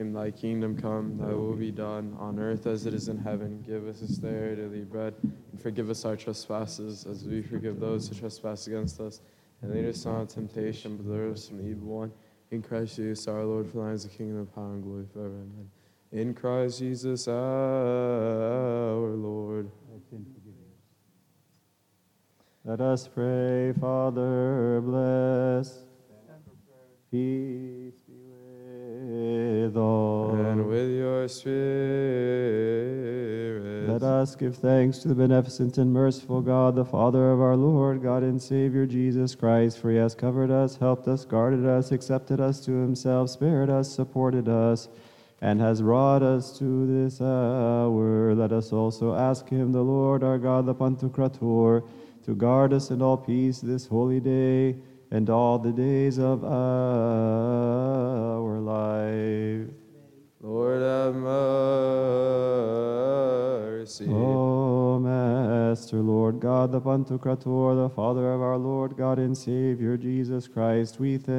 Thy kingdom come, thy will be done, on earth as it is in heaven. Give us this day our daily bread, and forgive us our trespasses, as we forgive those who trespass against us. And lead us not into temptation, but deliver us from the evil one. In Christ Jesus our Lord, for thine is the kingdom, the power, and glory forever. Amen. In Christ Jesus our Lord. Let us pray, Father, bless. Peace be with all. And with your spirit. Let us give thanks to the beneficent and merciful God, the Father of our Lord, God and Savior Jesus Christ, for he has covered us, helped us, guarded us, accepted us to himself, spared us, supported us, and has brought us to this hour. Let us also ask him, the Lord our God, the Pantocrator, to guard us in all peace this holy day and all the days of our life. Lord have mercy. O Master, Lord God, the Pantocrator, the Father of our Lord God and Savior Jesus Christ, we thank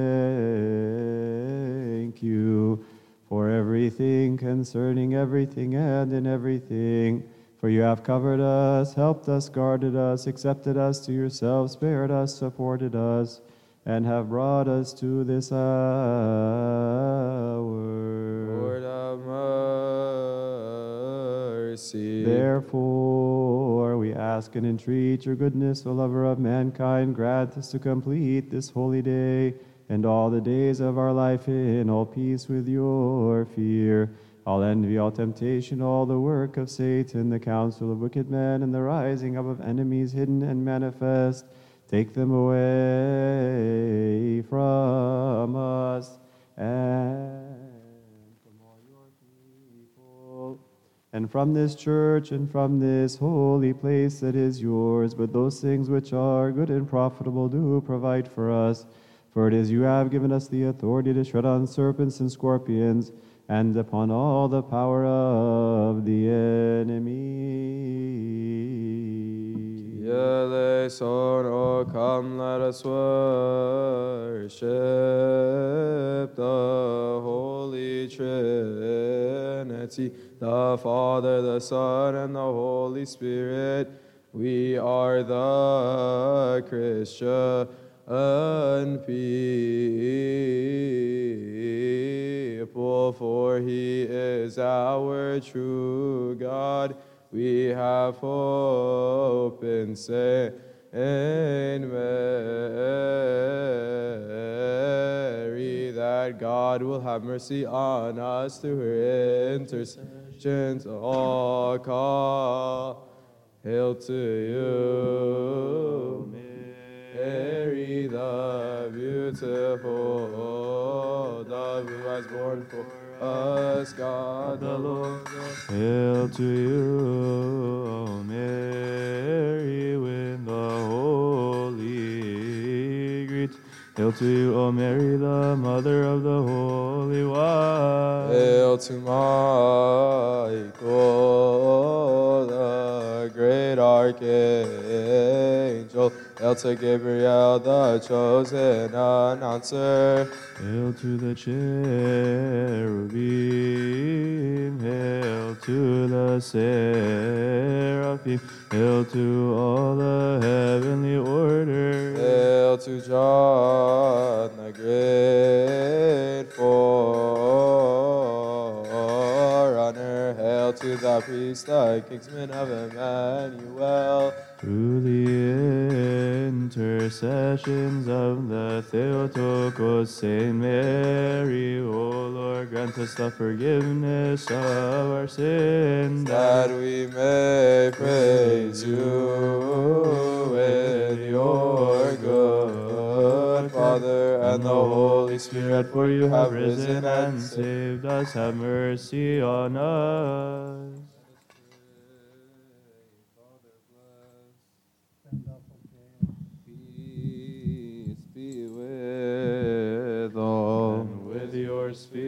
you for everything concerning everything and in everything. For you have covered us, helped us, guarded us, accepted us to yourself, spared us, supported us, and have brought us to this hour. Lord have mercy. Therefore, we ask and entreat your goodness, O lover of mankind, grant us to complete this holy day and all the days of our life in all peace with your fear. All envy, all temptation, all the work of Satan, the counsel of wicked men, and the rising up of enemies hidden and manifest, take them away from us and from all your people and from this church and from this holy place that is yours. But those things which are good and profitable do provide for us. For it is you have given us the authority to tread on serpents and scorpions and upon all the power of the enemy. Eleison, oh come, let us worship the Holy Trinity, the Father, the Son, and the Holy Spirit. We are the Christian people, for he is our true God. We have hope in Saint Mary that God will have mercy on us through her intercessions. All call, hail to you, Mary, the beautiful, dove who has born for us, God the Lord. Hail to you, O Mary, with the holy. Hail to you, O Mary, the mother of the Holy One. Hail to Michael, the great archangel. Hail to Gabriel, the chosen announcer. Hail to the cherubim, hail to the seraphim, hail to all the heavenly order. Hail to John, the great forerunner. Hail to the priest, the kingsman of Emmanuel. Through the intercessions of the Theotokos, Saint Mary, O Lord, grant us the forgiveness of our sins. that we may praise you with your good Father and the Holy Spirit, For you have risen and saved us, have mercy on us. Peace be And with your spirit.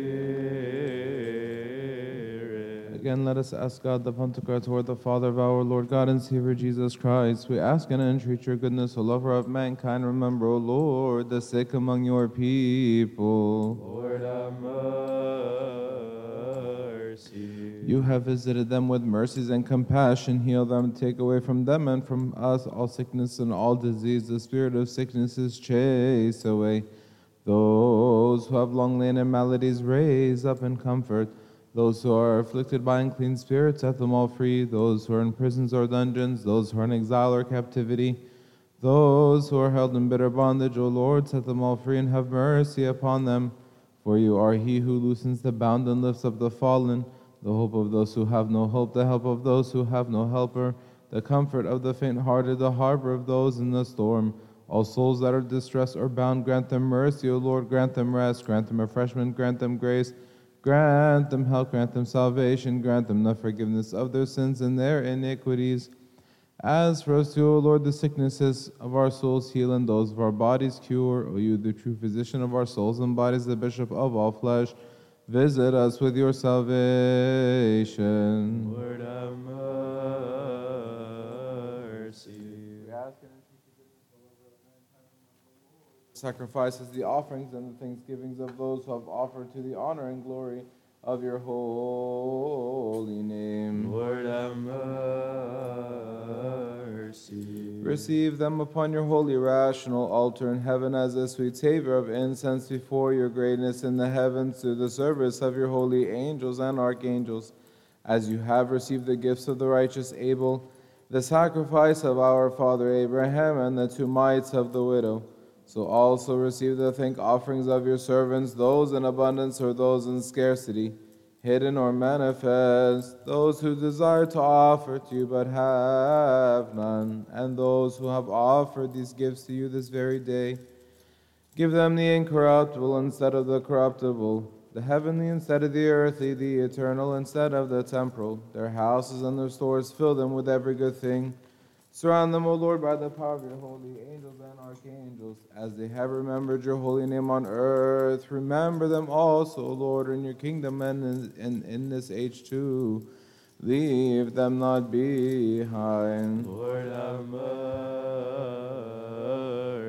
Again, let us ask God, the Pantocrator, the Father of our Lord God and Savior Jesus Christ. We ask and entreat your goodness, O lover of mankind. Remember, O Lord, the sick among your people. Lord have mercy. You have visited them with mercies and compassion. Heal them, take away from them and from us all sickness and all disease. The spirit of sickness is chased away. Those who have long lain in maladies, raise up and comfort. Those who are afflicted by unclean spirits, set them all free. Those who are in prisons or dungeons, those who are in exile or captivity, those who are held in bitter bondage, O Lord, set them all free and have mercy upon them. For you are he who loosens the bound and lifts up the fallen, the hope of those who have no hope, the help of those who have no helper, the comfort of the faint hearted, the harbor of those in the storm. All souls that are distressed or bound, grant them mercy, O Lord, grant them rest, grant them refreshment, grant them grace, grant them help, grant them salvation, grant them the forgiveness of their sins and their iniquities. As for us, O Lord, the sicknesses of our souls heal and those of our bodies cure. O you, the true physician of our souls and bodies, the bishop of all flesh, visit us with your salvation. Lord Sacrifices, the offerings, and the thanksgivings of those who have offered to the honor and glory of your holy name. Lord have mercy. Receive them upon your holy rational altar in heaven as a sweet savor of incense before your greatness in the heavens through the service of your holy angels and archangels, as you have received the gifts of the righteous Abel, the sacrifice of our father Abraham, and the two mites of the widow. So also receive the thank offerings of your servants, those in abundance or those in scarcity, hidden or manifest, those who desire to offer to you but have none, and those who have offered these gifts to you this very day. Give them the incorruptible instead of the corruptible, the heavenly instead of the earthly, the eternal instead of the temporal. Their houses and their stores fill them with every good thing. Surround them, O Lord, by the power of your holy angels and archangels, as they have remembered your holy name on earth. Remember them also, O Lord, in your kingdom and in, in, in this age too. Leave them not behind. Lord have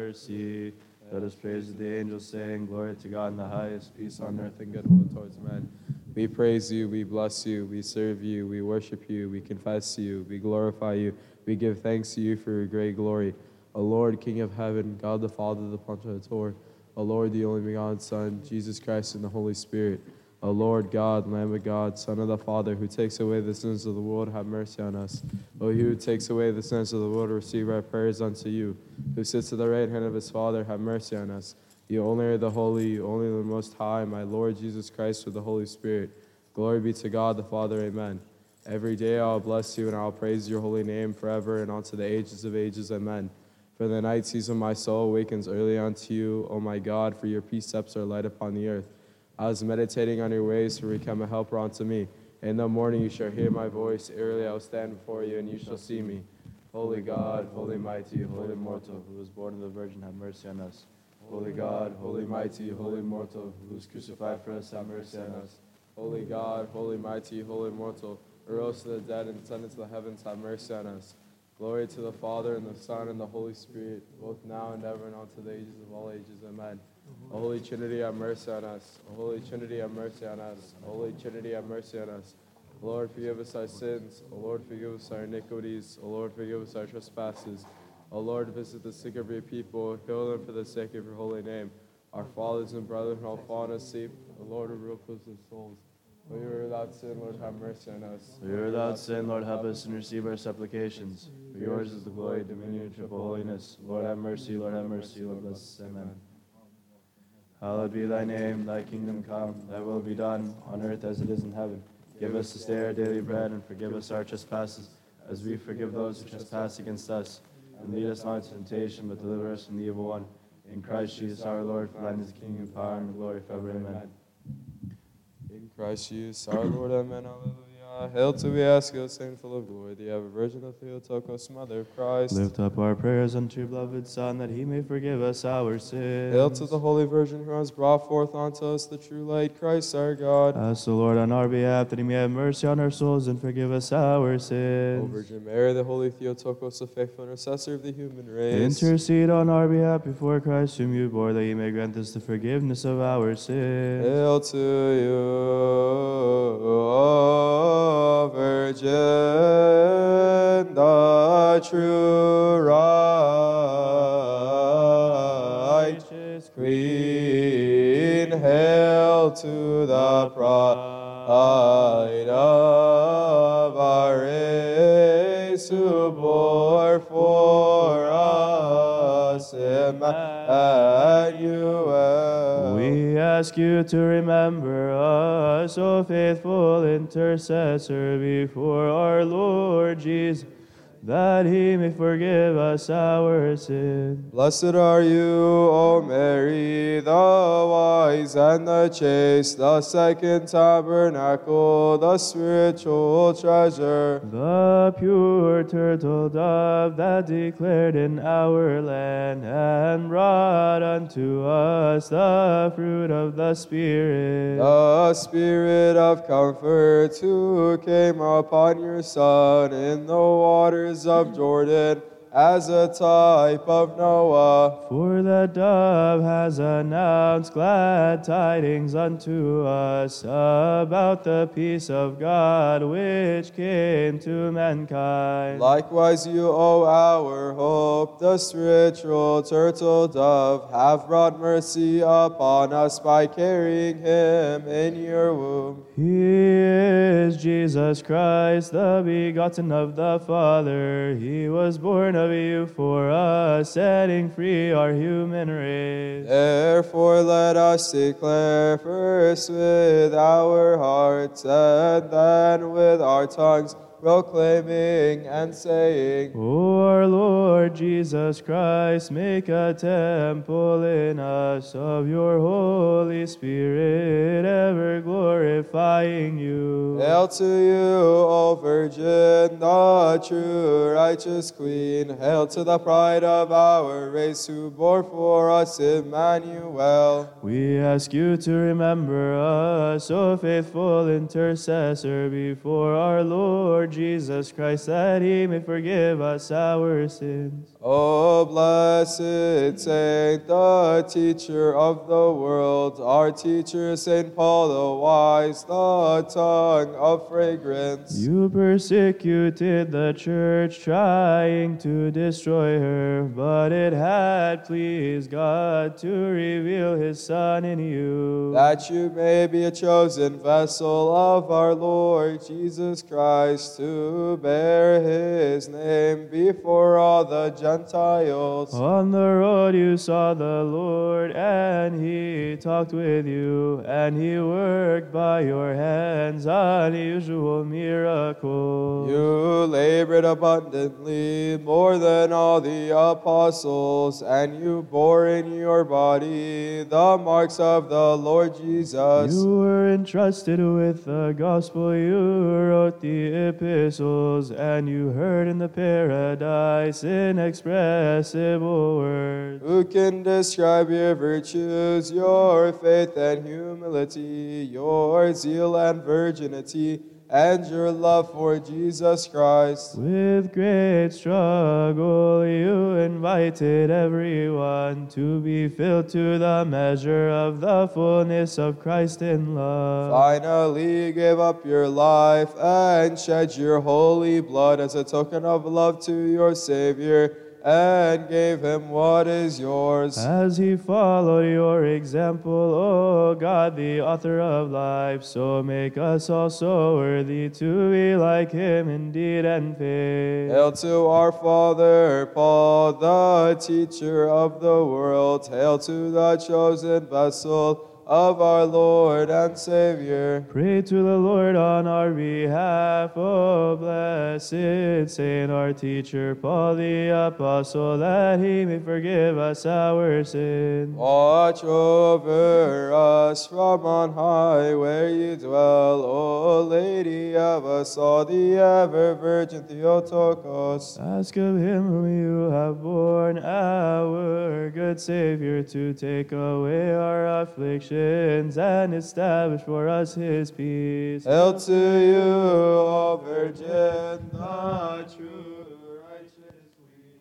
mercy. Let us praise the angels, saying, Glory to God in the highest, peace on earth and goodwill towards men. We praise you, we bless you, we serve you, we worship you, we confess you, we glorify you, we give thanks to you for your great glory. O Lord, King of heaven, God the Father, the Pantocrator, O Lord, the only begotten Son, Jesus Christ, and the Holy Spirit. O Lord God, Lamb of God, Son of the Father, who takes away the sins of the world, have mercy on us. O you who takes away the sins of the world, receive our prayers unto you. Who sits at the right hand of his Father, have mercy on us. You only are the holy, you only the most high, my Lord Jesus Christ, with the Holy Spirit. Glory be to God the Father, amen. Every day I'll bless you and I'll praise your holy name forever and unto the ages of ages, amen. For the night season my soul awakens early unto you, O my God, for your precepts are light upon the earth. I was meditating on your ways, for become a helper unto me. In the morning you shall hear my voice, early I will stand before you, and you shall see me. Holy God, holy mighty, holy mortal, who was born of the Virgin, have mercy on us. Holy God, holy mighty, holy mortal, who was crucified for us, have mercy on us. Holy God, holy mighty, holy mortal, who rose to the dead and ascended to the heavens, have mercy on us. Glory to the Father, and the Son, and the Holy Spirit, both now and ever, and unto the ages of all ages. Amen. Mm-hmm. O Holy Trinity, have mercy on us. O Holy Trinity, have mercy on us. O Holy Trinity, have mercy on us. Lord, forgive us our sins. O Lord, forgive us our iniquities. O Lord, forgive us our trespasses. O Lord, visit the sick of your people. Heal them for the sake of your holy name. Our fathers and brethren who all fallen asleep. O Lord, reveal close their souls. O you are without sin, Lord, have mercy on us. We are without sin, Lord, help us and receive our supplications. For yours is the glory, dominion, triple holiness. Lord, have mercy, Lord, have mercy, Lord, bless us. Amen. Hallowed be thy name, thy kingdom come, thy will be done, on earth as it is in heaven. Give us this day our daily bread, and forgive us our trespasses, as we forgive those who trespass against us. And lead us not into temptation, but deliver us from the evil one. In Christ Jesus our Lord, for thine is the kingdom, power, and glory forever. Amen. Christ Jesus, our Lord, amen. Hallelujah. Hail to Biasco, saint full of glory, the ever Virgin of Theotokos, Mother of Christ. Lift up our prayers unto your beloved Son, that he may forgive us our sins. Hail to the Holy Virgin who has brought forth unto us the true light, Christ our God. Ask the Lord on our behalf that he may have mercy on our souls and forgive us our O sins. Virgin Mary, the Holy Theotokos, the faithful intercessor of the human race. Intercede on our behalf before Christ, whom you bore, that he may grant us the forgiveness of our sins. Hail to you, O Virgin, the true righteous Queen. Hail to the pride of our race, who bore for us Emmanuel. Ask you to remember us, O faithful intercessor, before our Lord Jesus, that he may forgive us our sins. Blessed are you, O Mary, the wise and the chaste, the second tabernacle, the spiritual treasure. The pure turtle dove that declared in our land and brought unto us the fruit of the Spirit. The Spirit of comfort who came upon your Son in the waters of Jordan as a type of Noah. For the dove has announced glad tidings unto us about the peace of God which came to mankind. Likewise, you, O our hope, the spiritual turtle dove, have brought mercy upon us by carrying him in your womb. He is Jesus Christ, the begotten of the Father. He was born of you for us, setting free our human race. Therefore, let us declare first with our hearts and then with our tongues, proclaiming and saying, O our Lord Jesus Christ, make a temple in us of your Holy Spirit, ever glorifying you. Hail to you, O Virgin, the true righteous Queen. Hail to the pride of our race who bore for us Emmanuel. We ask you to remember us, O faithful intercessor, before our Lord Jesus Christ, that he may forgive us our sins. O blessed saint, the teacher of the world, our teacher Saint Paul the wise, the tongue of fragrance. You persecuted the church, trying to destroy her, but it had pleased God to reveal his Son in you. that you may be a chosen vessel of our Lord Jesus Christ to bear his name before all the Gentiles. On the road you saw the Lord, and he talked with you, and he worked by your hands unusual miracles. You labored abundantly more than all the apostles, and you bore in your body the marks of the Lord Jesus. You were entrusted with the gospel, you wrote the epistles, and you heard in the paradise inexpressible words. Who can describe your virtues, your faith and humility, your zeal and virginity, and your love for Jesus Christ? With great struggle, you invited everyone to be filled to the measure of the fullness of Christ in love. Finally, you gave up your life and shed your holy blood as a token of love to your Savior, and gave him what is yours. As he followed your example, O God, the author of life, so make us also worthy to be like him in deed and faith. Hail to our Father, Paul, the teacher of the world. Hail to the chosen vessel of our Lord and Savior. Pray to the Lord on our behalf, O blessed Saint, our teacher, Paul the Apostle, that he may forgive us our sins. Watch over us from on high where you dwell, O Lady of us all, the ever Virgin Theotokos. Ask of him whom you have borne, our good Savior, to take away our afflictions and establish for us his peace. Hail to you, O Virgin, the true righteous Queen.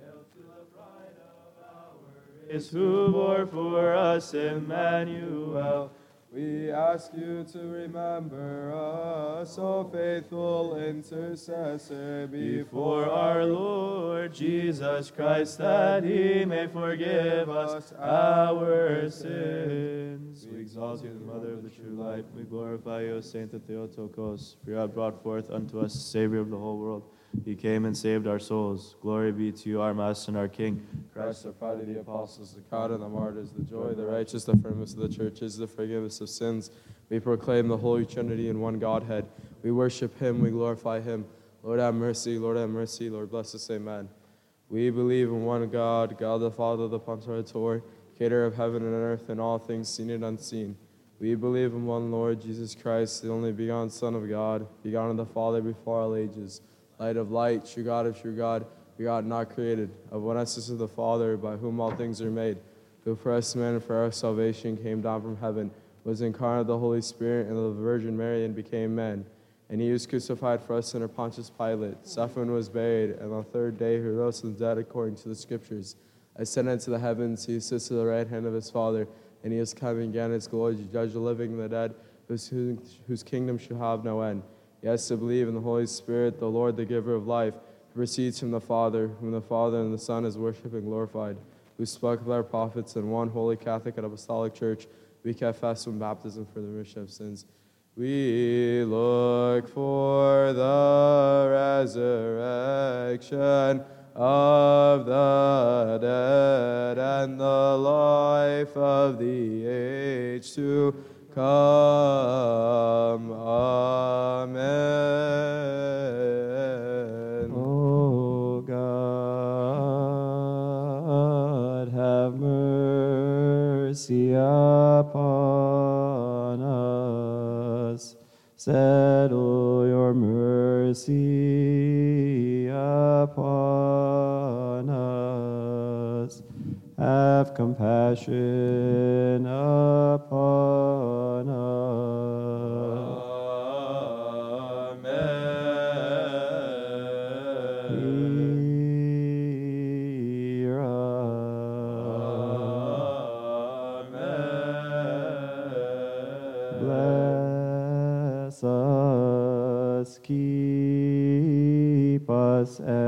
Hail to the bride of our Is who bore for us Emmanuel. We ask you to remember us, O faithful intercessor, before our Lord Jesus Christ, that he may forgive us our sins. We exalt you, the Mother of the true light. We glorify you, Saint Theotokos, for you have brought forth unto us the Savior of the whole world. He came and saved our souls. Glory be to you, our Master and our King. Christ, the pride of the apostles, the crown of the martyrs, the joy the righteous, the firmness of the churches, the forgiveness of sins. We proclaim the Holy Trinity in one Godhead. We worship Him, we glorify Him. Lord have mercy, Lord have mercy, Lord bless us, amen. We believe in one God, God the Father, the Pantocrator, creator of heaven and earth, and all things seen and unseen. We believe in one Lord, Jesus Christ, the only begotten Son of God, begotten of the Father before all ages, light of light, true God of true God, begotten, not created, of one essence of the Father, by whom all things are made, who for us men and for our salvation came down from heaven, was incarnate of the Holy Spirit and of the Virgin Mary, and became man. And he was crucified for us under Pontius Pilate, suffered and was buried, and on the third day he rose from the dead according to the Scriptures. Ascended into the heavens, he sits at the right hand of his Father, and he is coming again in his glory to judge the living and the dead, whose, whose kingdom shall have no end. Yes, to believe in the Holy Spirit, the Lord, the giver of life, who proceeds from the Father, whom the Father and the Son is worshipped and glorified, who spoke with our prophets in one holy Catholic and Apostolic Church, we confess from baptism for the remission of sins. We look for the resurrection of the dead and the life of the age to come. Amen. O God, have mercy upon us. Settle your mercy upon us. Have compassion upon us. Us.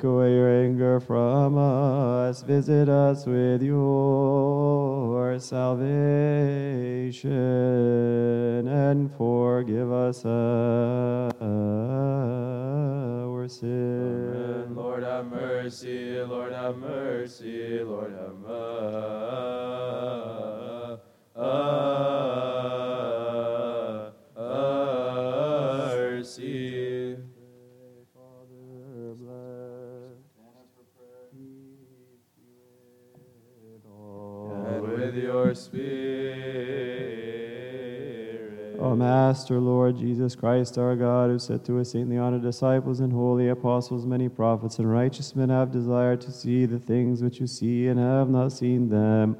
Take away your anger from us, visit us with your salvation, and forgive us our sins. Lord have mercy, Lord have mercy, Lord have mercy. Master, Lord Jesus Christ, our God, who said to his saintly honored disciples and holy apostles, many prophets and righteous men have desired to see the things which you see and have not seen them,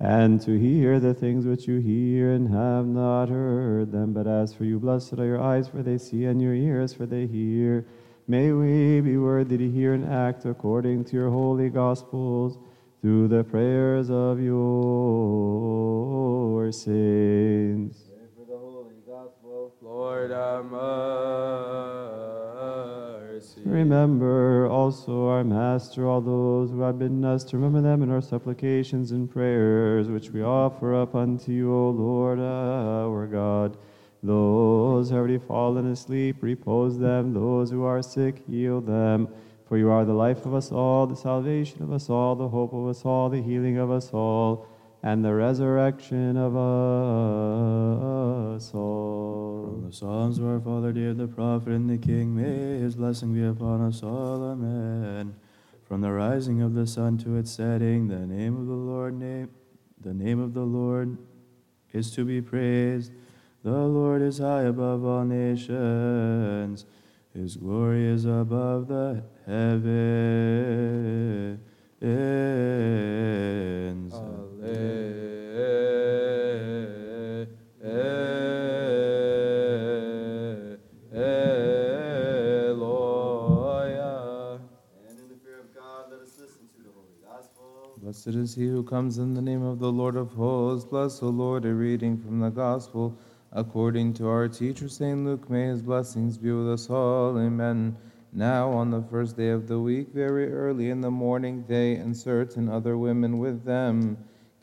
and to hear the things which you hear and have not heard them. But as for you, blessed are your eyes, for they see, and your ears, for they hear. May we be worthy to hear and act according to your holy gospels through the prayers of your saints. Lord have mercy. Remember also our Master, all those who have bidden us to remember them in our supplications and prayers, which we offer up unto you, O Lord our God. Those who have already fallen asleep, repose them. Those who are sick, heal them. For you are the life of us all, the salvation of us all, the hope of us all, the healing of us all, and the resurrection of us all. From the Psalms of our Father David prophet and the King, may his blessing be upon us all. Amen. From the rising of the sun to its setting, the name of the Lord name the name of the Lord is to be praised. The Lord is high above all nations. His glory is above the heavens. Alleluia. And in the fear of God, let us listen to the Holy Gospel. Blessed is he who comes in the name of the Lord of hosts. Bless, O Lord, a reading from the Gospel. According to our teacher, St. Luke, may his blessings be with us all. Amen. Now, on the first day of the week, very early in the morning, they and certain other women with them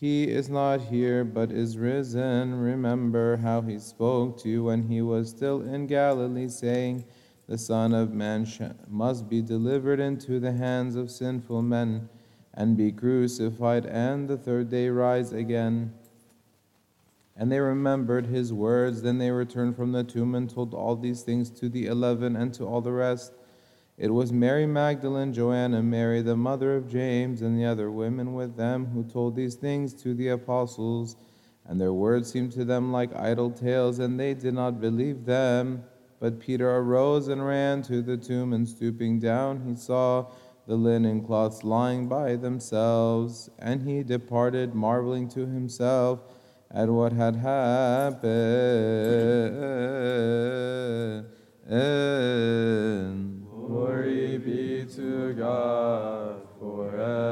He is not here, but is risen. Remember how he spoke to you when he was still in Galilee, saying, The Son of Man must be delivered into the hands of sinful men and be crucified, and the third day rise again. And they remembered his words. Then they returned from the tomb and told all these things to the eleven and to all the rest. It was Mary Magdalene, Joanna, Mary, the mother of James, and the other women with them who told these things to the apostles. And their words seemed to them like idle tales, and they did not believe them. But Peter arose and ran to the tomb, and stooping down, he saw the linen cloths lying by themselves. And he departed, marveling to himself at what had happened. Glory be to God forever.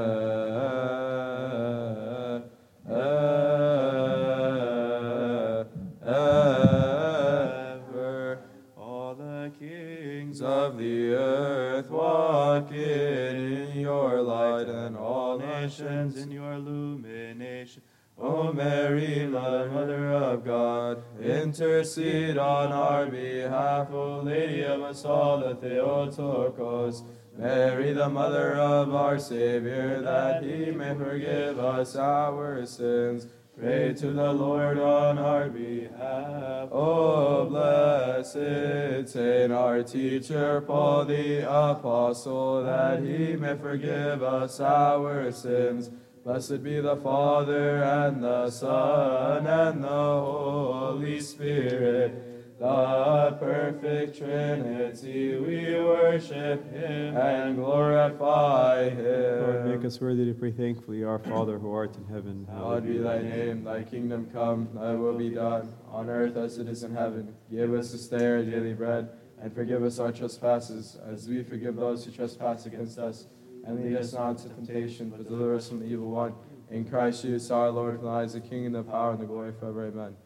All the kings of the earth walk in your light, and all nations in your illumination. O Mary, the Mother of God, intercede on our behalf, O Lady of us all, the Theotokos. Mary, the Mother of our Savior, that he may forgive us our sins. Pray to the Lord on our behalf. O blessed Saint, our teacher, Paul the Apostle, that he may forgive us our sins. Blessed be the Father, and the Son, and the Holy Spirit, the perfect Trinity. We worship him and glorify him. Lord, make us worthy to pray thankfully, Our Father who art in heaven. Hallowed be thy name, thy kingdom come, thy will be done, on earth as it is in heaven. Give us this day our daily bread, and forgive us our trespasses, as we forgive those who trespass against us. And lead us not into temptation, but deliver us from the evil one. In Christ Jesus our Lord, thine is the kingdom, the power, and the glory forever. Amen.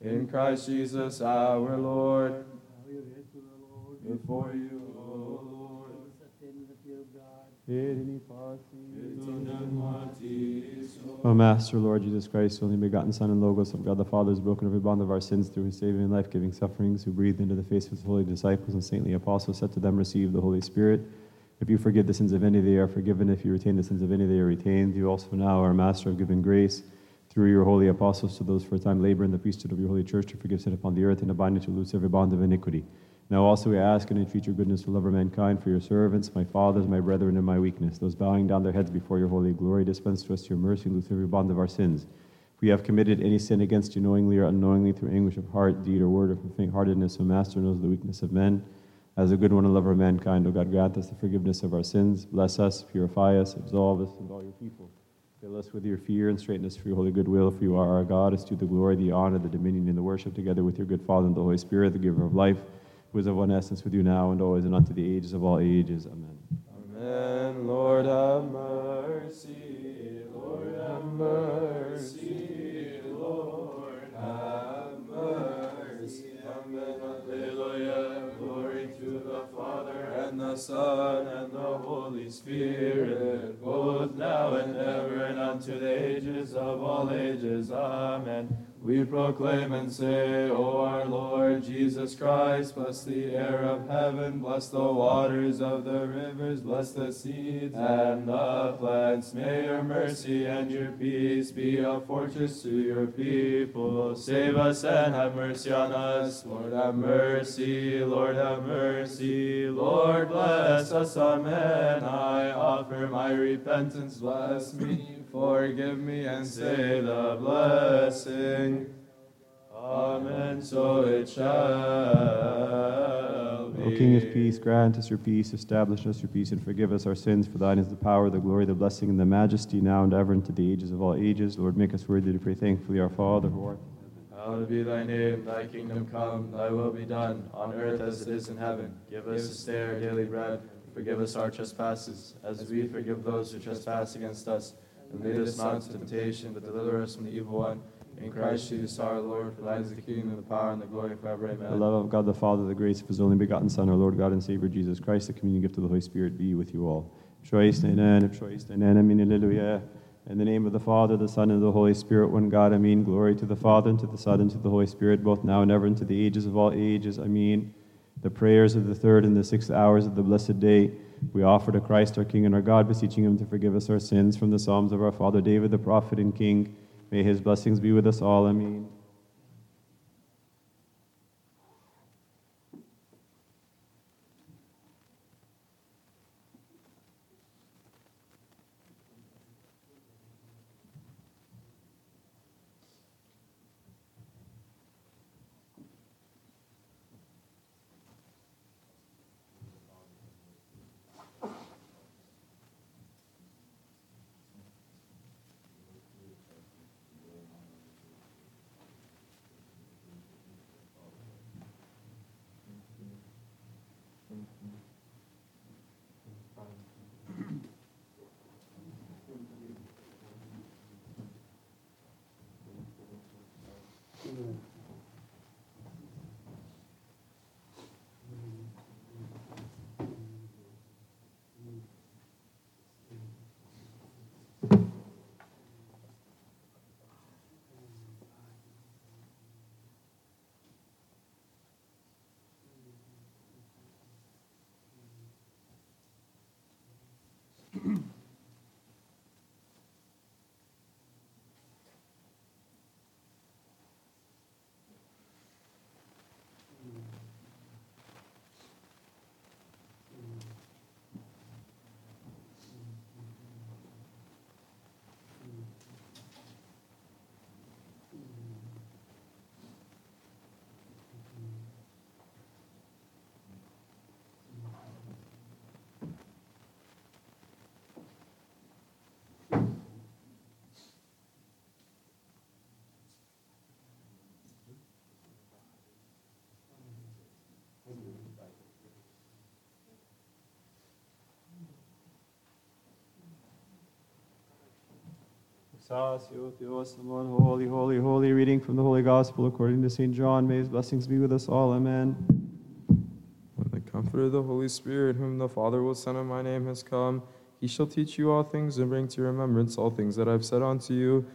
In Christ Jesus our Lord, before you, O Lord. O Master, Lord Jesus Christ, only begotten Son and Logos of God the Father, has broken every bond of our sins through his saving and life-giving sufferings, who breathed into the face of his holy disciples and saintly apostles, said to them, Receive the Holy Spirit. If you forgive the sins of any, they are forgiven. If you retain the sins of any, they are retained. You also now, our Master, have given grace through your holy apostles to those for a time labor in the priesthood of your holy church to forgive sin upon the earth and to bind and to loose every bond of iniquity. Now also we ask and entreat your goodness to love of mankind for your servants, my fathers, my brethren, and my weakness. Those bowing down their heads before your holy glory, dispense to us your mercy and loose every bond of our sins. If we have committed any sin against you knowingly or unknowingly through anguish of heart, deed, or word, or from faint-heartedness, O Master knows the weakness of men. As a good one and lover of mankind, O God, grant us the forgiveness of our sins. Bless us, purify us, absolve us, and all your people. Fill us with your fear and straighten us for your holy goodwill, for you are our God. As to the glory, the honor, the dominion, and the worship, together with your good Father and the Holy Spirit, the giver of life, who is of one essence with you now and always and unto the ages of all ages. Amen. Amen. Lord have mercy. Lord have mercy. The Son and the Holy Spirit, both now and ever and unto the ages of all ages. Amen. We proclaim and say, O our Lord Jesus Christ, bless the air of heaven, bless the waters of the rivers, bless the seeds and the plants. May your mercy and your peace be a fortress to your people. Save us and have mercy on us. Lord, have mercy. Lord, have mercy. Lord, bless us. Amen. I offer my repentance. Bless me, forgive me, and say the blessing. Amen. So it shall be. O King of peace, grant us your peace, establish us your peace, and forgive us our sins. For thine is the power, the glory, the blessing, and the majesty, now and ever, and to the ages of all ages. Lord, make us worthy to pray thankfully, our Father, who art Hallowed be thy name, thy kingdom come, thy will be done, on earth as it is in heaven. Give us this day our daily bread. Forgive us our trespasses, as we forgive those who trespass against us. And lead us not into temptation, but deliver us from the evil one. In Christ Jesus our Lord, for thine is the kingdom, the power, and the glory forever. Amen. The love of God the Father, the grace of his only begotten Son, our Lord God and Savior Jesus Christ, the communion gift of the Holy Spirit be with you all. In the name of the Father, the Son, and the Holy Spirit, one God, Amen. Glory to the Father, and to the Son, and to the Holy Spirit, both now and ever, and to the ages of all ages. Amen. The prayers of the third and the sixth hours of the blessed day, we offer to Christ our King and our God, beseeching him to forgive us our sins from the Psalms of our Father David, the prophet and King. May his blessings be with us all. Amen. Theos, Amon, Holy, holy, holy. Reading from the Holy Gospel according to St. John. May his blessings be with us all. Amen. When the Comforter, the Holy Spirit, whom the Father will send in my name, has come, he shall teach you all things and bring to your remembrance all things that I've said unto you.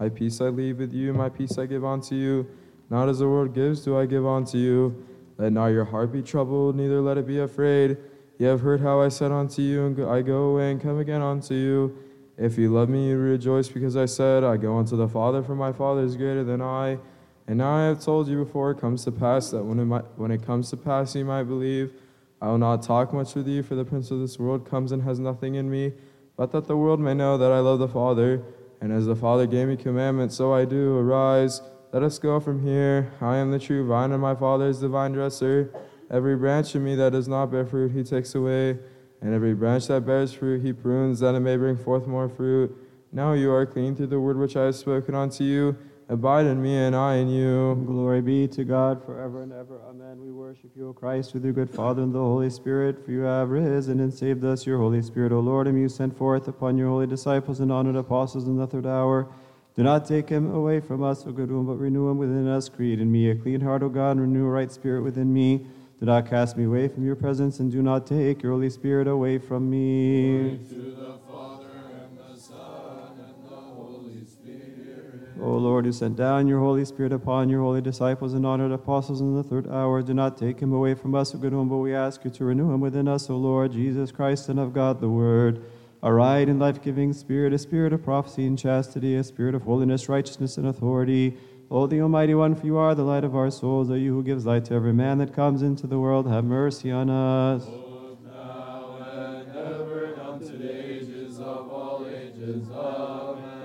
My peace I leave with you, my peace I give unto you. Not as the world gives, do I give unto you. Let not your heart be troubled, neither let it be afraid. Ye have heard how I said unto you, and I go away and come again unto you. If you love me, you rejoice because I said, I go unto the Father, for my Father is greater than I. And now I have told you before it comes to pass, that when it, might, when it comes to pass, you might believe. I will not talk much with you, for the prince of this world comes and has nothing in me, but that the world may know that I love the Father. And as the Father gave me commandment, so I do. Arise, let us go from here. I am the true vine, and my Father is the vine dresser. Every branch in me that does not bear fruit, he takes away. And every branch that bears fruit, he prunes, that it may bring forth more fruit. Now you are clean through the word which I have spoken unto you. Abide in me and I in you. Glory be to God forever and ever. Amen. We worship you, O Christ, with your good Father and the Holy Spirit, for you have risen and saved us, your Holy Spirit, O Lord, whom you sent forth upon your holy disciples and honored apostles in the third hour. Do not take him away from us, O good one, but renew him within us. Create in me a clean heart, O God, and renew a right spirit within me. Do not cast me away from your presence, and do not take your Holy Spirit away from me. O Lord, who sent down your Holy Spirit upon your holy disciples and honored apostles in the third hour, do not take him away from us, O good one, but we ask you to renew him within us, O Lord, Jesus Christ, Son of God, the Word. A right and life giving Spirit, a spirit of prophecy and chastity, a spirit of holiness, righteousness, and authority. O the Almighty One, for you are the light of our souls, O you who gives light to every man that comes into the world, have mercy on us.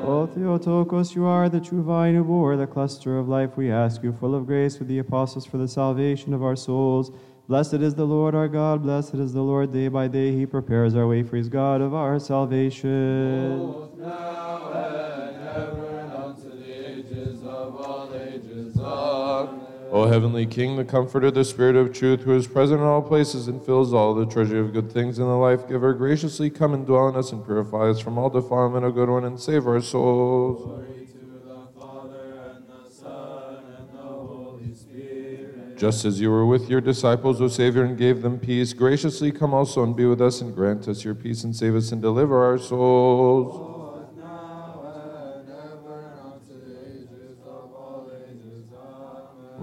O Theotokos, you are the true vine who bore the cluster of life. We ask you, full of grace, with the apostles for the salvation of our souls. Blessed is the Lord our God, blessed is the Lord day by day. He prepares our way for his God of our salvation. O heavenly King, the Comforter, the Spirit of truth, who is present in all places and fills all the treasure of good things in the life giver, graciously come and dwell in us and purify us from all defilement, O good one, and save our souls. Just as you were with your disciples, O Savior, and gave them peace, graciously come also and be with us and grant us your peace and save us and deliver our souls.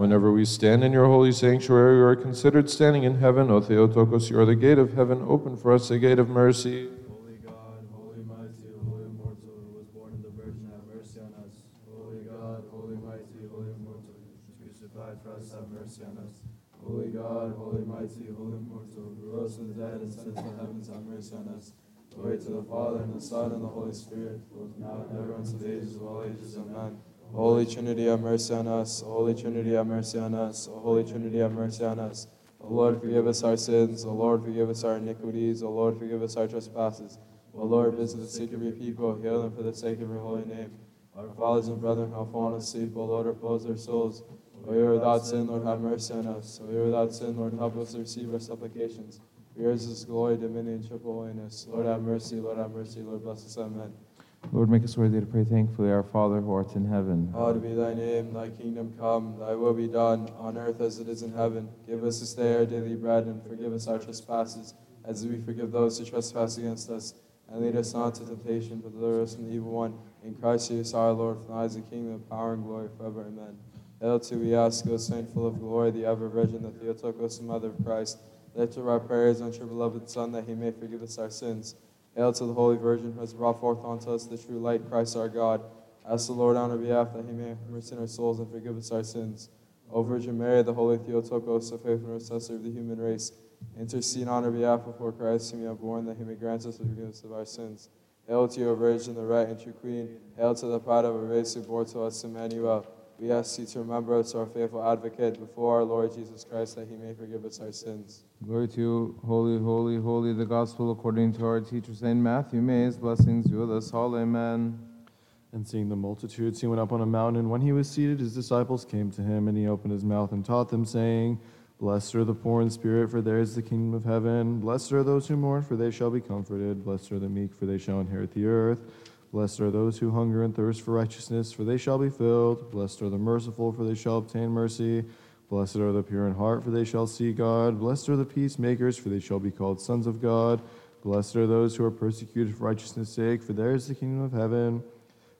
Whenever we stand in your holy sanctuary, we are considered standing in heaven. O Theotokos, you are the gate of heaven. Open for us the gate of mercy. Holy God, holy mighty, holy immortal, who was born of the Virgin, have mercy on us. Holy God, holy mighty, holy immortal, crucified for us, have mercy on us. Holy God, holy mighty, holy immortal, who rose from the dead and sent to the have mercy on us. Glory to the Father, and the Son, and the Holy Spirit, both now and ever, and unto the ages of all ages. Amen. Holy Trinity, have mercy on us. Holy Trinity, have mercy on us. Holy Trinity, have mercy on us. O Lord, forgive us our sins. O Lord, forgive us our iniquities. O Lord, forgive us our trespasses. O Lord, visit the sick of your people. Heal them for the sake of your holy name. Our fathers and brethren have fallen asleep. O Lord, repose their souls. O you without sin, Lord, have mercy on us. O you without sin, Lord, help us receive our supplications. For yours is glory, dominion, and triple holiness. Lord, have mercy. Lord, have mercy. Lord, bless us. Amen. Lord, make us worthy to pray thankfully, Our Father who art in heaven. Hallowed be thy name, thy kingdom come, thy will be done, on earth as it is in heaven. Give us this day our daily bread, and forgive us our trespasses, as we forgive those who trespass against us. And lead us not into temptation, but deliver us from the evil one. In Christ Jesus our Lord, for thine is the kingdom, power, and glory forever. Amen. Hail to we ask, O Saint full of glory, the ever Virgin, the Theotokos, the Mother of Christ. Lift up our prayers unto your beloved Son, that he may forgive us our sins. Hail to the Holy Virgin who has brought forth unto us the true light, Christ our God. Ask the Lord on our behalf that he may have mercy on our souls and forgive us our sins. O Virgin Mary, the Holy Theotokos, the faithful intercessor of the human race, intercede on our behalf before Christ, whom you have born, that he may grant us the forgiveness of our sins. Hail to you, O Virgin, the right and true Queen. Hail to the pride of a race who bore to us Emmanuel. We ask you to remember us, our faithful advocate, before our Lord Jesus Christ, that he may forgive us our sins. Glory to you, holy, holy, holy, the gospel according to our teacher Saint Matthew. May his blessings be with us all. Amen. And seeing the multitudes, he went up on a mountain. And when he was seated, his disciples came to him, and he opened his mouth and taught them, saying, Blessed are the poor in spirit, for theirs is the kingdom of heaven. Blessed are those who mourn, for they shall be comforted. Blessed are the meek, for they shall inherit the earth. Blessed are those who hunger and thirst for righteousness, for they shall be filled. Blessed are the merciful, for they shall obtain mercy. Blessed are the pure in heart, for they shall see God. Blessed are the peacemakers, for they shall be called sons of God. Blessed are those who are persecuted for righteousness' sake, for theirs is the kingdom of heaven.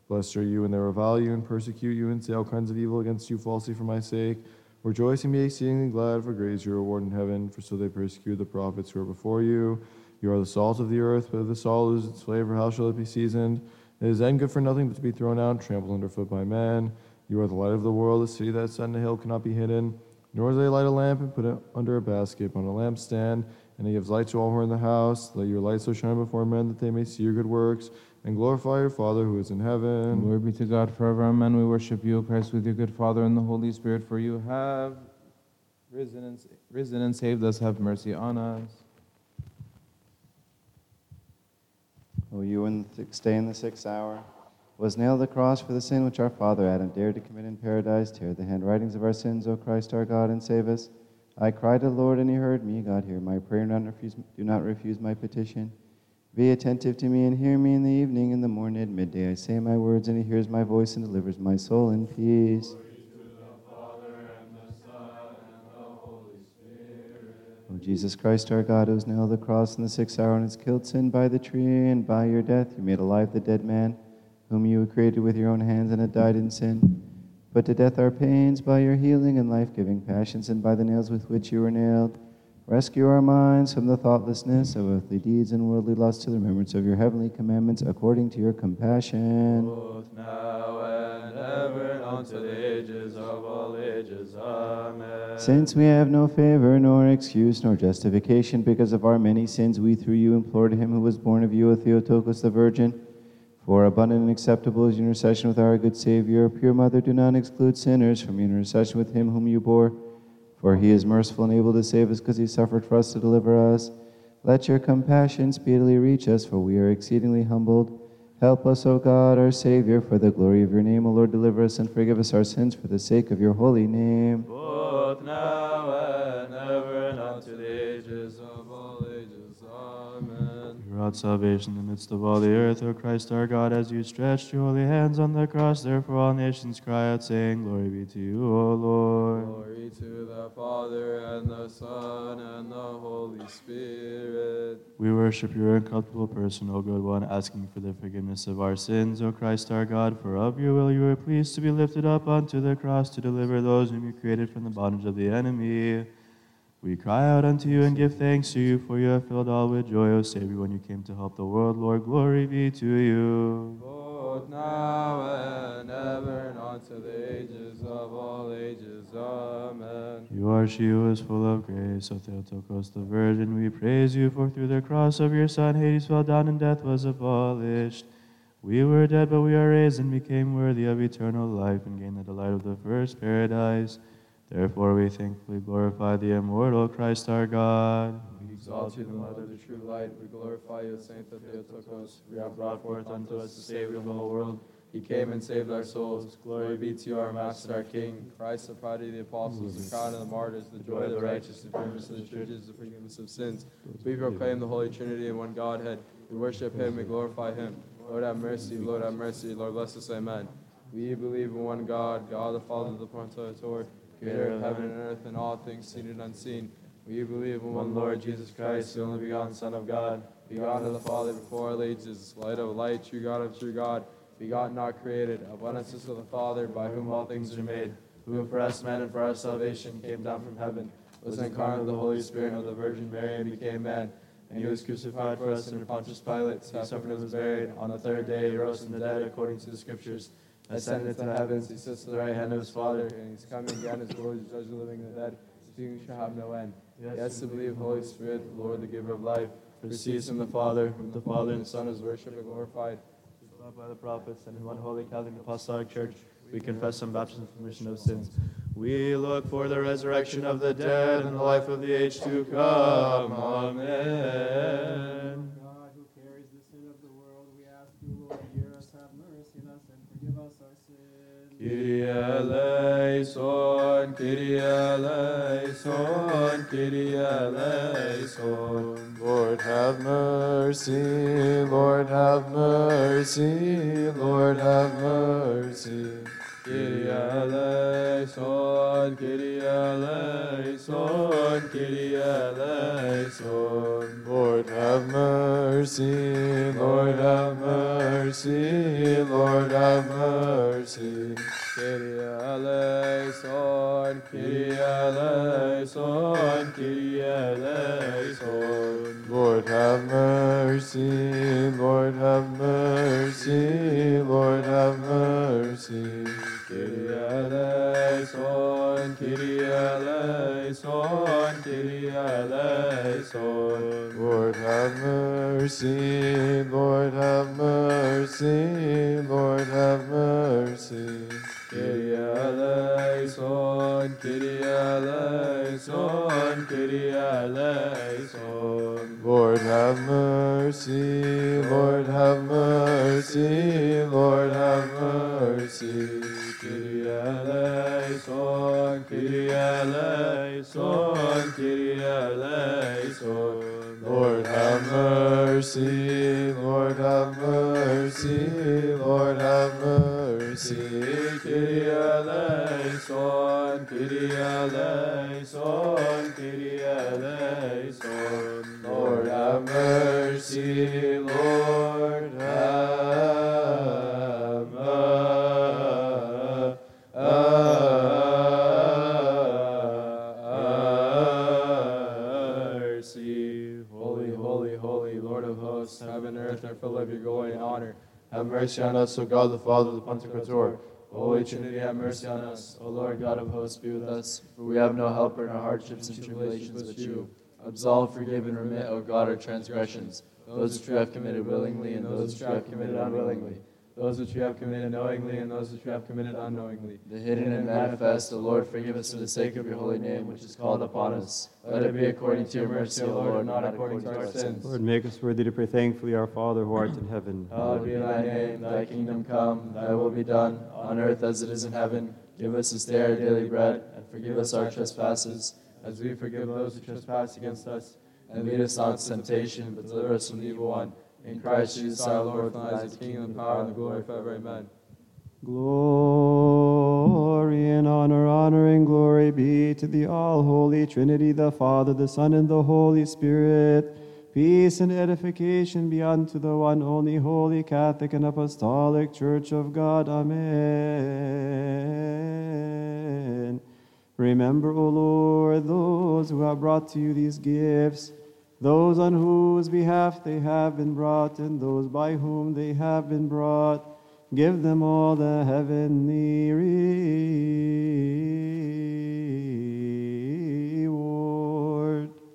Blessed are you when they revile you and persecute you and say all kinds of evil against you falsely for my sake. Rejoice and be exceedingly glad, for great is your reward in heaven, for so they persecuted the prophets who are before you. You are the salt of the earth, but if the salt loses its flavor, how shall it be seasoned? It is then good for nothing but to be thrown out, trampled underfoot by men. You are the light of the world. The city that is set on a hill cannot be hidden. Nor do they light a lamp and put it under a basket, but on a lampstand, and it gives light to all who are in the house. Let your light so shine before men that they may see your good works and glorify your Father who is in heaven. Glory be to God forever. Amen. We worship you, Christ, with your good Father and the Holy Spirit, for you have risen and, risen and saved us. Have mercy on us. O you in, stay in the sixth hour. was nailed to the cross for the sin which our father Adam dared to commit in paradise. Tear the handwritings of our sins, O Christ our God, and save us. I cried to the Lord, and he heard me. God, hear my prayer, and refuse, do not refuse my petition. Be attentive to me and hear me in the evening, in the morning, at midday. I say my words, and he hears my voice and delivers my soul in peace. O Jesus Christ, our God, who was nailed the cross in the sixth hour and has killed sin by the tree, and by your death you made alive the dead man, whom you created with your own hands and had died in sin. Put to death our pains by your healing and life giving passions, and by the nails with which you were nailed. Rescue our minds from the thoughtlessness of earthly deeds and worldly lusts to the remembrance of your heavenly commandments according to your compassion. both now and ever and unto the ages of all ages. Amen. Since we have no favor, nor excuse, nor justification because of our many sins, we through you implore to him who was born of you, O Theotokos the Virgin. For abundant and acceptable is your intercession with our good Savior. Pure Mother, do not exclude sinners from your intercession with him whom you bore. For he is merciful and able to save us because he suffered for us to deliver us. Let your compassion speedily reach us, for we are exceedingly humbled. Help us, O God, our Savior, for the glory of your name. O Lord, deliver us and forgive us our sins for the sake of your holy name. both now and ever and unto the ages of. Wrought salvation in the midst of all the earth, O Christ our God, as you stretched your holy hands on the cross. Therefore all nations cry out, saying, Glory be to you, O Lord. Glory to the Father, and the Son, and the Holy Spirit. We worship your incorruptible person, O good one, asking for the forgiveness of our sins, O Christ our God. For of your will you were pleased to be lifted up unto the cross to deliver those whom you created from the bondage of the enemy. We cry out unto you and give thanks to you, for you have filled all with joy, O Savior, when you came to help the world. Lord, glory be to you. Both now and ever, and unto the ages of all ages. Amen. You are she who is full of grace, O Theotokos the Virgin. We praise you, for through the cross of your Son, Hades fell down and death was abolished. We were dead, but we are raised and became worthy of eternal life and gained the delight of the first paradise. Therefore, we thankfully glorify the immortal Christ our God. We exalt you, the Mother of the true light. We glorify you, Saint Theotokos. You have brought forth unto us the Savior of the whole world. He came and saved our souls. Glory be to you, our Master, our King. Christ, the pride of the apostles, the crown of the martyrs, the joy of the righteous, the firmness of the churches, the forgiveness of sins. We proclaim the Holy Trinity in one Godhead. We worship Him, we glorify Him. Lord have mercy, Lord have mercy, Lord bless us, Amen. We believe in one God, God the Father, the Pantocrator, creator of heaven and earth and all things seen and unseen. We believe in one Lord Jesus Christ, the only begotten Son of God, begotten of the Father before all ages, light of light, true God of true God, begotten not created, of one essence of the Father, by whom all things are made, who for us men and for our salvation came down from heaven, was incarnate of the Holy Spirit and of the Virgin Mary and became man. And he was crucified for us under Pontius Pilate. He suffered and was buried. On the third day he rose from the dead according to the Scriptures. Ascended to the heavens, he sits at the right hand of his Father, and he's coming again as glory to judge the living and the dead. Speaking shall have no end. Yes, to believe Holy Spirit, Lord, the giver of life, proceeds from the Father, whom the Father and the Son is worshipped and glorified. By the prophets and in one holy Catholic Apostolic Church, we confess some baptism for remission of sins. We look for the resurrection of the dead and the life of the age to come. Amen. God who carries the sin of the world, we ask you, Lord, hear us, have mercy on us, and forgive us our sins. Kyrie eleison, Kyrie eleison, Kyrie eleison. Lord have mercy, Lord have mercy, Lord have mercy. Eleison, Kyrie eleison, Kyrie eleison. Lord have mercy, Lord have mercy, Lord have mercy. Kyrie eleison, Kyrie eleison, Kyrie eleison. Lord have mercy, Lord have mercy, Lord have mercy. Kyrie eleison, Kyrie eleison, Kyrie eleison. Lord have mercy, Lord have mercy, Lord have mercy. Kyrie eleison, Kyrie eleison, Kyrie eleison. Lord have mercy, Lord have mercy, Lord have eleison, Kyrie eleison. Lord have mercy, Lord have mercy, Lord have mercy. Kyrie eleison, Kyrie eleison, Have mercy on us, O God, the Father, the Pantocrator. Holy Trinity, have mercy on us. O Lord God of hosts, be with us. For we have no helper in our hardships and tribulations but you. Absolve, forgive, and remit, O God, our transgressions, those which we have committed willingly and those which we have committed unwillingly, those which you have committed knowingly and those which you have committed unknowingly. The hidden and manifest, O Lord, forgive us for the sake of your holy name, which is called upon us. Let it be according to your mercy, O Lord, and not according to our sins. Lord, make us worthy to pray thankfully, our Father who art in heaven. Hallowed be thy name, thy kingdom come, thy will be done, on earth as it is in heaven. Give us this day our daily bread, and forgive us our trespasses, as we forgive those who trespass against us. And lead us not into temptation, but deliver us from the evil one. In Christ Jesus our Lord, thine is the kingdom, the power, and the glory forever. Amen. Glory and honor, honor and glory be to the all holy Trinity, the Father, the Son, and the Holy Spirit. Peace and edification be unto the one only holy Catholic and Apostolic Church of God. Amen. Remember, O Lord, those who have brought to you these gifts, those on whose behalf they have been brought, and those by whom they have been brought. Give them all the heavenly reward.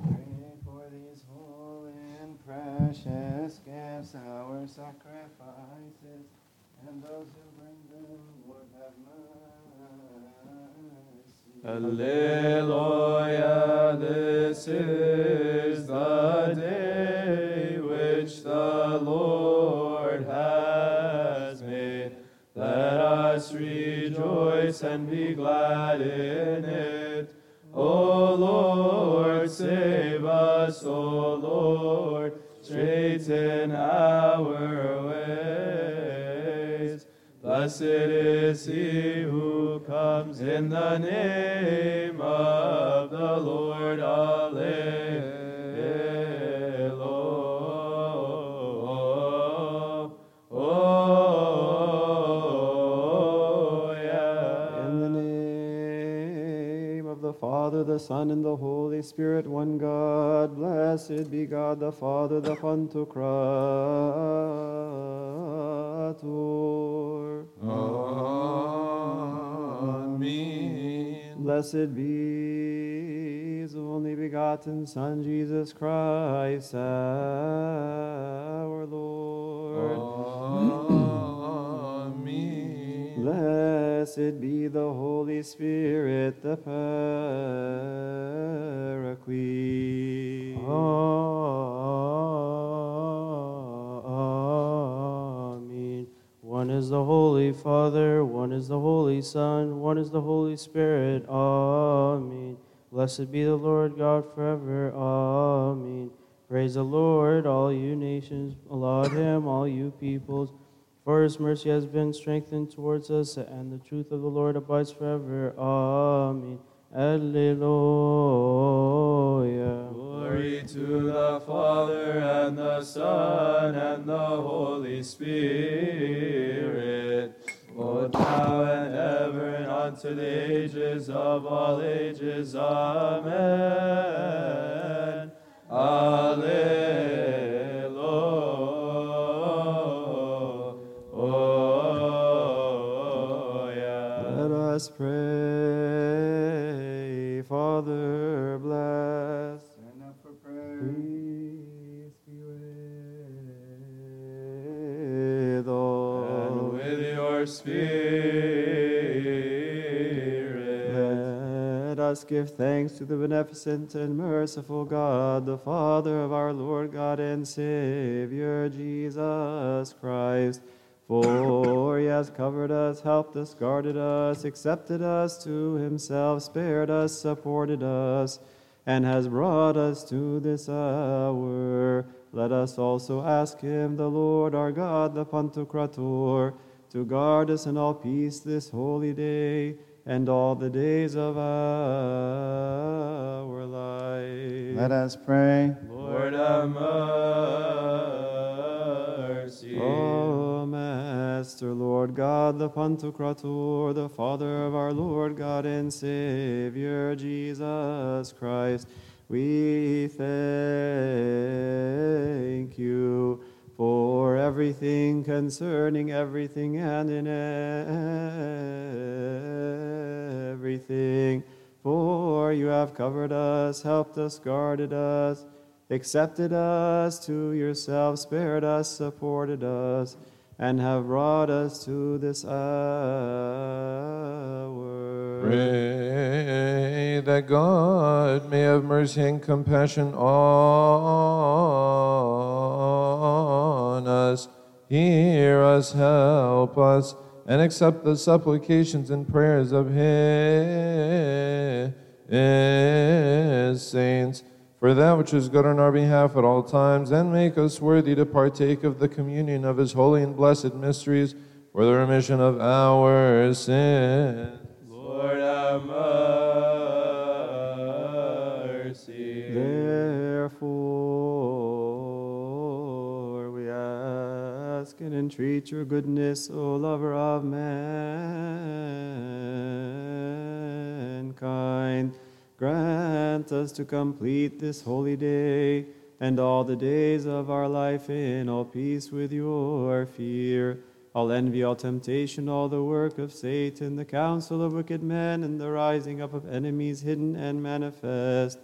Pray for these holy and precious gifts, our sacrifices, and those who Alleluia, this is the day which the Lord has made. Let us rejoice and be glad in it. O Lord, save us, O Lord, straighten our ways. Blessed is he who comes in the name of the Lord. Alleluia. Father, the Son, and the Holy Spirit, one God, blessed be God the Father, the Pantocrator. Amen. Blessed be His only begotten Son, Jesus Christ, our Lord. Amen. Blessed be the Holy Spirit, the Paraclete. Amen. One is the Holy Father, one is the Holy Son, one is the Holy Spirit. Amen. Blessed be the Lord God forever. Amen. Praise the Lord, all you nations. Laud him, all you peoples. For his mercy has been strengthened towards us, and the truth of the Lord abides forever. Amen. Alleluia. Glory to the Father and the Son and the Holy Spirit, both now and ever and unto the ages of all ages. Amen. Alleluia. Us pray. Father, bless. Stand up for prayer. Peace be with all. And with your spirit. Let us give thanks to the beneficent and merciful God, the Father of our Lord God and Savior Jesus Christ. For he has covered us, helped us, guarded us, accepted us to himself, spared us, supported us, and has brought us to this hour. Let us also ask him, the Lord our God, the Pantocrator, to guard us in all peace this holy day and all the days of our life. Let us pray. Lord have mercy. O Master, Lord God, the Pantocrator, the Father of our Lord God and Savior Jesus Christ, we thank you for everything concerning everything and in everything. For you have covered us, helped us, guarded us, accepted us to yourself, spared us, supported us, and have brought us to this hour. Pray that God may have mercy and compassion on us, hear us, help us, and accept the supplications and prayers of His saints for that which is good on our behalf at all times, and make us worthy to partake of the communion of His holy and blessed mysteries for the remission of our sins. Lord have mercy. Therefore, we ask and entreat your goodness, O lover of mankind. Grant us to complete this holy day and all the days of our life in all peace with your fear. All envy, all temptation, all the work of Satan, the counsel of wicked men, and the rising up of enemies hidden and manifest.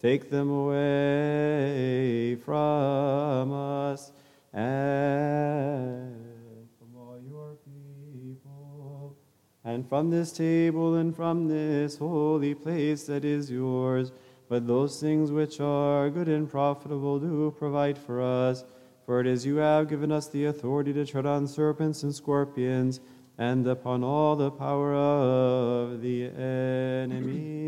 Take them away from us and and from this table and from this holy place that is yours. But those things which are good and profitable do provide for us. For it is you have given us the authority to tread on serpents and scorpions, and upon all the power of the enemy.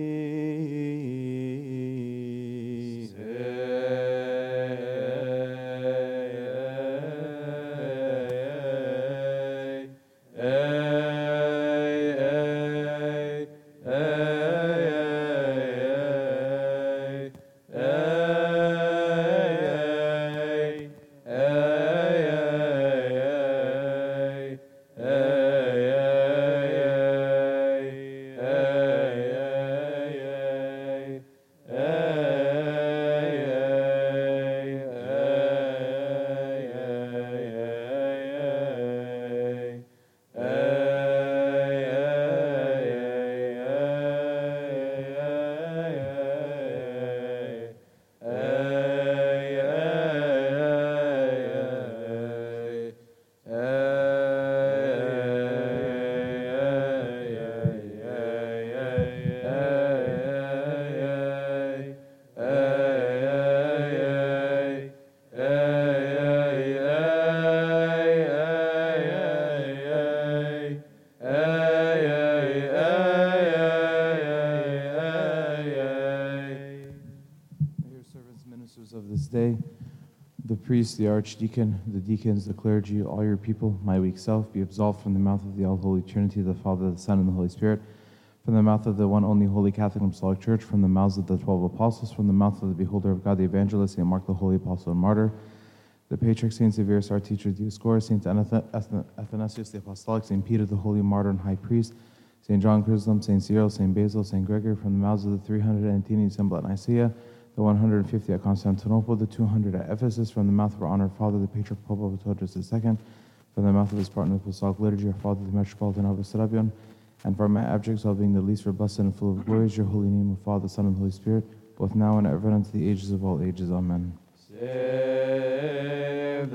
The archdeacon, the deacons, the clergy, all your people, my weak self, be absolved from the mouth of the all holy Trinity, the Father, the Son, and the Holy Spirit, from the mouth of the one only holy Catholic and Apostolic Church, from the mouths of the twelve apostles, from the mouth of the beholder of God, the evangelist, Saint Mark, the holy apostle and martyr, the patriarch, Saint Severus, our teacher, Dioscorus, Saint Athan- Athan- Athanasius, the apostolic, Saint Peter, the holy martyr and high priest, Saint John Chrysostom, Saint Cyril, Saint Basil, Saint Gregory, from the mouths of the 318 assembled at Nicaea, the 150 at Constantinople, the 200 at Ephesus, from the mouth of our honored father, the Patriarch Pope Abba Tawadros II, from the mouth of his partner, the Apostolic Liturgy, our father, the Metropolitan Abba Serapion, and for my abject self being the least blessed and full of glory is your holy name, O Father, Son, and Holy Spirit, both now and ever and unto the ages of all ages. Amen. Save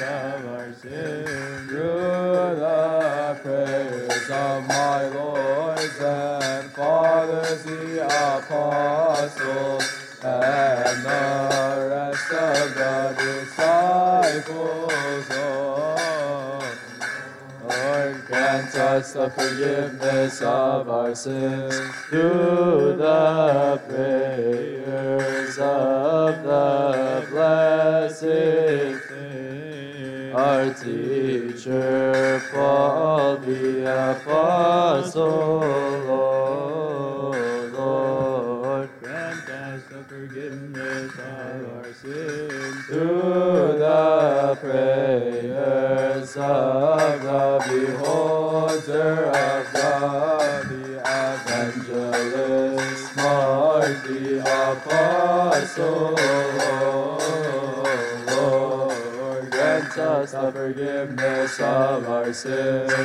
of our sins through the prayers of my lords and fathers, the apostles, and the rest of the disciples. Oh, Lord, grant us the forgiveness of our sins through the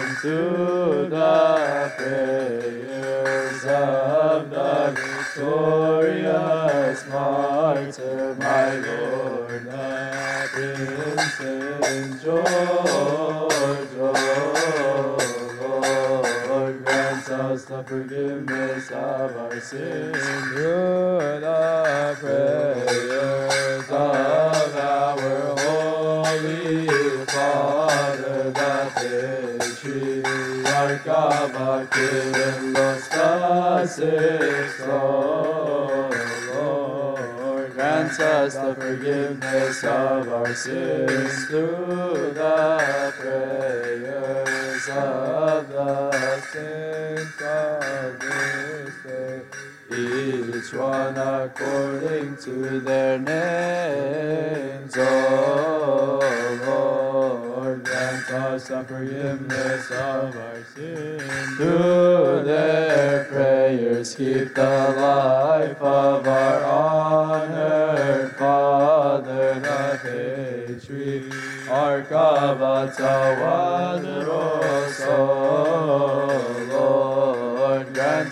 sins our through the prayers of the saints of this day each one according to their names. Oh Lord, grant us the forgiveness of our sins. Through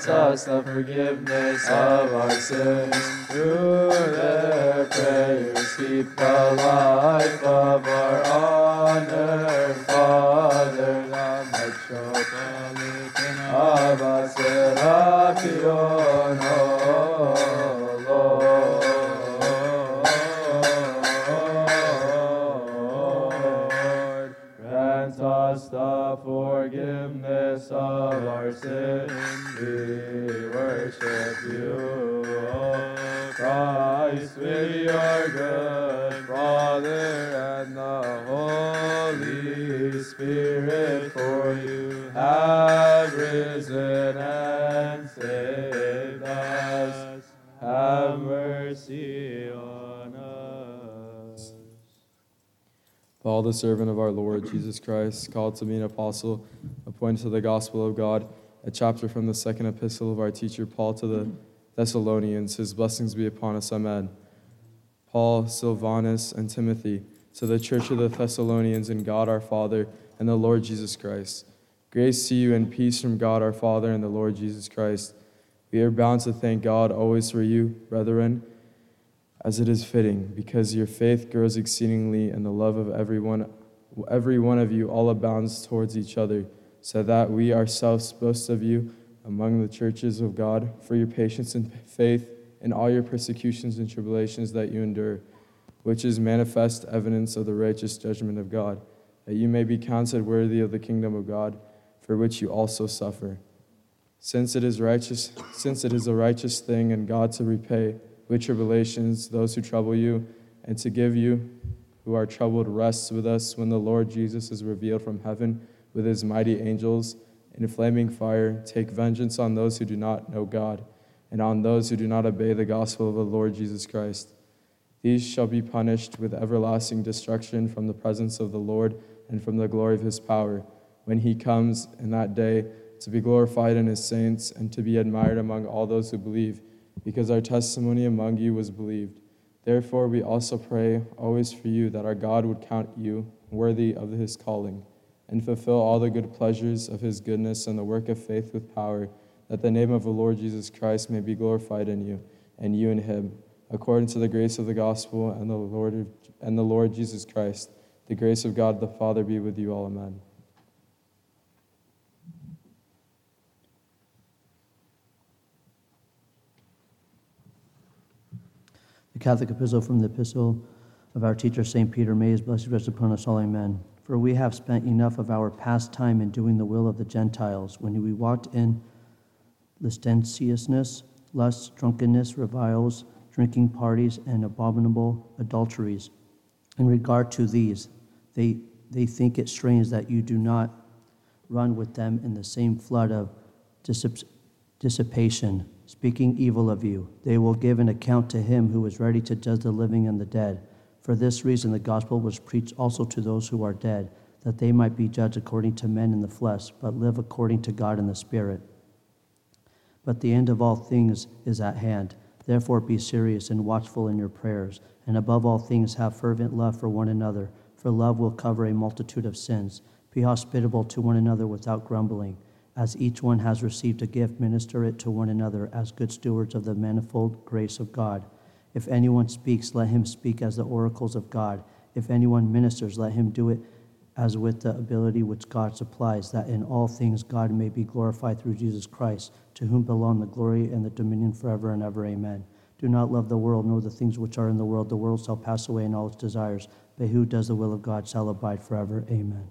us the forgiveness of our sins. Paul, the servant of our Lord Jesus Christ, called to be an apostle, appointed to the gospel of God, a chapter from the second epistle of our teacher Paul to the Thessalonians. His blessings be upon us. Amen. Paul, Silvanus, and Timothy, to the church of the Thessalonians in God our Father and the Lord Jesus Christ. Grace to you and peace from God our Father and the Lord Jesus Christ. We are bound to thank God always for you, brethren as it is fitting, because your faith grows exceedingly, and the love of everyone, every one of you all abounds towards each other, so that we ourselves boast of you among the churches of God for your patience and faith in all your persecutions and tribulations that you endure, which is manifest evidence of the righteous judgment of God, that you may be counted worthy of the kingdom of God, for which you also suffer. Since it is righteous, since it is a righteous thing in God to repay with tribulations those who trouble you, and to give you who are troubled rest with us when the Lord Jesus is revealed from heaven with his mighty angels in flaming fire, take vengeance on those who do not know God, and on those who do not obey the gospel of the Lord Jesus Christ. These shall be punished with everlasting destruction from the presence of the Lord and from the glory of his power, when he comes in that day to be glorified in his saints and to be admired among all those who believe, because our testimony among you was believed. Therefore, we also pray always for you that our God would count you worthy of his calling and fulfill all the good pleasures of his goodness and the work of faith with power, that the name of the Lord Jesus Christ may be glorified in you and you in him, according to the grace of the gospel and the Lord and the Lord Jesus Christ. The grace of God the Father be with you all. Amen. The Catholic Epistle from the Epistle of our teacher, St. Peter, may his blessed rest upon us all. Amen. For we have spent enough of our past time in doing the will of the Gentiles, when we walked in licentiousness, lust, drunkenness, reviles, drinking parties, and abominable adulteries. In regard to these, they, they think it strange that you do not run with them in the same flood of dissip- dissipation, speaking evil of you. They will give an account to him who is ready to judge the living and the dead. For this reason, the gospel was preached also to those who are dead, that they might be judged according to men in the flesh, but live according to God in the Spirit. But the end of all things is at hand. Therefore, be serious and watchful in your prayers, and above all things, have fervent love for one another, for love will cover a multitude of sins. Be hospitable to one another without grumbling. As each one has received a gift, minister it to one another as good stewards of the manifold grace of God. If anyone speaks, let him speak as the oracles of God. If anyone ministers, let him do it as with the ability which God supplies, that in all things God may be glorified through Jesus Christ, to whom belong the glory and the dominion forever and ever. Amen. Do not love the world, nor the things which are in the world. The world shall pass away and all its desires, but who does the will of God shall abide forever. Amen.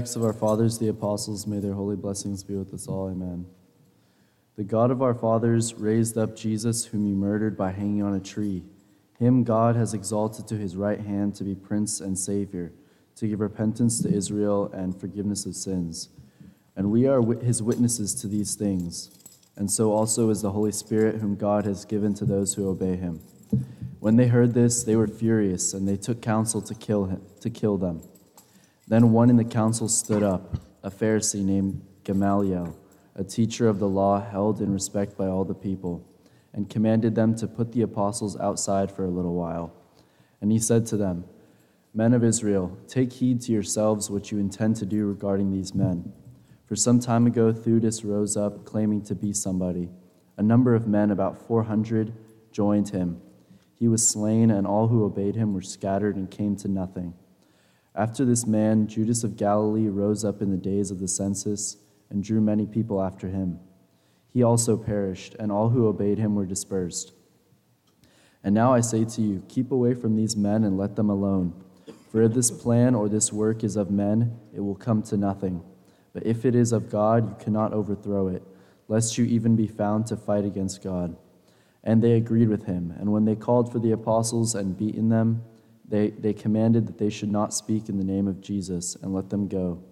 Of our fathers, the apostles, may their holy blessings be with us all. Amen. The God of our fathers raised up Jesus, whom you murdered by hanging on a tree. Him God has exalted to his right hand to be Prince and Savior, to give repentance to Israel and forgiveness of sins. And we are his witnesses to these things. And so also is the Holy Spirit, whom God has given to those who obey him. When they heard this, they were furious, and they took counsel to kill him, to kill them. Then one in the council stood up, a Pharisee named Gamaliel, a teacher of the law held in respect by all the people, and commanded them to put the apostles outside for a little while. And he said to them, Men of Israel, take heed to yourselves what you intend to do regarding these men. For some time ago, Theudas rose up, claiming to be somebody. A number of men, about 400, joined him. He was slain, and all who obeyed him were scattered and came to nothing. After this man, Judas of Galilee rose up in the days of the census and drew many people after him. He also perished, and all who obeyed him were dispersed. And now I say to you, keep away from these men and let them alone. For if this plan or this work is of men, it will come to nothing. But if it is of God, you cannot overthrow it, lest you even be found to fight against God. And they agreed with him. And when they called for the apostles and beaten them, they, they commanded that they should not speak in the name of Jesus and let them go.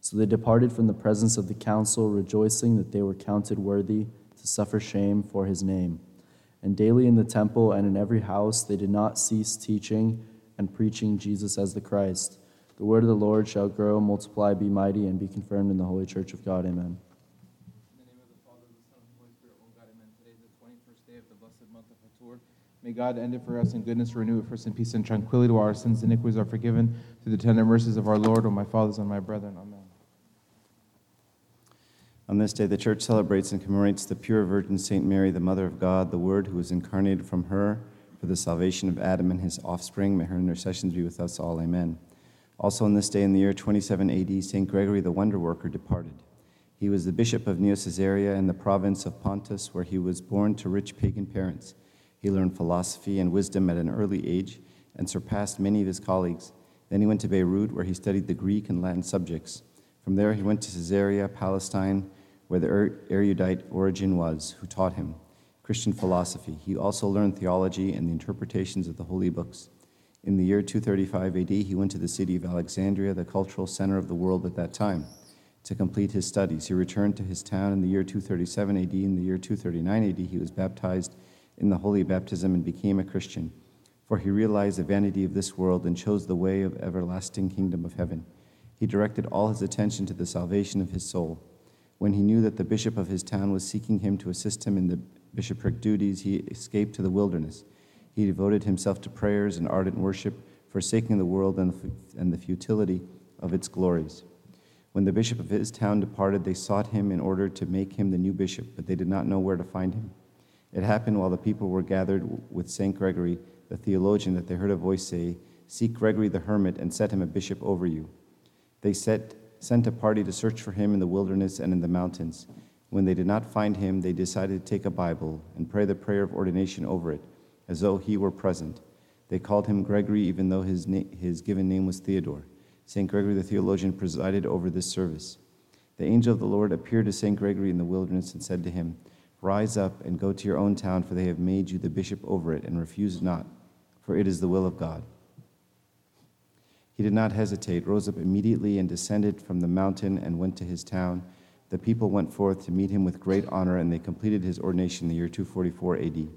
So they departed from the presence of the council, rejoicing that they were counted worthy to suffer shame for his name. And daily in the temple and in every house they did not cease teaching and preaching Jesus as the Christ. The word of the Lord shall grow, multiply, be mighty, and be confirmed in the holy church of God. Amen. In the name of the Father, the Son, and the Holy Spirit, one God, amen. Today is the 21st day of the blessed month of Hator. May God end it for us in goodness, renew it for us in peace and tranquility, while our sins and iniquities are forgiven through the tender mercies of our Lord, O my fathers and my brethren. Amen. On this day, the church celebrates and commemorates the pure Virgin Saint Mary, the Mother of God, the Word who was incarnated from her for the salvation of Adam and his offspring. May her intercessions be with us all. Amen. Also, on this day in the year 27 AD, Saint Gregory the Wonder Worker departed. He was the bishop of Neo Caesarea in the province of Pontus, where he was born to rich pagan parents. He learned philosophy and wisdom at an early age and surpassed many of his colleagues. Then he went to Beirut, where he studied the Greek and Latin subjects. From there, he went to Caesarea, Palestine, where the er- erudite Origen was, who taught him Christian philosophy. He also learned theology and the interpretations of the holy books. In the year 235 AD, he went to the city of Alexandria, the cultural center of the world at that time, to complete his studies. He returned to his town in the year 237 AD. In the year 239 AD, he was baptized in the holy baptism and became a Christian, for he realized the vanity of this world and chose the way of everlasting kingdom of heaven. He directed all his attention to the salvation of his soul. When he knew that the bishop of his town was seeking him to assist him in the bishopric duties, he escaped to the wilderness. He devoted himself to prayers and ardent worship, forsaking the world and the, and the futility of its glories. When the bishop of his town departed, they sought him in order to make him the new bishop, but they did not know where to find him. It happened while the people were gathered with St. Gregory, the theologian, that they heard a voice say, Seek Gregory the hermit and set him a bishop over you. They set, sent a party to search for him in the wilderness and in the mountains. When they did not find him, they decided to take a Bible and pray the prayer of ordination over it, as though he were present. They called him Gregory, even though his, na- his given name was Theodore. St. Gregory the theologian presided over this service. The angel of the Lord appeared to St. Gregory in the wilderness and said to him, Rise up and go to your own town, for they have made you the bishop over it, and refuse not, for it is the will of God. He did not hesitate, rose up immediately, and descended from the mountain and went to his town. The people went forth to meet him with great honor, and they completed his ordination in the year 244 AD.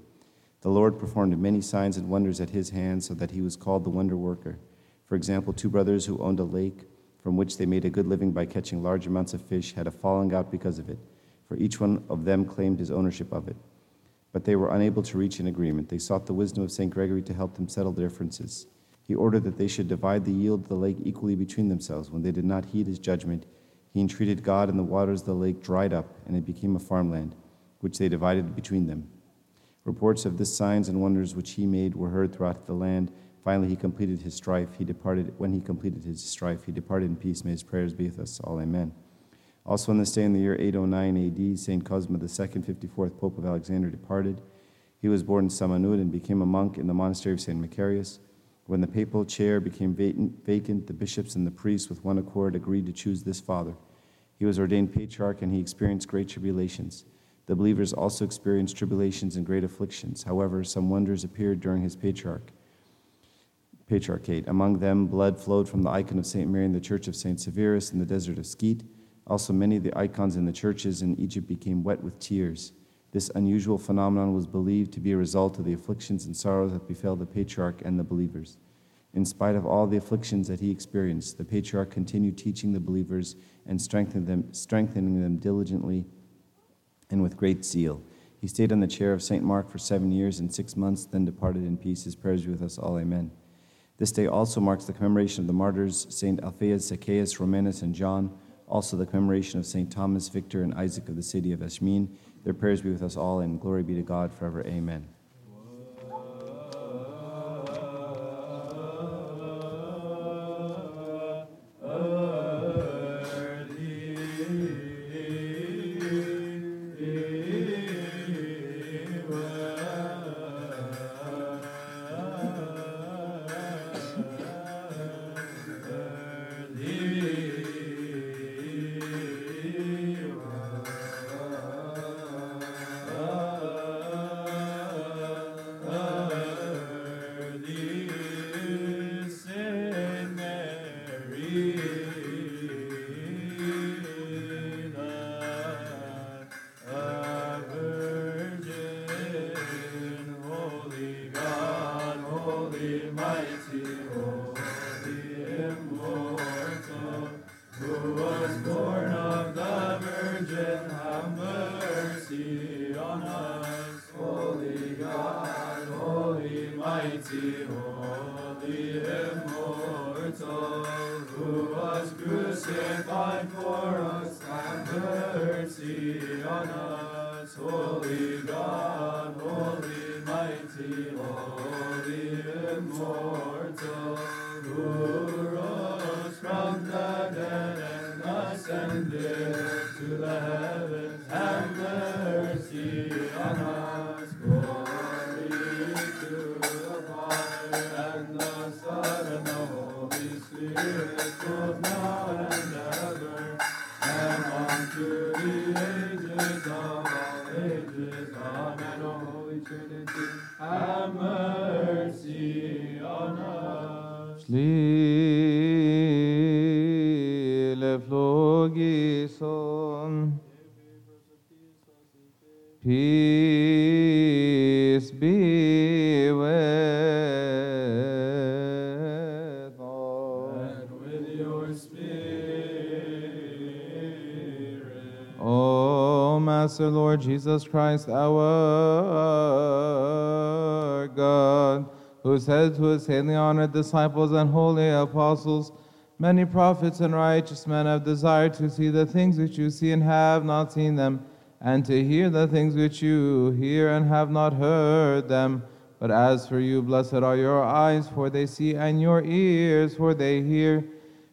The Lord performed many signs and wonders at his hands, so that he was called the wonder worker. For example, two brothers who owned a lake from which they made a good living by catching large amounts of fish had a falling out because of it, for each one of them claimed his ownership of it. But they were unable to reach an agreement. They sought the wisdom of St. Gregory to help them settle their differences. He ordered that they should divide the yield of the lake equally between themselves. When they did not heed his judgment, he entreated God, and the waters of the lake dried up, and it became a farmland, which they divided between them. Reports of the signs and wonders which he made were heard throughout the land. Finally, he completed his strife. He departed when he completed his strife. He departed in peace. May his prayers be with us all. Amen. Also, on this day in the year 809 AD, Saint Cosma II, 54th Pope of Alexandria, departed. He was born in Samanud and became a monk in the monastery of Saint Macarius. When the papal chair became vacant, the bishops and the priests, with one accord, agreed to choose this father. He was ordained patriarch, and he experienced great tribulations. The believers also experienced tribulations and great afflictions. However, some wonders appeared during his patriarch, patriarchate. Among them, blood flowed from the icon of St. Mary in the church of St. Severus in the desert of Scete. Also, many of the icons in the churches in Egypt became wet with tears. This unusual phenomenon was believed to be a result of the afflictions and sorrows that befell the patriarch and the believers. In spite of all the afflictions that he experienced, the patriarch continued teaching the believers and strengthening them, strengthening them diligently and with great zeal. He stayed on the chair of St. Mark for seven years and six months, then departed in peace. His prayers with us all. Amen. This day also marks the commemoration of the martyrs St. Alphaeus, Zacchaeus, Romanus, and John, also the commemoration of St. Thomas, Victor, and Isaac of the city of Eshmin. Their prayers be with us all, and glory be to God forever. Amen. Lord Jesus Christ, our God, who said to his highly honored disciples and holy apostles, Many prophets and righteous men have desired to see the things which you see and have not seen them, and to hear the things which you hear and have not heard them. But as for you, blessed are your eyes, for they see, and your ears, for they hear.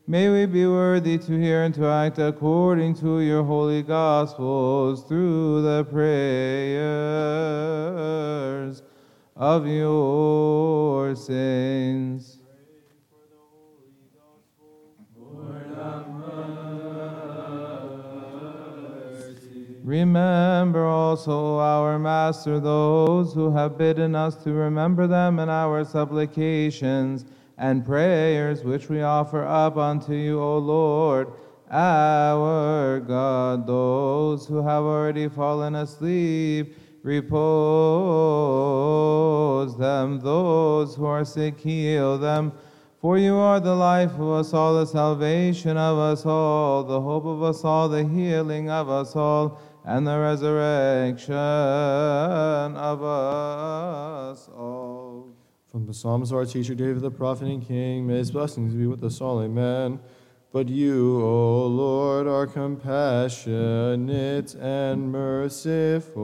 May we be worthy to hear and to act according to your holy gospels through the prayers of your saints. Remember also our Master, those who have bidden us to remember them in our supplications and prayers which we offer up unto you, O Lord, our God. Those who have already fallen asleep, repose them. Those who are sick, heal them. For you are the life of us all, the salvation of us all, the hope of us all, the healing of us all, and the resurrection of us all. From the Psalms of our teacher David the prophet and king, may his blessings be with us all. Amen. But you, O Lord, are compassionate and merciful,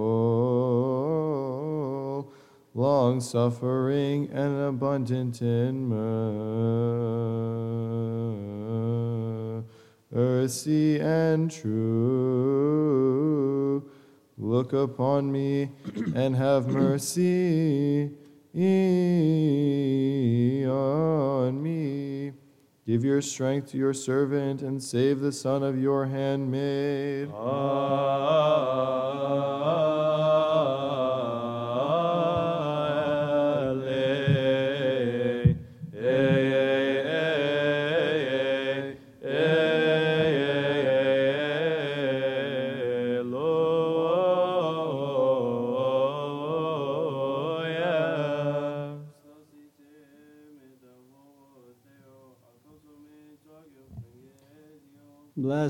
long suffering and abundant in mercy and truth. Look upon me and have mercy on me. Give your strength to your servant and save the son of your handmaid. Ah.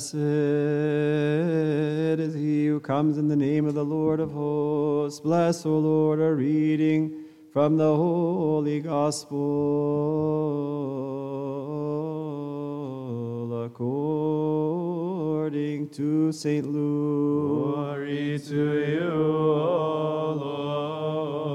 Blessed is he who comes in the name of the Lord of hosts. Bless, O Lord, our reading from the Holy Gospel according to St. Luke. Glory to you, O Lord.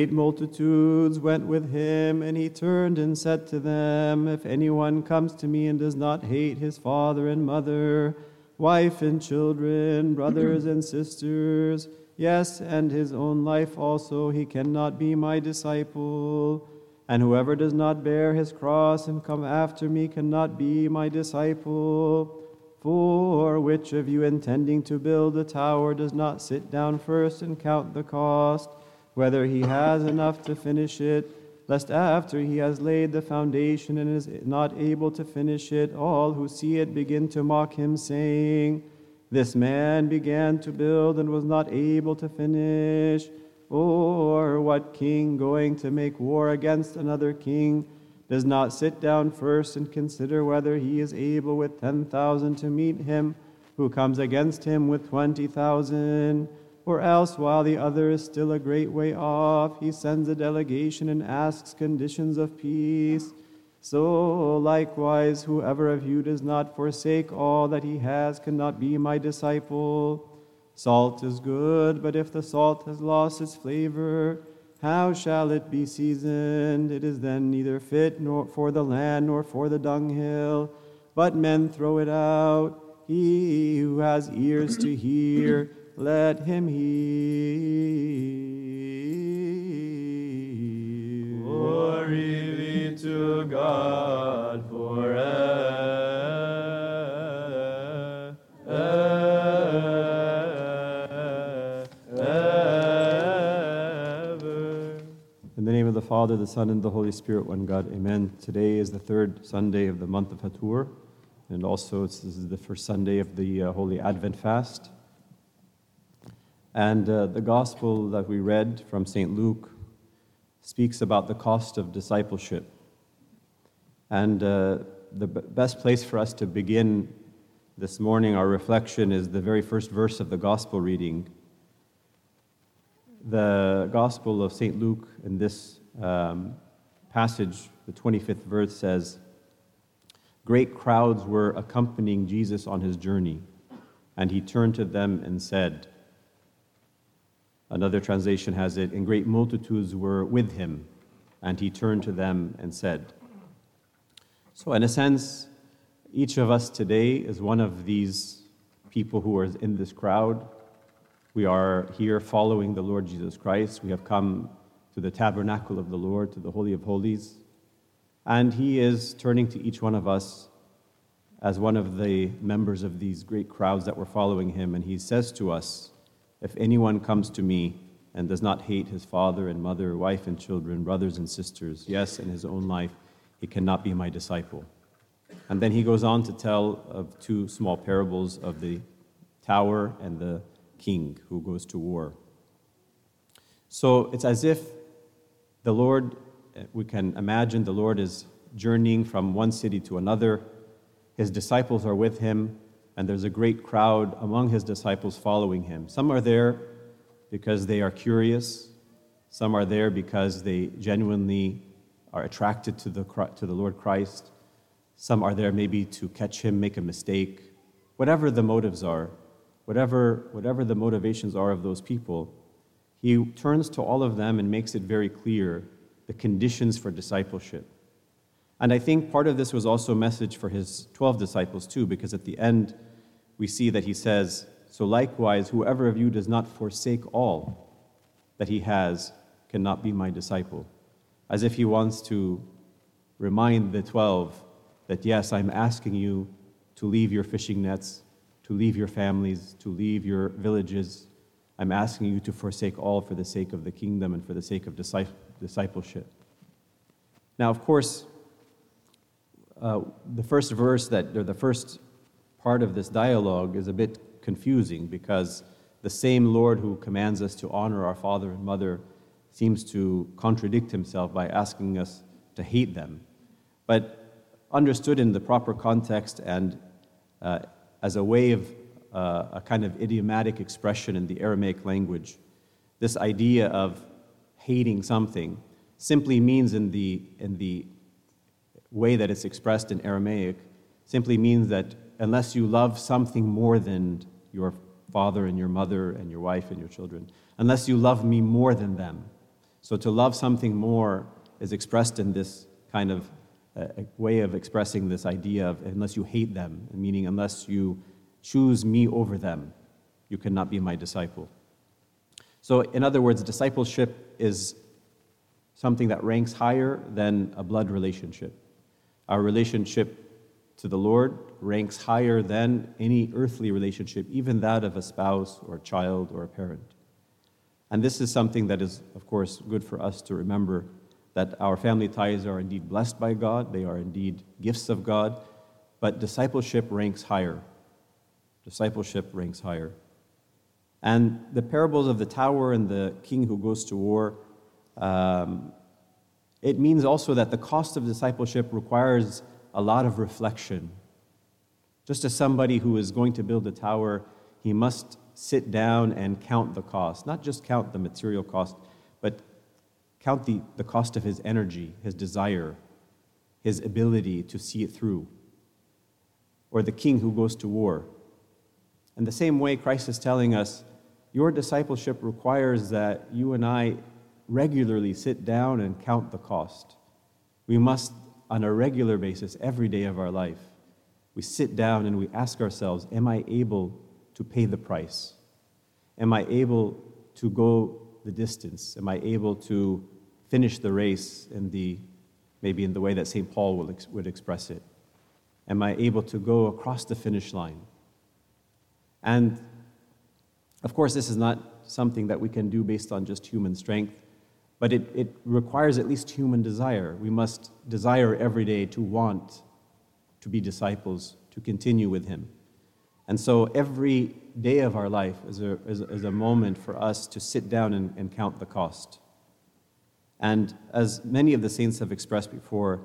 Great multitudes went with him, and he turned and said to them, If anyone comes to me and does not hate his father and mother, wife and children, brothers and sisters, yes, and his own life also, he cannot be my disciple. And whoever does not bear his cross and come after me cannot be my disciple. For which of you intending to build a tower does not sit down first and count the cost, whether he has enough to finish it, lest after he has laid the foundation and is not able to finish it, all who see it begin to mock him, saying, This man began to build and was not able to finish. Or what king going to make war against another king does not sit down first and consider whether he is able with ten thousand to meet him who comes against him with twenty thousand? Or else, while the other is still a great way off, he sends a delegation and asks conditions of peace. So likewise, whoever of you does not forsake all that he has cannot be my disciple. Salt is good, but if the salt has lost its flavor, how shall it be seasoned? It is then neither fit nor for the land nor for the dunghill, but men throw it out. He who has ears to hear, let him hear. Glory be to God forever. In the name of the Father, the Son, and the Holy Spirit, one God, amen. Today is the third Sunday of the month of Hatur, and also this is the first Sunday of the uh, Holy Advent fast. And uh, the gospel that we read from St. Luke speaks about the cost of discipleship. And uh, the b- best place for us to begin this morning, our reflection, is the very first verse of the gospel reading. The Gospel of St. Luke in this um, passage, the 25th verse says, Great crowds were accompanying Jesus on his journey, and he turned to them and said, Another translation has it, and great multitudes were with him, and he turned to them and said. So, in a sense, each of us today is one of these people who are in this crowd. We are here following the Lord Jesus Christ. We have come to the tabernacle of the Lord, to the Holy of Holies. And He is turning to each one of us as one of the members of these great crowds that were following Him. And He says to us, If anyone comes to me and does not hate his father and mother, wife and children, brothers and sisters, yes, and his own life, he cannot be my disciple. And then he goes on to tell of two small parables of the tower and the king who goes to war. So it's as if the Lord, we can imagine the Lord is journeying from one city to another. His disciples are with him, and there's a great crowd among his disciples following him. Some are there because they are curious, some are there because they genuinely are attracted to the, to the Lord Christ. Some are there maybe to catch him make a mistake. Whatever the motives are, whatever, whatever the motivations are of those people, he turns to all of them and makes it very clear the conditions for discipleship. And I think part of this was also a message for his 12 disciples too, because at the end we see that he says, So likewise, whoever of you does not forsake all that he has cannot be my disciple. As if he wants to remind the 12 that, yes, I'm asking you to leave your fishing nets, to leave your families, to leave your villages. I'm asking you to forsake all for the sake of the kingdom and for the sake of discipleship. Now, of course, uh, the first verse that, or the first part of this dialogue is a bit confusing because the same Lord who commands us to honor our father and mother seems to contradict himself by asking us to hate them. But understood in the proper context and uh, as a way of uh, a kind of idiomatic expression in the Aramaic language, this idea of hating something simply means in the, in the way that it's expressed in Aramaic, simply means that unless you love something more than your father and your mother and your wife and your children, unless you love me more than them. So to love something more is expressed in this kind of uh, way of expressing this idea of unless you hate them, meaning unless you choose me over them, you cannot be my disciple. So, in other words, discipleship is something that ranks higher than a blood relationship. Our relationship to the Lord ranks higher than any earthly relationship, even that of a spouse or a child or a parent. And this is something that is, of course, good for us to remember that our family ties are indeed blessed by God, they are indeed gifts of God, but discipleship ranks higher. Discipleship ranks higher. And the parables of the tower and the king who goes to war, um, it means also that the cost of discipleship requires a lot of reflection. Just as somebody who is going to build a tower, he must sit down and count the cost, not just count the material cost, but count the, the cost of his energy, his desire, his ability to see it through, or the king who goes to war. In the same way, Christ is telling us your discipleship requires that you and I regularly sit down and count the cost. We must, on a regular basis, every day of our life, we sit down and we ask ourselves, Am I able to pay the price? Am I able to go the distance? Am I able to finish the race in the, maybe in the way that St. Paul will, ex- would express it? Am I able to go across the finish line? And of course, this is not something that we can do based on just human strength, but it, it requires at least human desire. We must desire every day to want to be disciples, to continue with Him. And so every day of our life is a, is is a moment for us to sit down and, and count the cost. And as many of the saints have expressed before,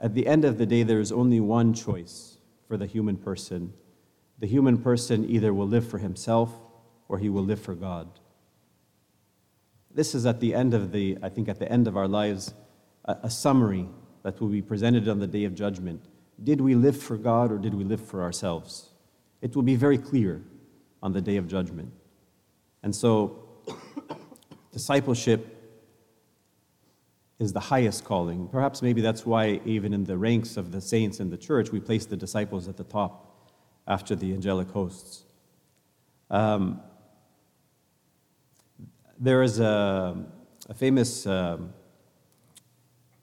at the end of the day, there is only one choice for the human person. The human person either will live for himself or he will live for God. This is at the end of the, I think, at the end of our lives, a, a summary that will be presented on the day of judgment. Did we live for God or did we live for ourselves? It will be very clear on the day of judgment. And so, discipleship is the highest calling. Perhaps maybe that's why, even in the ranks of the saints in the church, we place the disciples at the top after the angelic hosts. Um, there is a, a famous um,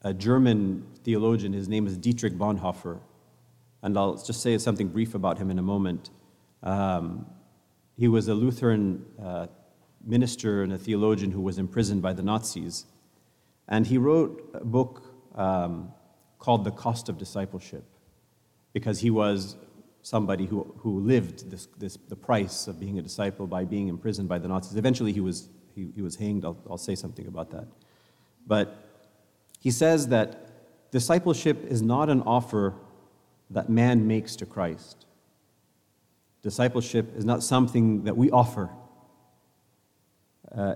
a German theologian, his name is Dietrich Bonhoeffer, and I'll just say something brief about him in a moment. Um, he was a Lutheran uh, minister and a theologian who was imprisoned by the Nazis. And he wrote a book um, called The Cost of Discipleship because he was somebody who, who lived this, this, the price of being a disciple by being imprisoned by the Nazis. Eventually, he was, he, he was hanged. I'll, I'll say something about that. But he says that discipleship is not an offer that man makes to Christ. Discipleship is not something that we offer. Uh,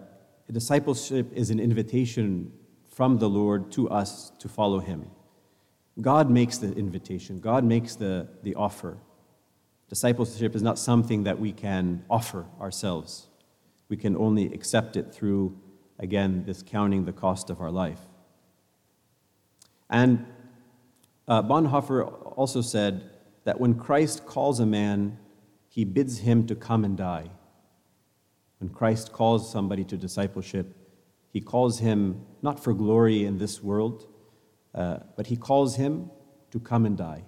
discipleship is an invitation from the Lord to us to follow Him. God makes the invitation, God makes the, the offer. Discipleship is not something that we can offer ourselves. We can only accept it through, again, this counting the cost of our life. And uh, Bonhoeffer also said that when Christ calls a man, he bids him to come and die. When Christ calls somebody to discipleship, he calls him not for glory in this world, uh, but he calls him to come and die.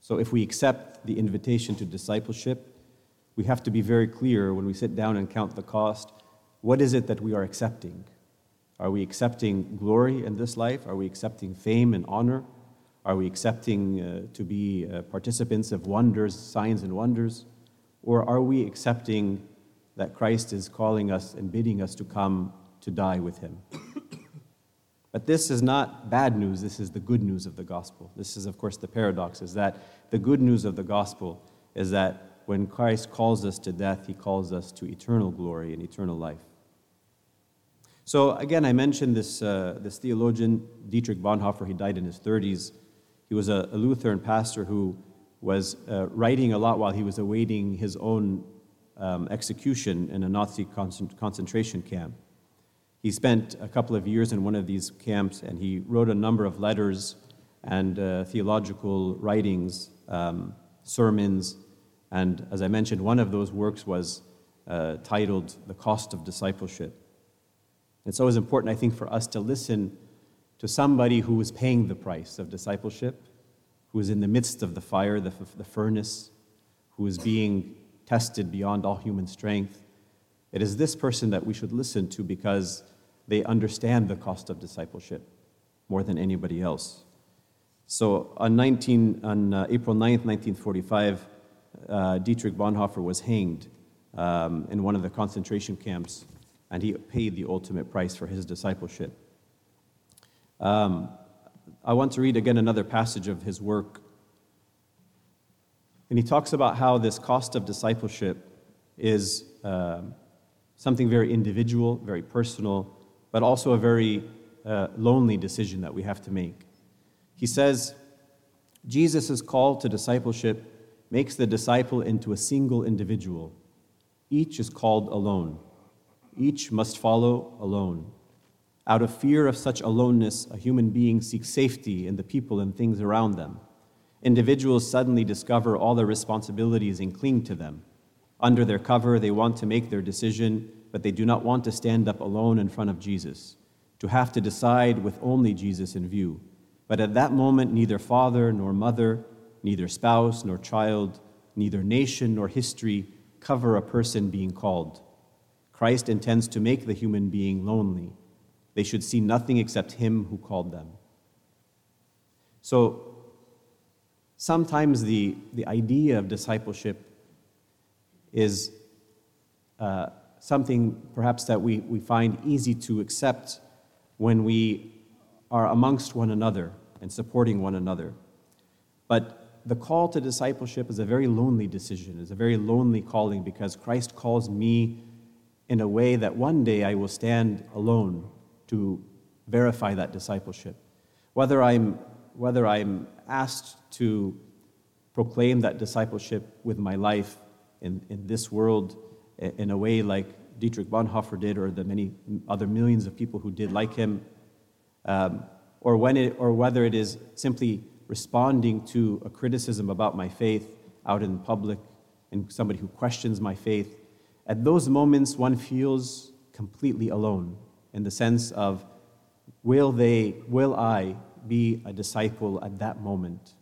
So if we accept the invitation to discipleship, we have to be very clear when we sit down and count the cost what is it that we are accepting? Are we accepting glory in this life? Are we accepting fame and honor? Are we accepting uh, to be uh, participants of wonders, signs, and wonders? Or are we accepting that Christ is calling us and bidding us to come to die with him? But this is not bad news, this is the good news of the gospel. This is, of course, the paradox is that the good news of the gospel is that when Christ calls us to death, he calls us to eternal glory and eternal life. So, again, I mentioned this, uh, this theologian, Dietrich Bonhoeffer, he died in his 30s. He was a, a Lutheran pastor who was uh, writing a lot while he was awaiting his own um, execution in a Nazi concentration camp. He spent a couple of years in one of these camps and he wrote a number of letters and uh, theological writings, um, sermons, and as I mentioned, one of those works was uh, titled The Cost of Discipleship. It's always important, I think, for us to listen to somebody who is paying the price of discipleship, who is in the midst of the fire, the, the furnace, who is being tested beyond all human strength. It is this person that we should listen to because they understand the cost of discipleship more than anybody else. So on, 19, on uh, April 9th, 1945, uh, Dietrich Bonhoeffer was hanged um, in one of the concentration camps, and he paid the ultimate price for his discipleship. Um, I want to read again another passage of his work. And he talks about how this cost of discipleship is uh, something very individual, very personal, but also a very uh, lonely decision that we have to make. He says, Jesus' call to discipleship makes the disciple into a single individual. Each is called alone. Each must follow alone. Out of fear of such aloneness, a human being seeks safety in the people and things around them. Individuals suddenly discover all their responsibilities and cling to them. Under their cover, they want to make their decision, but they do not want to stand up alone in front of Jesus, to have to decide with only Jesus in view. But at that moment, neither father nor mother, neither spouse nor child, neither nation nor history cover a person being called. Christ intends to make the human being lonely. They should see nothing except Him who called them. So, sometimes the, the idea of discipleship is uh, something perhaps that we, we find easy to accept when we are amongst one another and supporting one another. But the call to discipleship is a very lonely decision, it's a very lonely calling because Christ calls me in a way that one day I will stand alone to verify that discipleship. Whether I'm, whether I'm asked to proclaim that discipleship with my life in, in this world in a way like Dietrich Bonhoeffer did, or the many other millions of people who did like him, um, or, when it, or whether it is simply responding to a criticism about my faith out in public and somebody who questions my faith. At those moments, one feels completely alone in the sense of will they, will I be a disciple at that moment?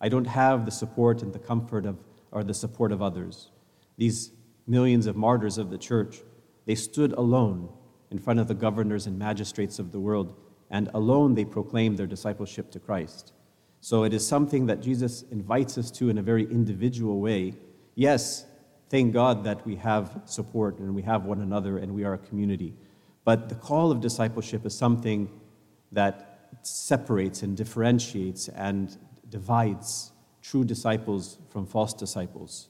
I don't have the support and the comfort of or the support of others. These millions of martyrs of the church, they stood alone in front of the governors and magistrates of the world, and alone they proclaimed their discipleship to Christ. So it is something that Jesus invites us to in a very individual way. Yes, thank God that we have support and we have one another and we are a community. But the call of discipleship is something that separates and differentiates and divides true disciples from false disciples.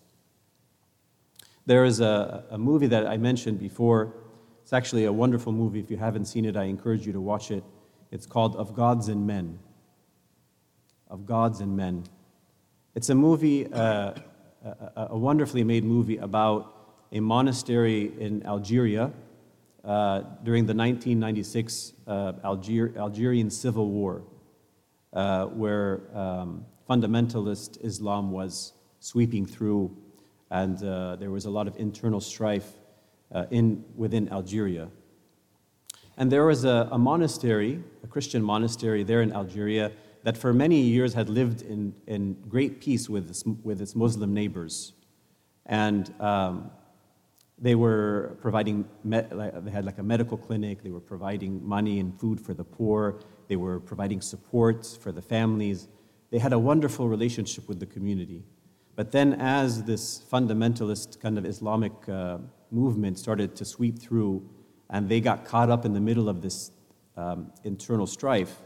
There is a, a movie that I mentioned before. It's actually a wonderful movie. If you haven't seen it, I encourage you to watch it. It's called Of Gods and Men. Of Gods and Men. It's a movie, uh, a, a, wonderfully made movie about a monastery in Algeria uh, during the 1996 uh, Alger- Algerian Civil War, uh, where um, fundamentalist Islam was sweeping through, and uh, there was a lot of internal strife uh, in, within Algeria. And there was a, a, monastery, a Christian monastery there in Algeria, that for many years had lived in, in great peace with its, with its Muslim neighbors. And um, they were providing, they had like a medical clinic, they were providing money and food for the poor, they were providing support for the families. They had a wonderful relationship with the community. But then, as this fundamentalist kind of Islamic uh, movement started to sweep through, and they got caught up in the middle of this um, internal strife,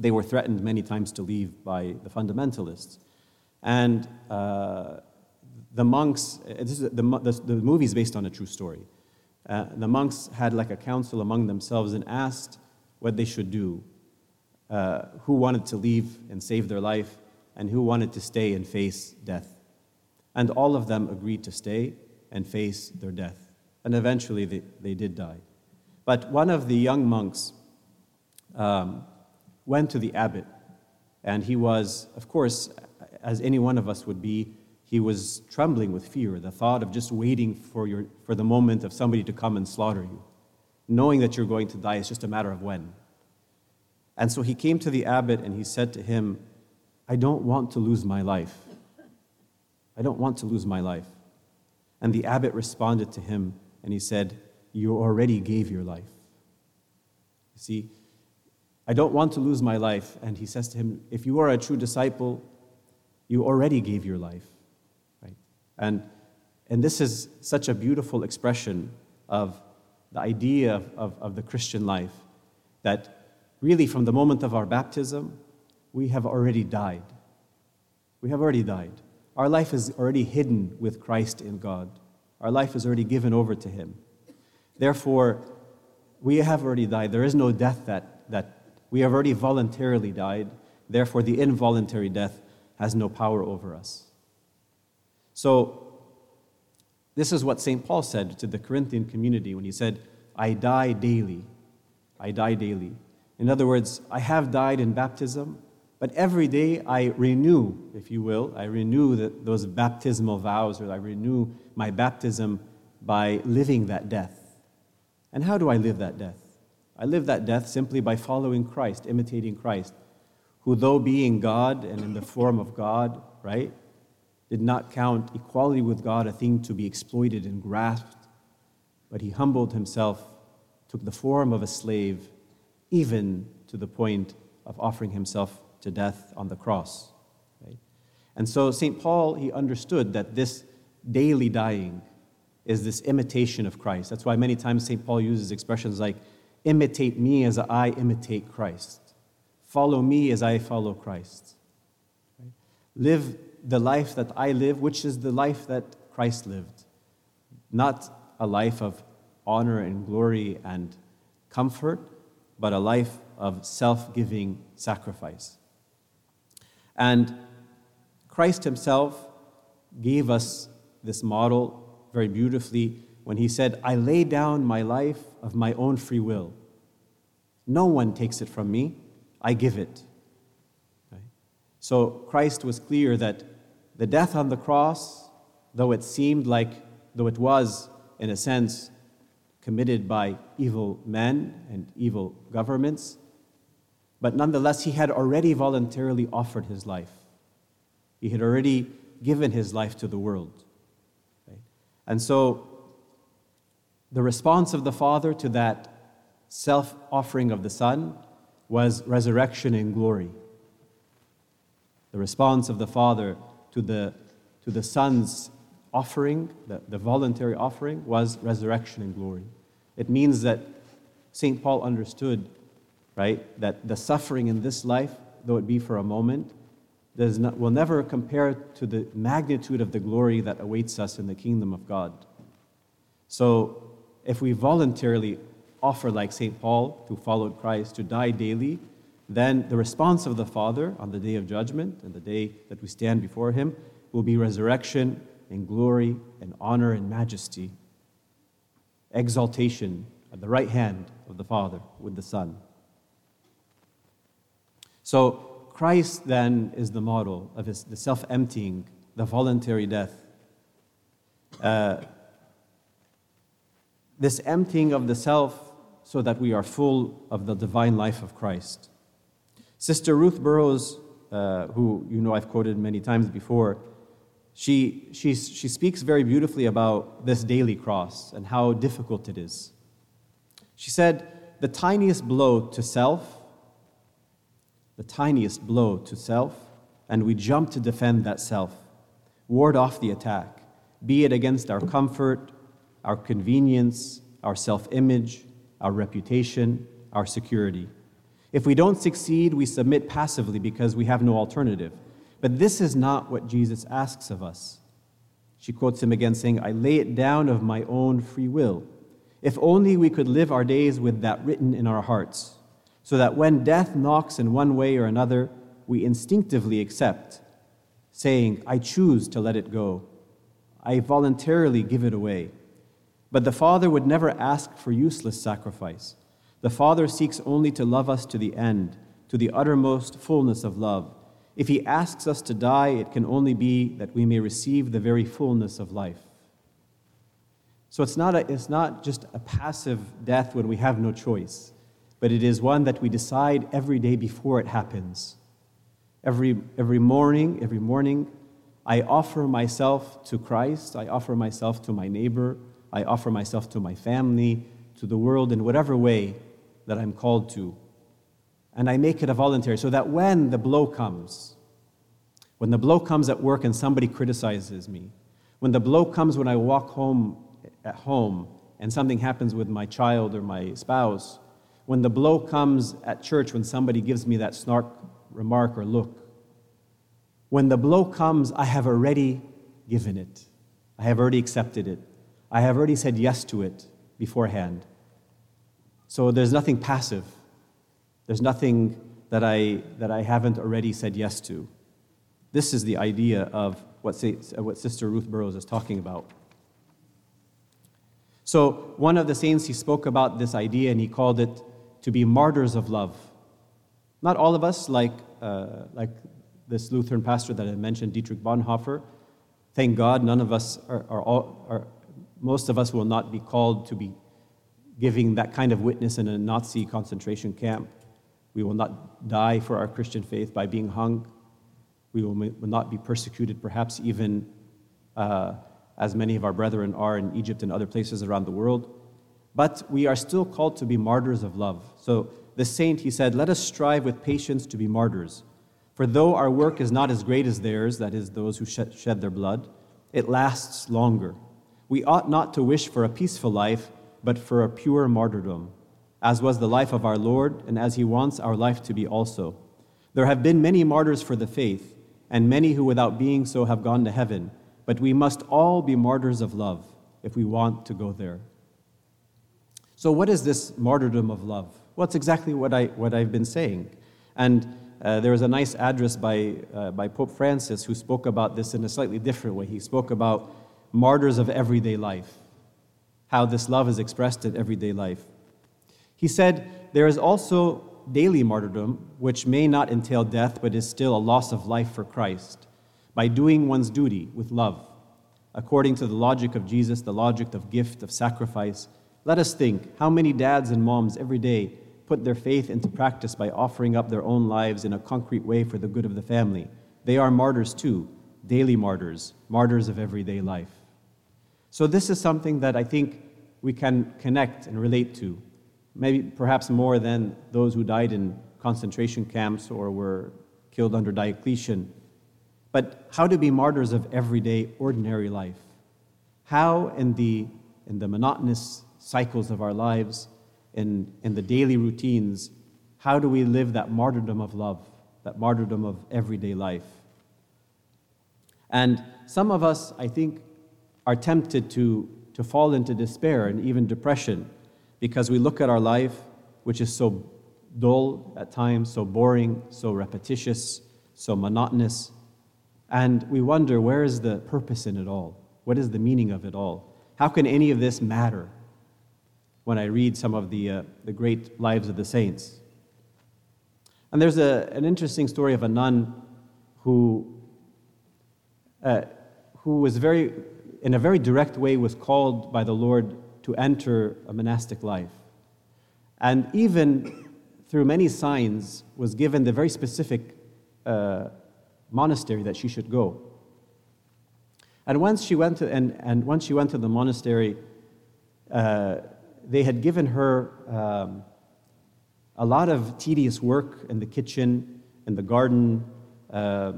they were threatened many times to leave by the fundamentalists. And uh, the monks, uh, this is, the, the, the movie is based on a true story. Uh, the monks had like a council among themselves and asked what they should do uh, who wanted to leave and save their life and who wanted to stay and face death. And all of them agreed to stay and face their death. And eventually they, they did die. But one of the young monks um, went to the abbot, and he was, of course, as any one of us would be, he was trembling with fear, the thought of just waiting for, your, for the moment of somebody to come and slaughter you. Knowing that you're going to die is just a matter of when. And so he came to the abbot and he said to him, I don't want to lose my life. I don't want to lose my life. And the abbot responded to him and he said, You already gave your life. You see, I don't want to lose my life. And he says to him, If you are a true disciple, you already gave your life. Right? And, and this is such a beautiful expression of the idea of, of, of the Christian life that really from the moment of our baptism, we have already died. We have already died. Our life is already hidden with Christ in God. Our life is already given over to Him. Therefore, we have already died. There is no death that, that we have already voluntarily died. Therefore, the involuntary death has no power over us. So, this is what St. Paul said to the Corinthian community when he said, I die daily. I die daily. In other words, I have died in baptism, but every day I renew, if you will, I renew the, those baptismal vows, or I renew my baptism by living that death. And how do I live that death? I live that death simply by following Christ, imitating Christ, who, though being God and in the form of God, right, did not count equality with God a thing to be exploited and grasped, but he humbled himself, took the form of a slave, even to the point of offering himself to death on the cross. Right? And so St. Paul, he understood that this daily dying is this imitation of Christ. That's why many times St. Paul uses expressions like, imitate me as I imitate Christ. Follow me as I follow Christ. Live the life that I live, which is the life that Christ lived. Not a life of honor and glory and comfort, but a life of self giving sacrifice. And Christ Himself gave us this model very beautifully when He said, I lay down my life of my own free will. No one takes it from me, I give it. So Christ was clear that the death on the cross, though it seemed like, though it was, in a sense, committed by evil men and evil governments, but nonetheless, he had already voluntarily offered his life. He had already given his life to the world. And so, the response of the Father to that self offering of the Son was resurrection in glory. The response of the Father to the, to the Son's offering, the, the voluntary offering, was resurrection in glory. It means that St. Paul understood, right, that the suffering in this life, though it be for a moment, does not, will never compare to the magnitude of the glory that awaits us in the kingdom of God. So, if we voluntarily offer, like St. Paul, who followed Christ, to die daily, then the response of the Father on the day of judgment and the day that we stand before Him will be resurrection and glory and honor and majesty, exaltation at the right hand of the Father with the Son. So, Christ then is the model of his, the self emptying, the voluntary death. Uh, this emptying of the self so that we are full of the divine life of Christ. Sister Ruth Burrows, uh, who you know I've quoted many times before, she, she, she speaks very beautifully about this daily cross and how difficult it is. She said, The tiniest blow to self, the tiniest blow to self, and we jump to defend that self, ward off the attack, be it against our comfort, our convenience, our self image, our reputation, our security. If we don't succeed, we submit passively because we have no alternative. But this is not what Jesus asks of us. She quotes him again, saying, I lay it down of my own free will. If only we could live our days with that written in our hearts, so that when death knocks in one way or another, we instinctively accept, saying, I choose to let it go. I voluntarily give it away. But the Father would never ask for useless sacrifice. The Father seeks only to love us to the end, to the uttermost fullness of love. If He asks us to die, it can only be that we may receive the very fullness of life. So it's not, a, it's not just a passive death when we have no choice, but it is one that we decide every day before it happens. Every, every morning, every morning, I offer myself to Christ, I offer myself to my neighbor, I offer myself to my family, to the world in whatever way that I'm called to. And I make it a voluntary so that when the blow comes, when the blow comes at work and somebody criticizes me, when the blow comes when I walk home at home and something happens with my child or my spouse, when the blow comes at church when somebody gives me that snark remark or look, when the blow comes, I have already given it. I have already accepted it. I have already said yes to it beforehand. So there's nothing passive. There's nothing that I, that I haven't already said yes to. This is the idea of what, what Sister Ruth Burrows is talking about. So, one of the saints, he spoke about this idea and he called it to be martyrs of love. Not all of us, like, uh, like this Lutheran pastor that I mentioned, Dietrich Bonhoeffer. Thank God, none of us are, are, all, are, most of us will not be called to be giving that kind of witness in a Nazi concentration camp. We will not die for our Christian faith by being hung. We will, will not be persecuted, perhaps even uh, as many of our brethren are in Egypt and other places around the world. But we are still called to be martyrs of love. So the saint, he said, Let us strive with patience to be martyrs. For though our work is not as great as theirs, that is, those who shed their blood, it lasts longer. We ought not to wish for a peaceful life, but for a pure martyrdom, as was the life of our Lord, and as he wants our life to be also. There have been many martyrs for the faith, and many who without being so have gone to heaven, but we must all be martyrs of love if we want to go there. So, what is this martyrdom of love? Well, it's exactly what, I, what I've been saying. And uh, there was a nice address by, uh, by Pope Francis who spoke about this in a slightly different way. He spoke about martyrs of everyday life, how this love is expressed in everyday life. He said, There is also daily martyrdom, which may not entail death, but is still a loss of life for Christ, by doing one's duty with love. According to the logic of Jesus, the logic of gift, of sacrifice, let us think how many dads and moms every day put their faith into practice by offering up their own lives in a concrete way for the good of the family. They are martyrs too, daily martyrs, martyrs of everyday life. So, this is something that I think we can connect and relate to, maybe perhaps more than those who died in concentration camps or were killed under Diocletian. But how to be martyrs of everyday, ordinary life. How, in the, in the monotonous cycles of our lives, in, in the daily routines, how do we live that martyrdom of love, that martyrdom of everyday life? And some of us, I think, are tempted to, to fall into despair and even depression because we look at our life, which is so dull at times, so boring, so repetitious, so monotonous, and we wonder where is the purpose in it all? What is the meaning of it all? How can any of this matter when I read some of the, uh, the great lives of the saints? And there's a, an interesting story of a nun who, uh, who was very in a very direct way, was called by the Lord to enter a monastic life. And even through many signs, was given the very specific uh, monastery that she should go. And once she went to, and, and once she went to the monastery, uh, they had given her um, a lot of tedious work in the kitchen, in the garden, uh,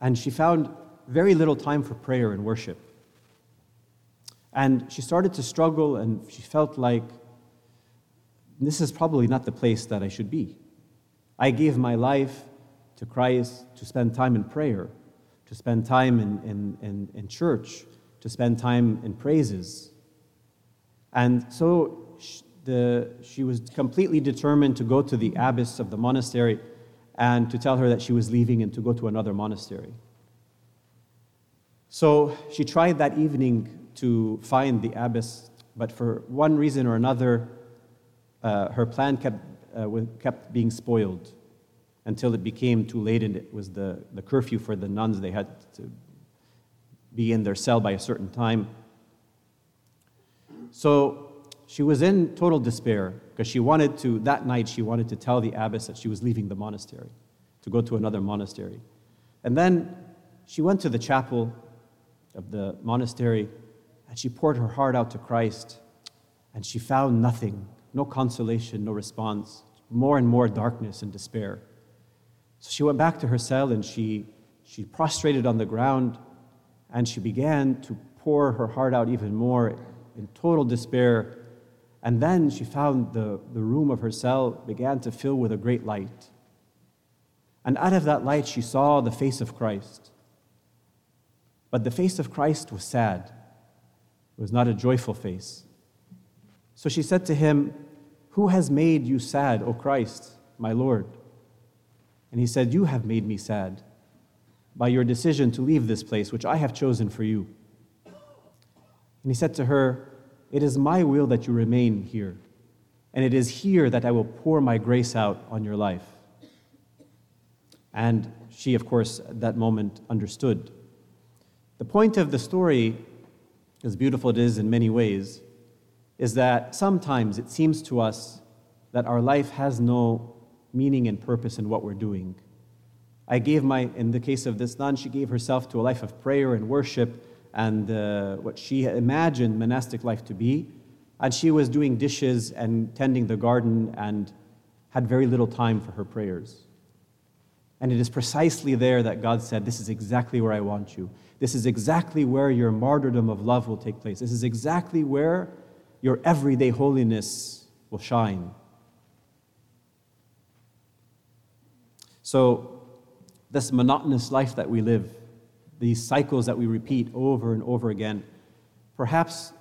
and she found very little time for prayer and worship. And she started to struggle, and she felt like this is probably not the place that I should be. I gave my life to Christ to spend time in prayer, to spend time in, in, in, in church, to spend time in praises. And so she, the, she was completely determined to go to the abbess of the monastery and to tell her that she was leaving and to go to another monastery. So she tried that evening to find the abbess, but for one reason or another, uh, her plan kept, uh, kept being spoiled until it became too late and it was the, the curfew for the nuns. They had to be in their cell by a certain time. So she was in total despair because she wanted to, that night, she wanted to tell the abbess that she was leaving the monastery to go to another monastery. And then she went to the chapel of the monastery and she poured her heart out to Christ, and she found nothing no consolation, no response, more and more darkness and despair. So she went back to her cell and she, she prostrated on the ground and she began to pour her heart out even more in total despair. And then she found the, the room of her cell began to fill with a great light. And out of that light, she saw the face of Christ. But the face of Christ was sad. It was not a joyful face. So she said to him, Who has made you sad, O Christ, my Lord? And he said, You have made me sad by your decision to leave this place, which I have chosen for you. And he said to her, It is my will that you remain here, and it is here that I will pour my grace out on your life. And she, of course, at that moment understood. The point of the story, as beautiful it is in many ways, is that sometimes it seems to us that our life has no meaning and purpose in what we're doing. I gave my, in the case of this nun, she gave herself to a life of prayer and worship and uh, what she imagined monastic life to be. And she was doing dishes and tending the garden and had very little time for her prayers. And it is precisely there that God said, This is exactly where I want you. This is exactly where your martyrdom of love will take place. This is exactly where your everyday holiness will shine. So, this monotonous life that we live, these cycles that we repeat over and over again, perhaps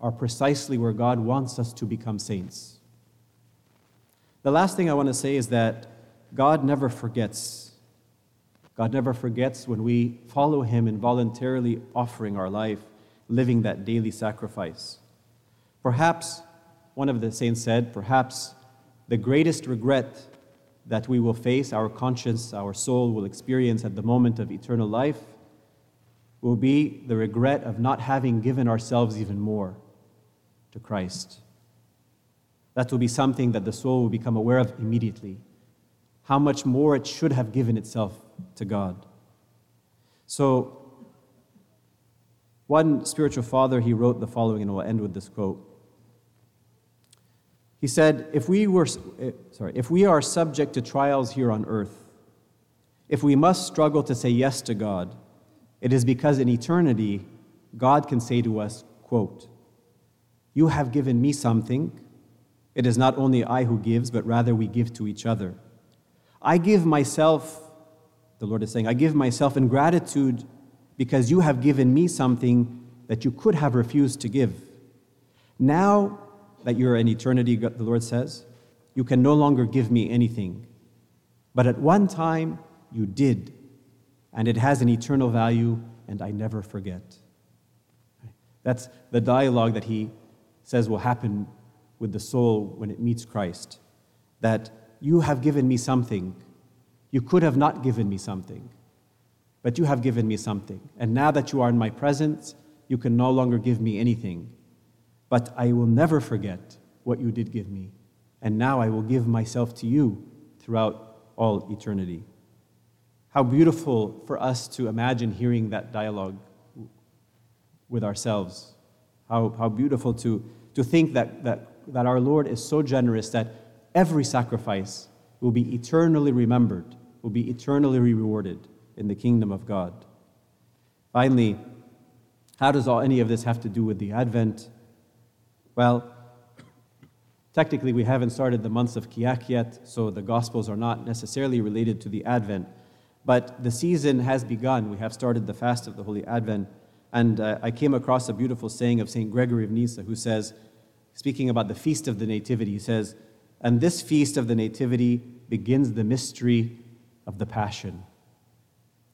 are precisely where God wants us to become saints. The last thing I want to say is that God never forgets. God never forgets when we follow Him in voluntarily offering our life, living that daily sacrifice. Perhaps, one of the saints said, perhaps the greatest regret that we will face, our conscience, our soul will experience at the moment of eternal life, will be the regret of not having given ourselves even more to Christ. That will be something that the soul will become aware of immediately. How much more it should have given itself to God. So, one spiritual father, he wrote the following, and we'll end with this quote. He said, if we, were, eh, sorry, if we are subject to trials here on earth, if we must struggle to say yes to God, it is because in eternity, God can say to us, quote, You have given me something. It is not only I who gives, but rather we give to each other. I give myself, the Lord is saying, I give myself in gratitude because you have given me something that you could have refused to give. Now that you're in eternity, the Lord says, you can no longer give me anything. But at one time, you did, and it has an eternal value, and I never forget. That's the dialogue that he says will happen with the soul when it meets Christ. That you have given me something. You could have not given me something, but you have given me something. And now that you are in my presence, you can no longer give me anything. But I will never forget what you did give me. And now I will give myself to you throughout all eternity. How beautiful for us to imagine hearing that dialogue with ourselves. How, how beautiful to, to think that, that, that our Lord is so generous that every sacrifice will be eternally remembered, will be eternally rewarded in the kingdom of God. Finally, how does all any of this have to do with the Advent? Well, technically, we haven't started the months of Kiahk yet, so the Gospels are not necessarily related to the Advent. But the season has begun. We have started the fast of the Holy Advent. And uh, I came across a beautiful saying of St. Gregory of Nyssa, who says, speaking about the Feast of the Nativity, he says, And this Feast of the Nativity begins the mystery of the Passion.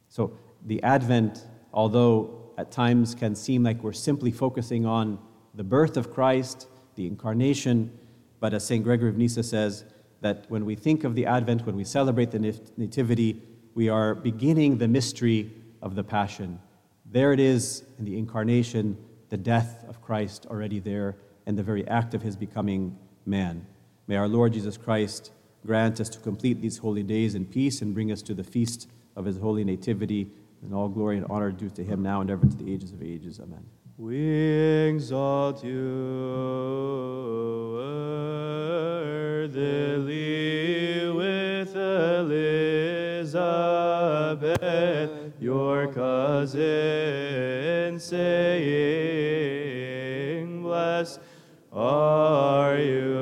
So the Advent, although at times can seem like we're simply focusing on the birth of Christ, the incarnation. But as St. Gregory of Nyssa says, that when we think of the Advent, when we celebrate the Nativity, we are beginning the mystery of the Passion. There it is in the incarnation, the death of Christ already there, and the very act of his becoming man. May our Lord Jesus Christ grant us to complete these holy days in peace and bring us to the feast of his holy nativity, and all glory and honor due to him now and ever to the ages of ages. Amen. We exalt you worthily with Elizabeth, your cousin, saying, Blessed are you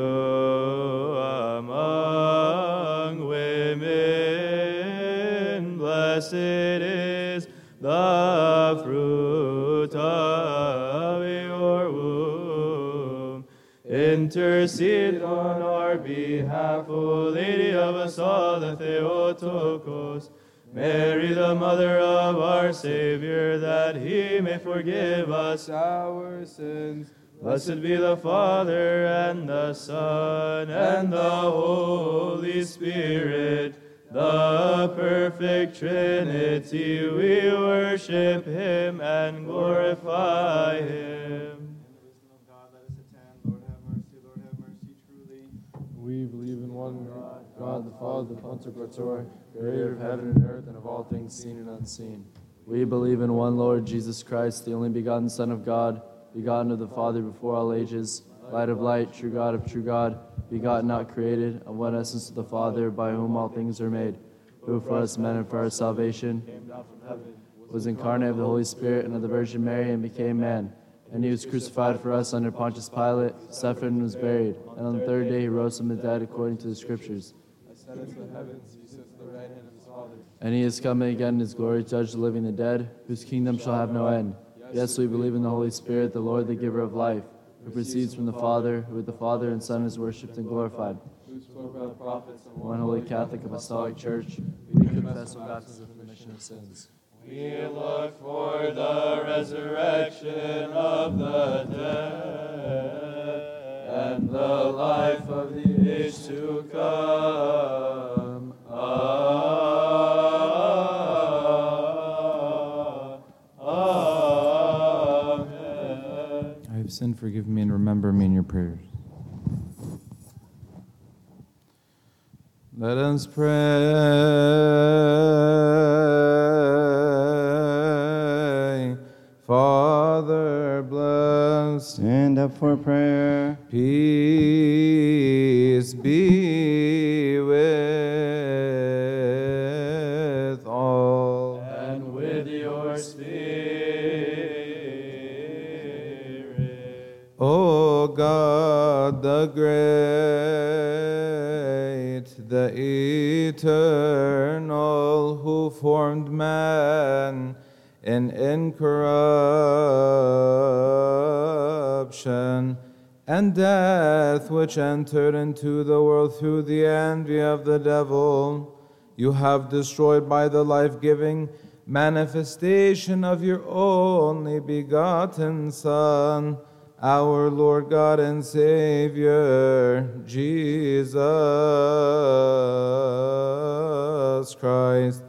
Intercede on our behalf, O Lady of us all, the Theotokos. Mary, the mother of our Savior, that he may forgive us our sins. Blessed be the Father, and the Son, and the Holy Spirit, the perfect Trinity. We worship him and glorify him. We believe in one God, God the Father, the Pantocrator, creator of heaven and earth and of all things seen and unseen. We believe in one Lord Jesus Christ, the only begotten Son of God, begotten of the Father before all ages, light of light, true God of true God, begotten, not created, of one essence of the Father, by whom all things are made, who for us men and for our salvation was incarnate of the Holy Spirit and of the Virgin Mary and became man. And he was crucified for us under Pontius Pilate, suffered and was buried. And on the third day he rose from the dead according to the Scriptures. The heavens, he sits the right hand of his Father. And he is coming again in his glory to judge the living and the dead, whose kingdom shall have no end. Yes, we believe in the Holy Spirit, the Lord, the giver of life, who proceeds from the Father, who with the Father and Son is worshipped and glorified. Who spoke by the prophets and One holy Catholic Apostolic Church, we confess our baptism for the remission of sins. We look for the resurrection of the dead and the life of the age to come. Amen. I have sinned, forgive me, and remember me in your prayers. Let us pray. Bless. Stand up for prayer. Peace be with all. And with your spirit. O God, the great, the eternal, who formed man in and death, which entered into the world through the envy of the devil, you have destroyed by the life giving manifestation of your only begotten Son, our Lord God and Savior, Jesus Christ.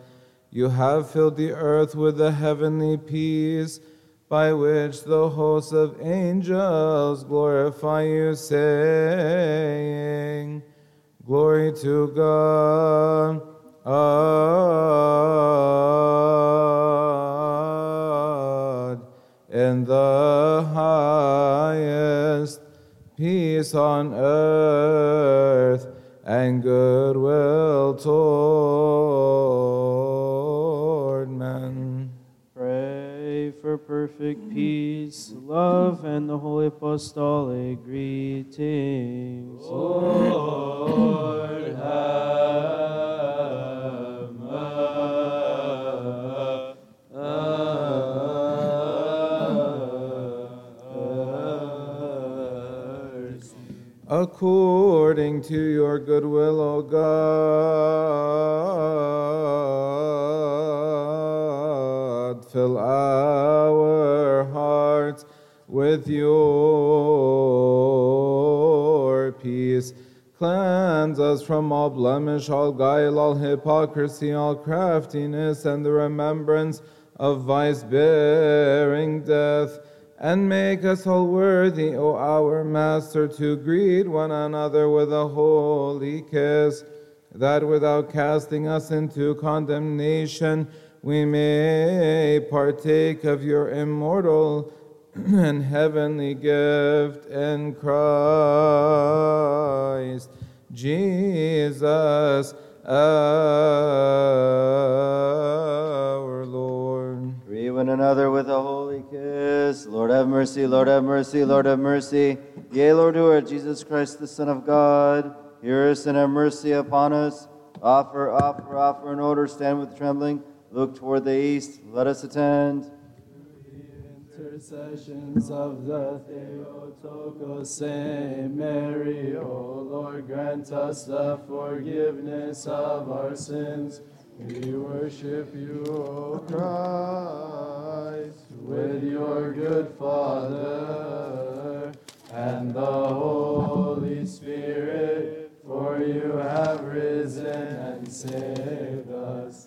You have filled the earth with the heavenly peace by which the hosts of angels glorify you, saying, Glory to God. in the highest, peace on earth, and goodwill toward perfect peace, love, and the holy apostolic greetings. Lord, have mercy. According to your goodwill, O God, fill our hearts with your peace. Cleanse us from all blemish, all guile, all hypocrisy, all craftiness, and the remembrance of vice bearing death. And make us all worthy, O our Master, to greet one another with a holy kiss, that without casting us into condemnation, we may partake of your immortal and heavenly gift in Christ Jesus our Lord. Greet one another with a holy kiss. Lord have mercy, Lord have mercy, Lord have mercy. Yea, Lord, who art Jesus Christ, the Son of God, hear us and have mercy upon us. Offer, offer, offer an odor, stand with trembling. Look toward the east, let us attend. intercessions of the Theotokos, Saint Mary, O Lord, grant us the forgiveness of our sins. We worship you, O Christ, with your good Father and the Holy Spirit, for you have risen and saved us.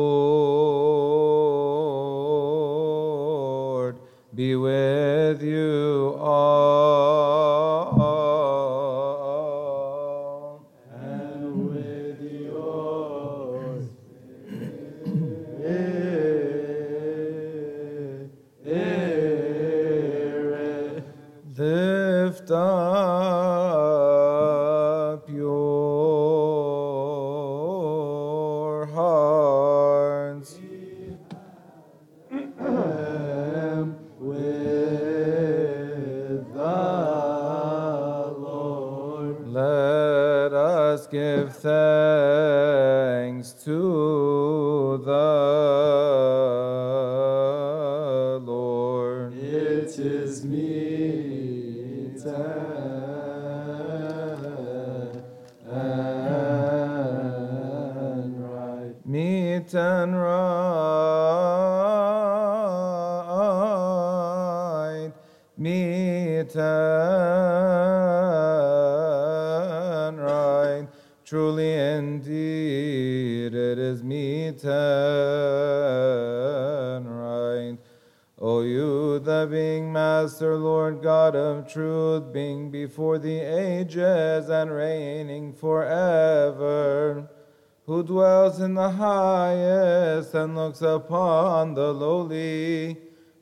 looks upon the lowly,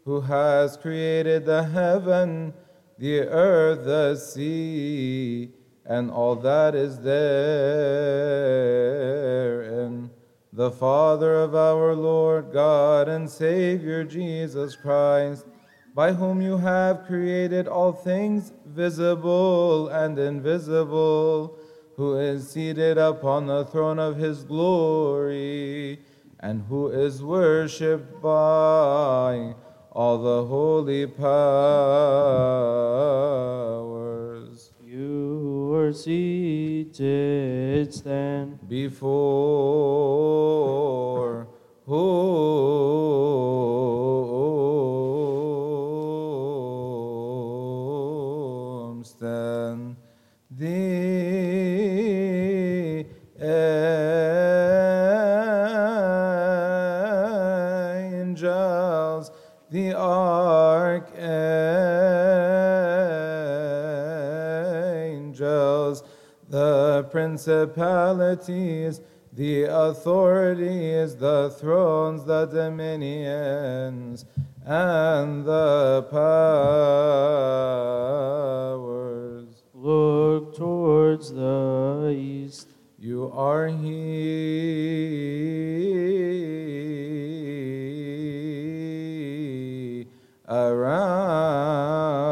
who has created the heaven, the earth, the sea, and all that is there. therein the Father of our Lord God and Savior Jesus Christ, by whom you have created all things visible and invisible, who is seated upon the throne of his glory, and who is worshipped by all the holy powers. You are seated, stand. before whom principalities, the authorities, the thrones, the dominions, and the powers. Look towards the east. You are he around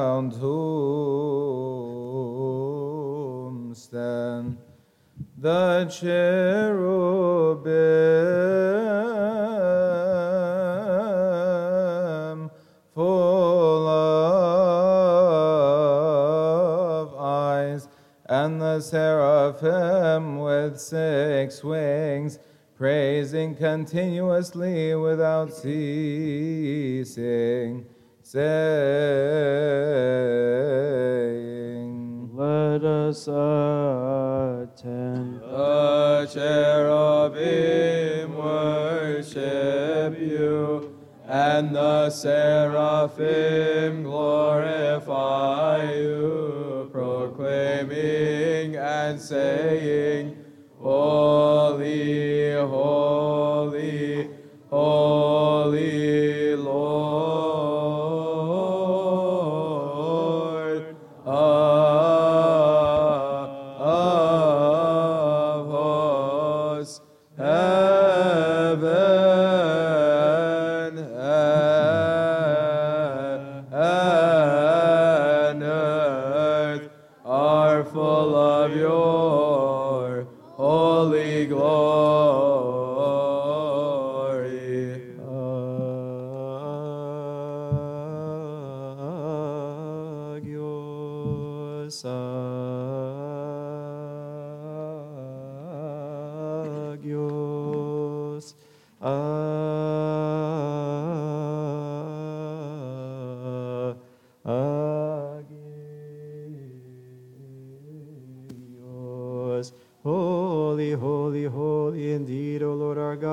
the cherubim full of eyes, and the seraphim with six wings, praising continuously without ceasing, saying, Let us attend. The cherubim worship you, and the seraphim glorify you, proclaiming and saying, Holy, holy, holy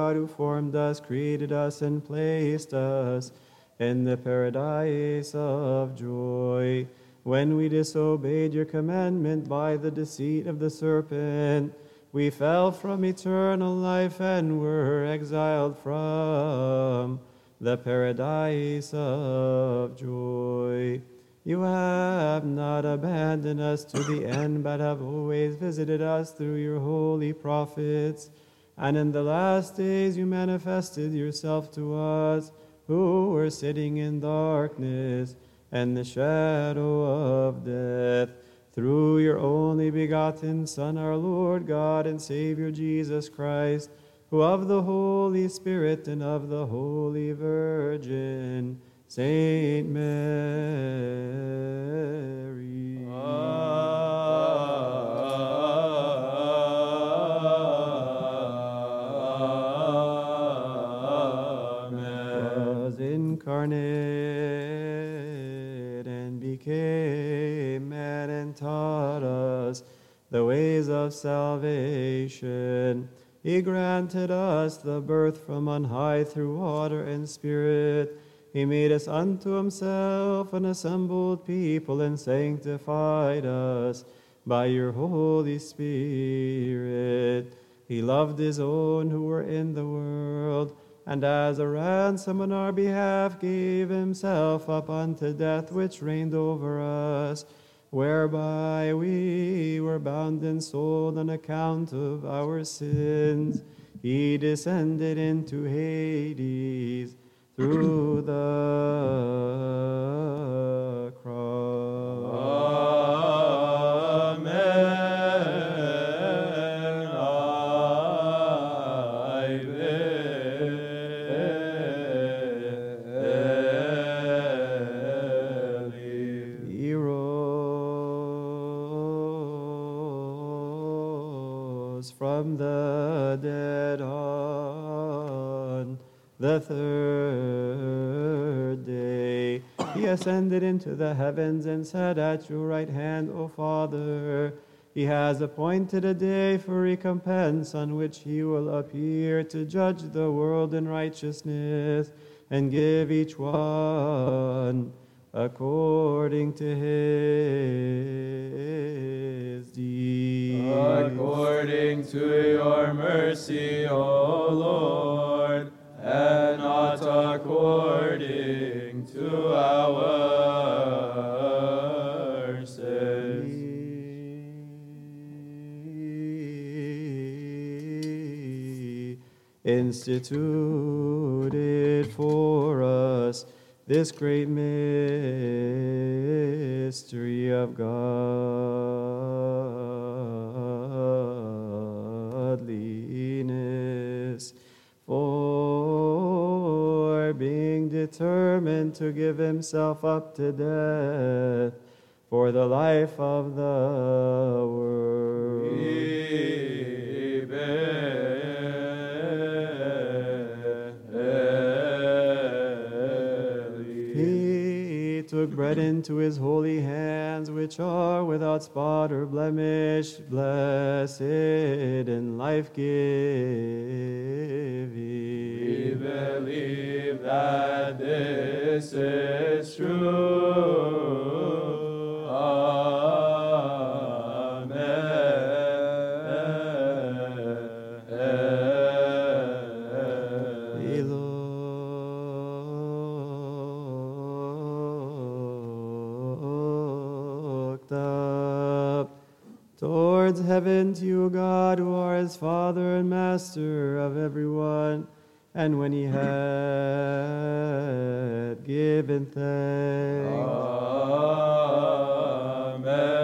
God, who formed us, created us, and placed us in the paradise of joy. When we disobeyed your commandment by the deceit of the serpent, we fell from eternal life and were exiled from the paradise of joy. You have not abandoned us to the end, but have always visited us through your holy prophets. And in the last days you manifested yourself to us, who were sitting in darkness and the shadow of death, through your only begotten Son, our Lord God and Savior Jesus Christ, who of the Holy Spirit and of the Holy Virgin, Saint Mary. was the ways of salvation. He granted us the birth from on high through water and spirit. He made us unto himself an assembled people and sanctified us by your Holy Spirit. He loved his own who were in the world, and as a ransom on our behalf gave himself up unto death, which reigned over us, whereby we were bound and sold on account of our sins. He descended into Hades through the cross. Ascended into the heavens and sat at your right hand, O Father. He has appointed a day for recompense on which he will appear to judge the world in righteousness and give each one according to his deeds. According to your mercy, O Lord, and not according to our sins. instituted for us this great mystery of godliness. Determined to give himself up to death for the life of the world. We He bread into his holy hands, which are without spot or blemish, blessed and life giving. We believe that this is true. Towards heaven to you, God, who are his Father and Master of everyone. And when he had given thanks, Amen.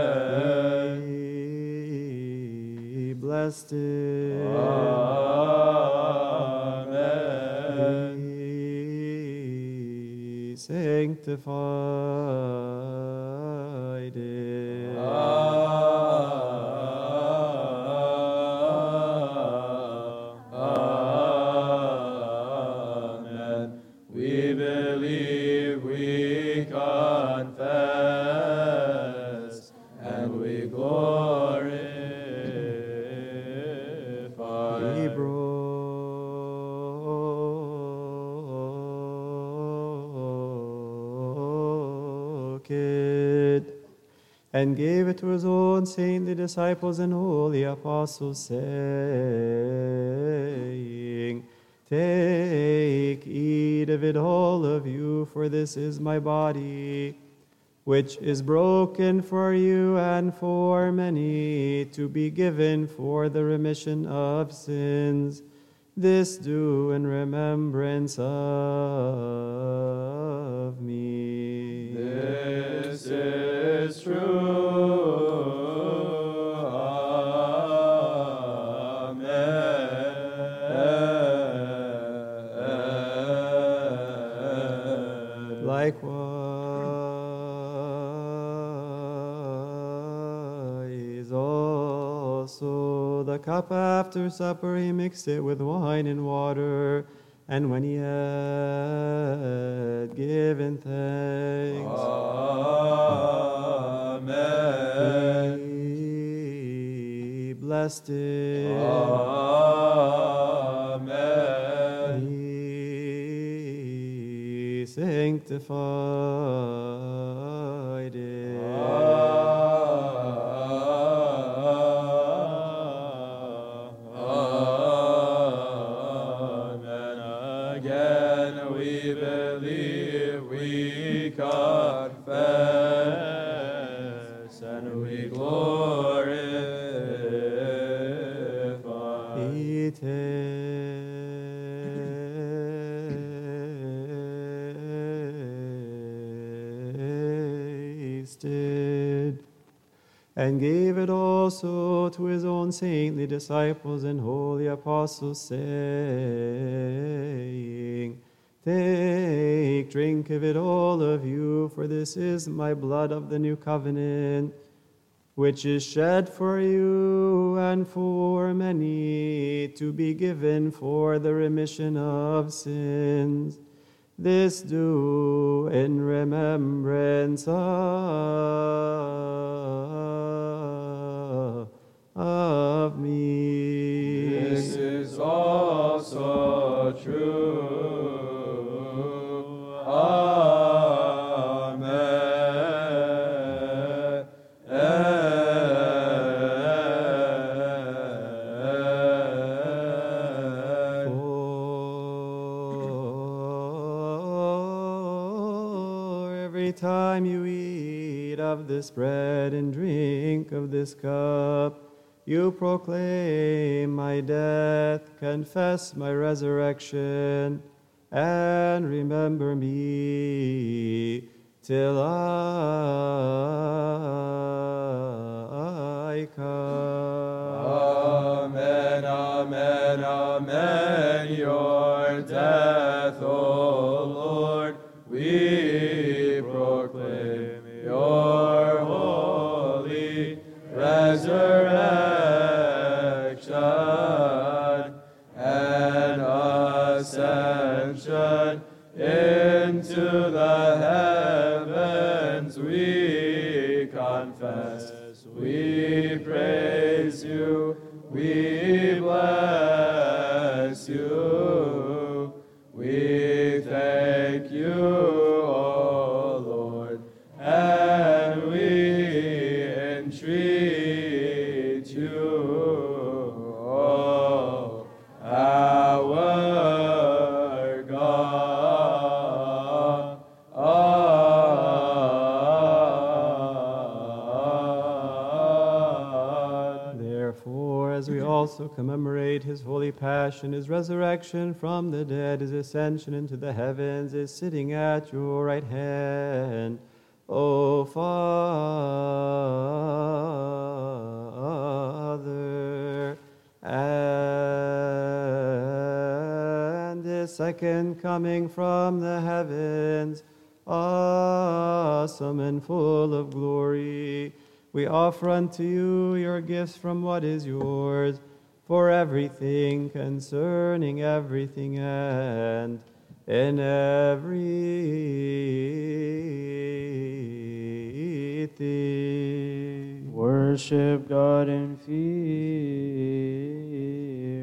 blessed it. Amen. Be sanctified it. Amen. It to his own saintly disciples and holy apostles, saying, Take, eat of it, all of you, for this is my body, which is broken for you and for many, to be given for the remission of sins. This do in remembrance of me. This is true. Amen. Likewise, also the cup after supper, he mixed it with wine and water. And when he had given thanks, Amen. he blessed it. Amen. He sanctified gave it also to his own saintly disciples and holy apostles, saying, Take, drink of it, all of you, for this is my blood of the new covenant, which is shed for you and for many to be given for the remission of sins. This do in remembrance of, me. This is also true. This bread and drink of this cup, you proclaim my death, confess my resurrection, and remember me till I come. Amen, amen, amen. Your death, also commemorate his holy passion, his resurrection from the dead, his ascension into the heavens, is sitting at your right hand. O Father, and his second coming from the heavens, awesome and full of glory. We offer unto you your gifts from what is yours for everything concerning everything and in everything. Worship God in fear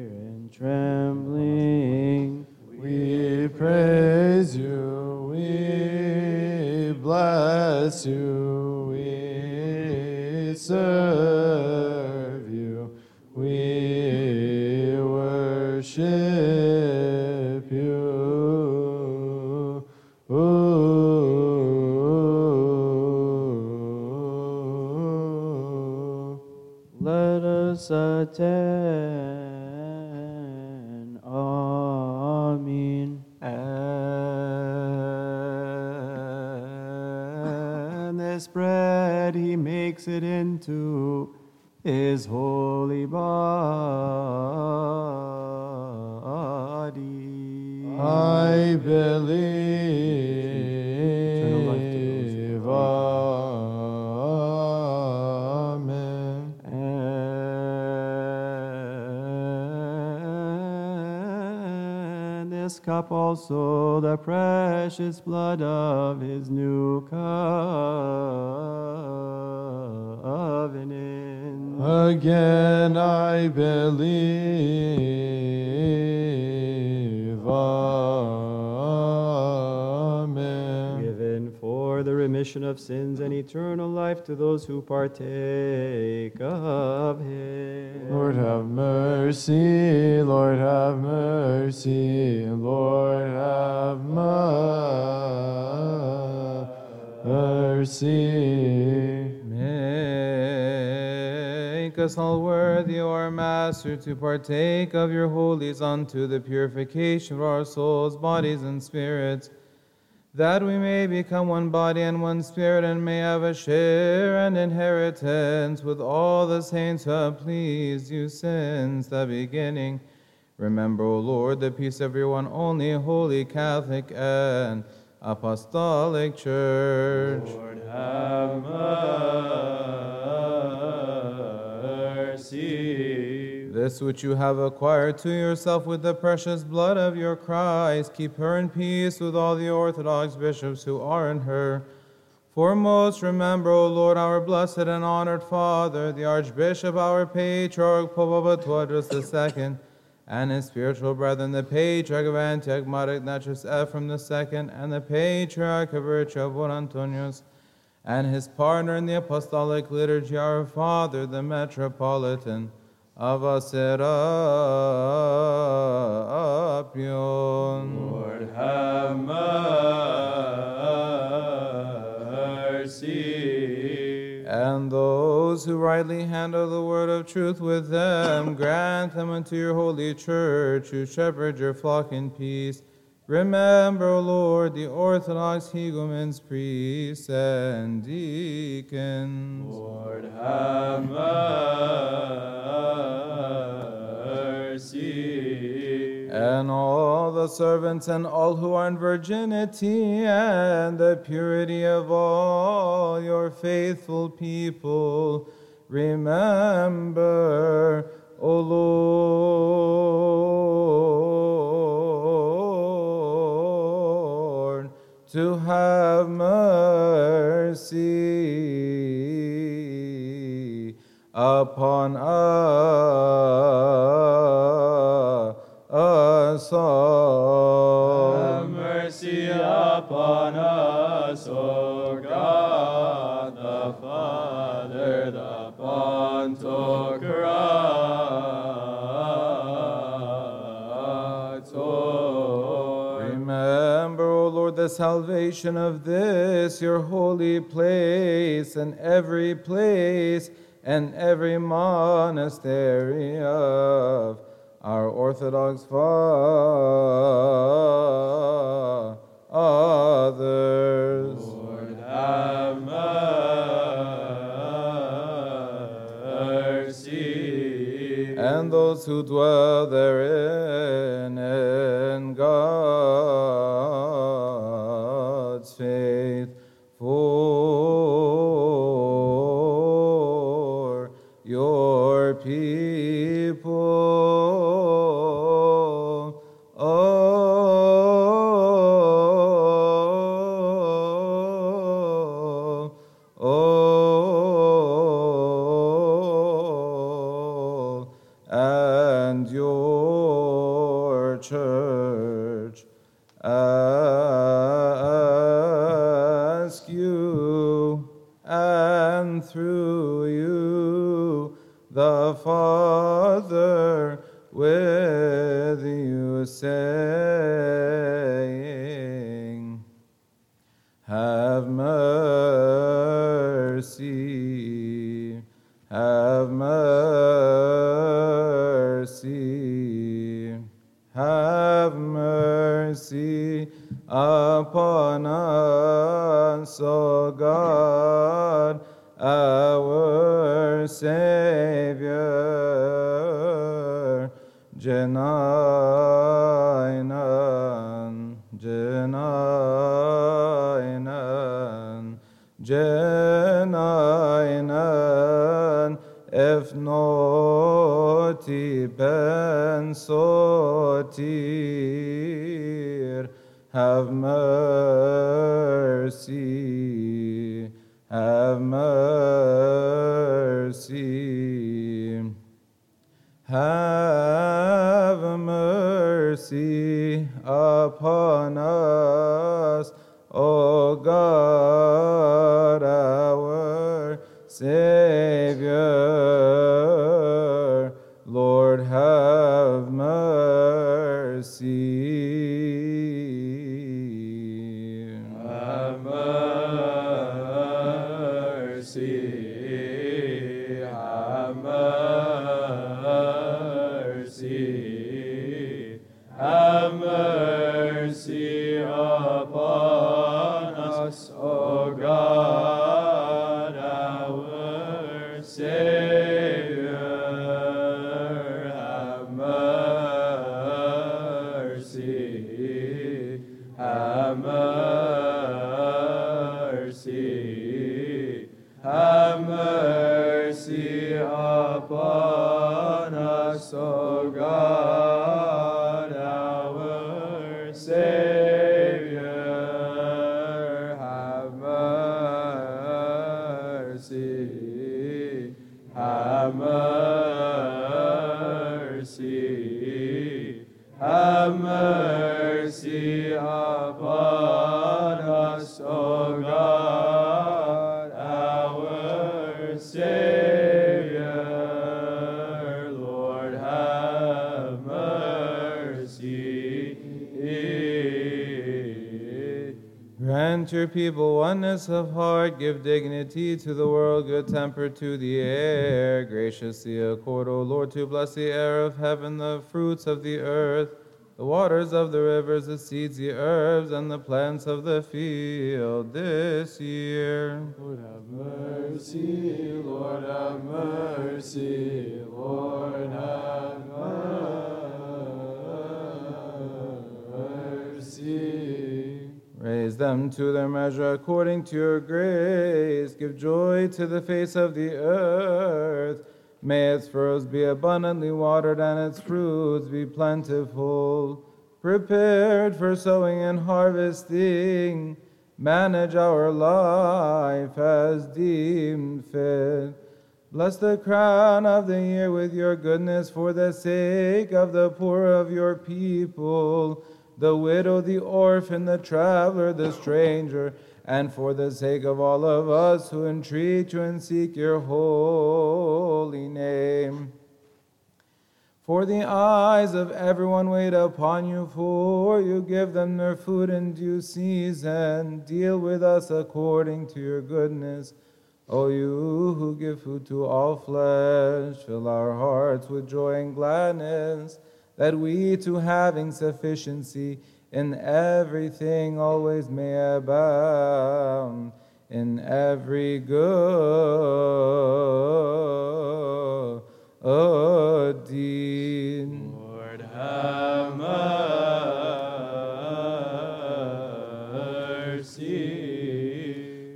and trembling. We praise you, we bless you, we serve worship you. Let us attend. Amen. And this bread he makes it into his holy body. Cup also, the precious blood of his new covenant. Again I believe. For the remission of sins and eternal life to those who partake of him. Lord have mercy, Lord have mercy, Lord have mercy. Make us all worthy, O our Master, to partake of your holies unto the purification of our souls, bodies, and spirits, that we may become one body and one spirit, and may have a share and inheritance with all the saints who have pleased you since the beginning. Remember, O Lord, the peace of your one only holy, Catholic, and Apostolic Church. Lord, have mercy. This which you have acquired to yourself with the precious blood of your Christ, keep her in peace with all the Orthodox bishops who are in her. Foremost, remember, O Lord, our blessed and honored Father, the Archbishop, our Patriarch, Pope Abba Tawadros II, and his spiritual brethren, the Patriarch of Antioch, Mar Ignatius Ephraim II, and the Patriarch of Richard Antonius, and his partner in the Apostolic Liturgy, our Father, the Metropolitan of Aserapion. Lord, have mercy. And those who rightly handle the word of truth with them, grant them unto your holy church, who shepherd your flock in peace. Remember, O Lord, the Orthodox hegumens, priests, and deacons. Lord, have mercy. and all the servants and all who are in virginity and the purity of all your faithful people. Remember, O Lord, to have mercy upon us salvation of this your holy place and every place and every monastery of our Orthodox fathers. Lord, have mercy. and those who dwell therein, and God's saying, Have mercy, have mercy, have mercy upon us, O God, our Savior. Cenaynen, Cenaynen, Cenaynen Efnoti pensotir Have mercy. People oneness of heart, give dignity to the world, good temper to the air. Graciously accord, O Lord, to bless the air of heaven, the fruits of the earth, the waters of the rivers, the seeds, the herbs, and the plants of the field this year. Lord have mercy, Lord have mercy, Lord have Raise them to their measure according to your grace. Give joy to the face of the earth. May its furrows be abundantly watered and its fruits be plentiful. Prepared for sowing and harvesting, manage our life as deemed fit. Bless the crown of the year with your goodness for the sake of the poor of your people, the widow, the orphan, the traveler, the stranger, and for the sake of all of us who entreat you and seek your holy name. For the eyes of everyone wait upon you, for you give them their food in due season. Deal with us according to your goodness. O you who give food to all flesh, fill our hearts with joy and gladness, that we, to having sufficiency in everything, always may abound in every good good deed. Lord, have mercy.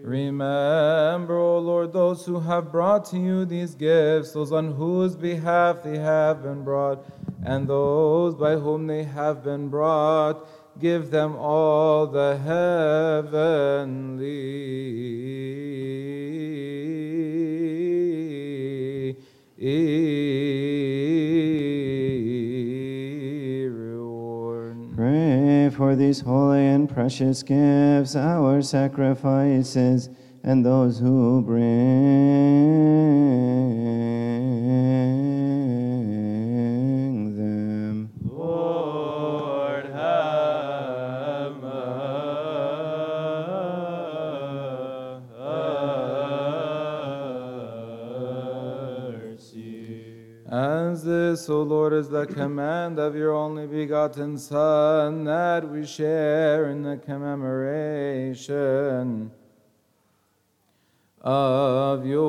Remember, O Lord, those who have brought to you these gifts, those on whose behalf they have been brought, and those by whom they have been brought. Give them all the heavenly reward. Pray for these holy and precious gifts, our sacrifices, and those who bring As this, O Lord, is the command of your only begotten Son, that we share in the commemoration of your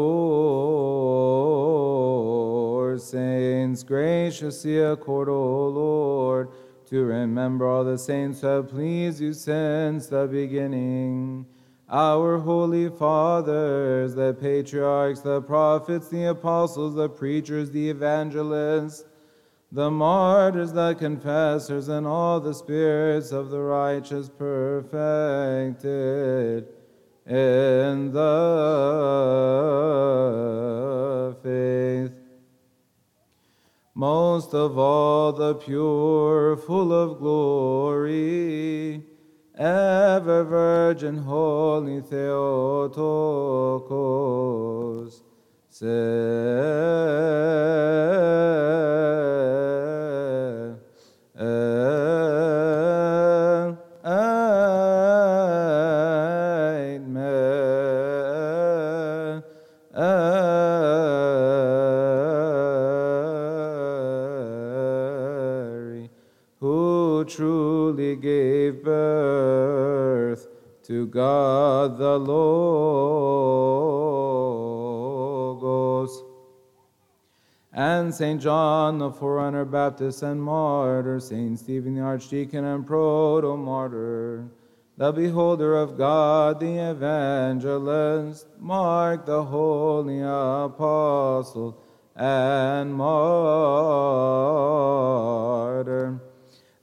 saints, graciously accord, O Lord, to remember all the saints who have pleased you since the beginning. Our holy fathers, the patriarchs, the prophets, the apostles, the preachers, the evangelists, the martyrs, the confessors, and all the spirits of the righteous perfected in the faith. Most of all, the pure, full of glory, ever Virgin, Holy Theotokos, Mary, to God the Logos. And Saint John, the forerunner, Baptist, and martyr, Saint Stephen, the archdeacon and proto-martyr, the beholder of God, the evangelist, Mark, the holy apostle and martyr,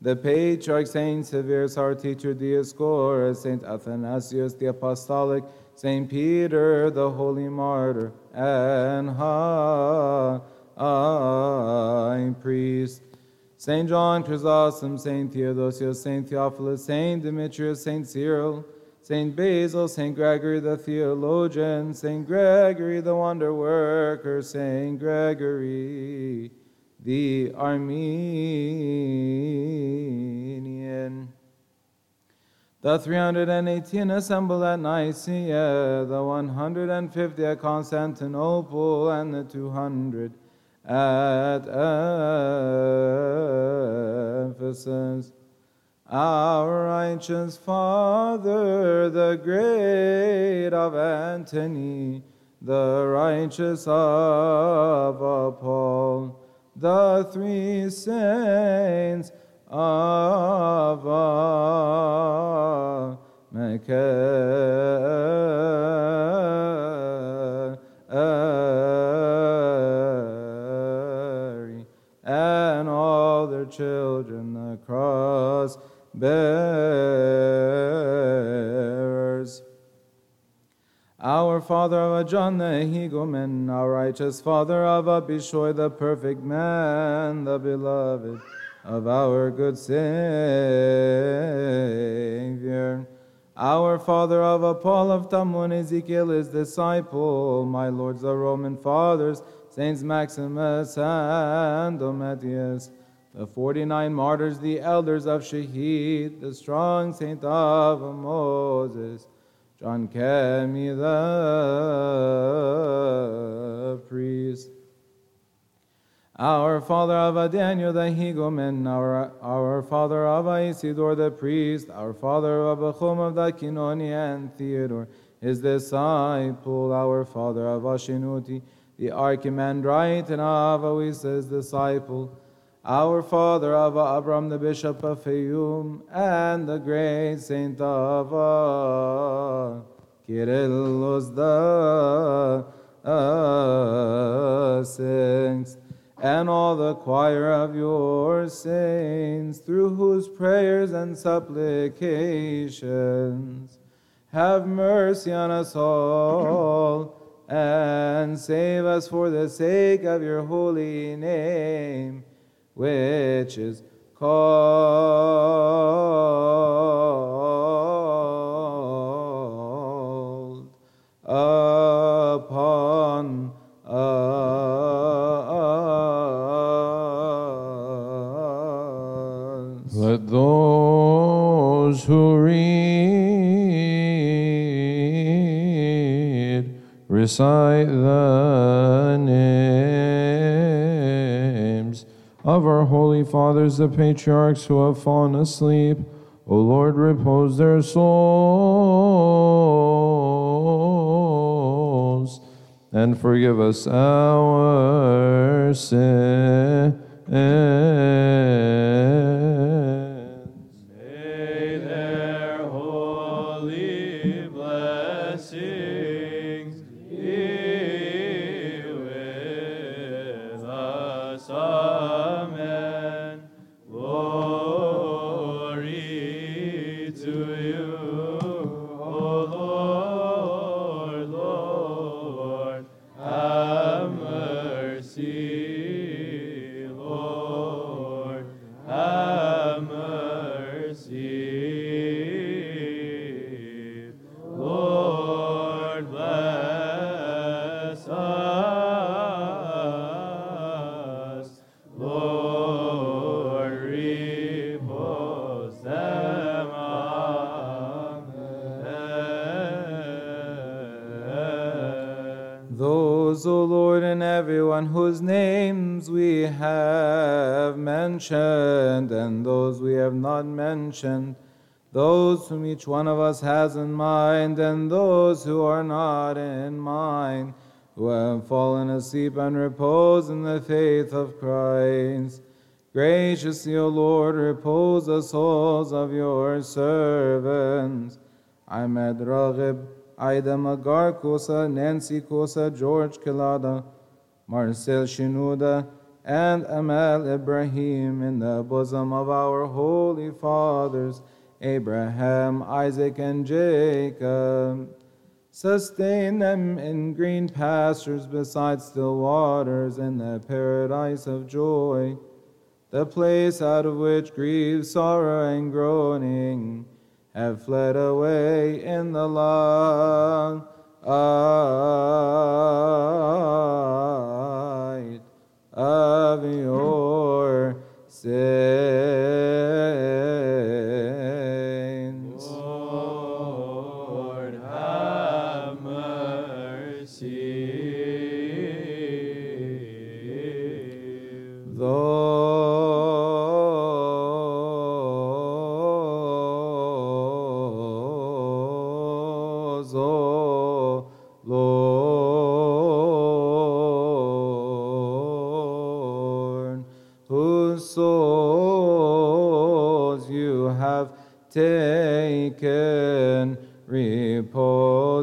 the patriarch Saint Severus, our teacher Dioscorus, Saint Athanasius the apostolic, Saint Peter the holy martyr, and high priest, Saint John Chrysostom, Saint Theodosius, Saint Theophilus, Saint Demetrius, Saint Cyril, Saint Basil, Saint Gregory the theologian, Saint Gregory the wonder worker, Saint Gregory the Armenian. The 318 assembled at Nicaea, the 150 at Constantinople, and the 200 at Ephesus. Our righteous Father, the great of Antony, the righteous of Paul, the three saints of Macari, and all their children, the cross bearers. Our Father of John the Hegumen, our righteous Father of Abishoi, the perfect man, the beloved of our good Savior. Our Father of Paul of Tamun, Ezekiel, his disciple, my lords, the Roman fathers, Saints Maximus and Domitius, the 49 martyrs, the elders of Shahid, the strong saint of Moses, John Kemi the priest. Our father of Daniel the Hegumen, our, our father of Isidore the priest, our father of Achum of the Kinoni and Theodore, his disciple, our father of Ashinuti, the archimandrite. And of Aloysius, disciple, our father of Abram, the bishop of Fayum, and the great saint of uh, Kyrillos the uh, and all the choir of your saints, through whose prayers and supplications have mercy on us all, and save us for the sake of your holy name, which is called upon us. Let those who read recite the names of our holy fathers, the patriarchs who have fallen asleep. O Lord, repose their souls and forgive us our sins. Mentioned, and those we have not mentioned, those whom each one of us has in mind, and those who are not in mind, who have fallen asleep and repose in the faith of Christ. Graciously, O Lord, repose the souls of your servants. Ahmed Raghib, Aida Magar Kosa, Nancy Kosa, George Kilada, Marcel Shinuda, and Amal Ibrahim in the bosom of our holy fathers, Abraham, Isaac, and Jacob. Sustain them in green pastures beside still waters in the paradise of joy, the place out of which grief, sorrow, and groaning have fled away in the light of your saints.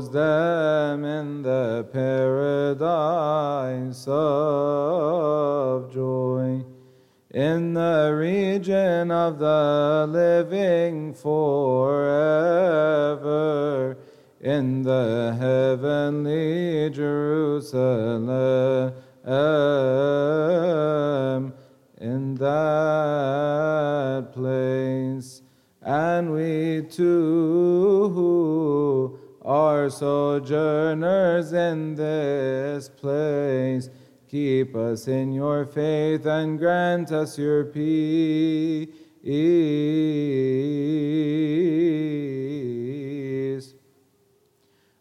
Them in the paradise of joy. In the region of the living forever, in the heavenly Jerusalem, in that place. And we too, are sojourners in this place, Keep us in your faith and grant us your peace.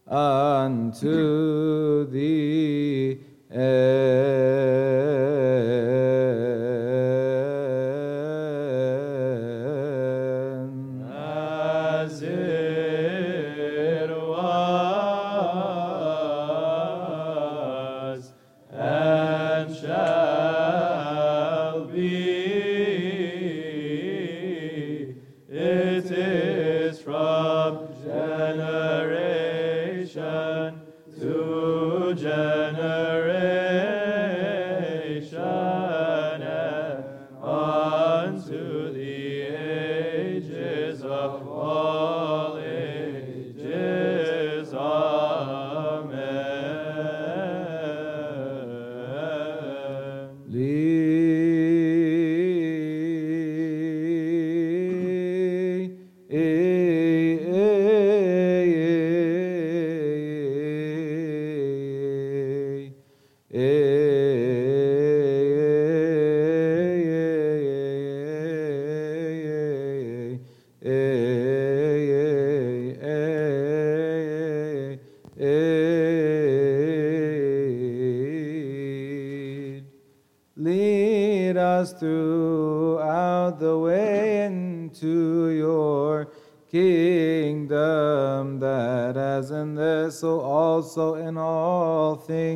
Unto the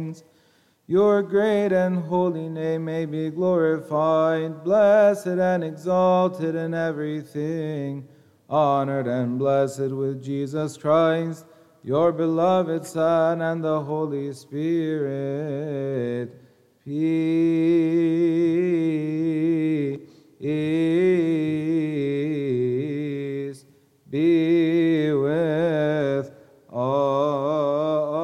things, your great and holy name may be glorified, blessed and exalted in everything, honored and blessed with Jesus Christ, your beloved Son, and the Holy Spirit. Peace be with all.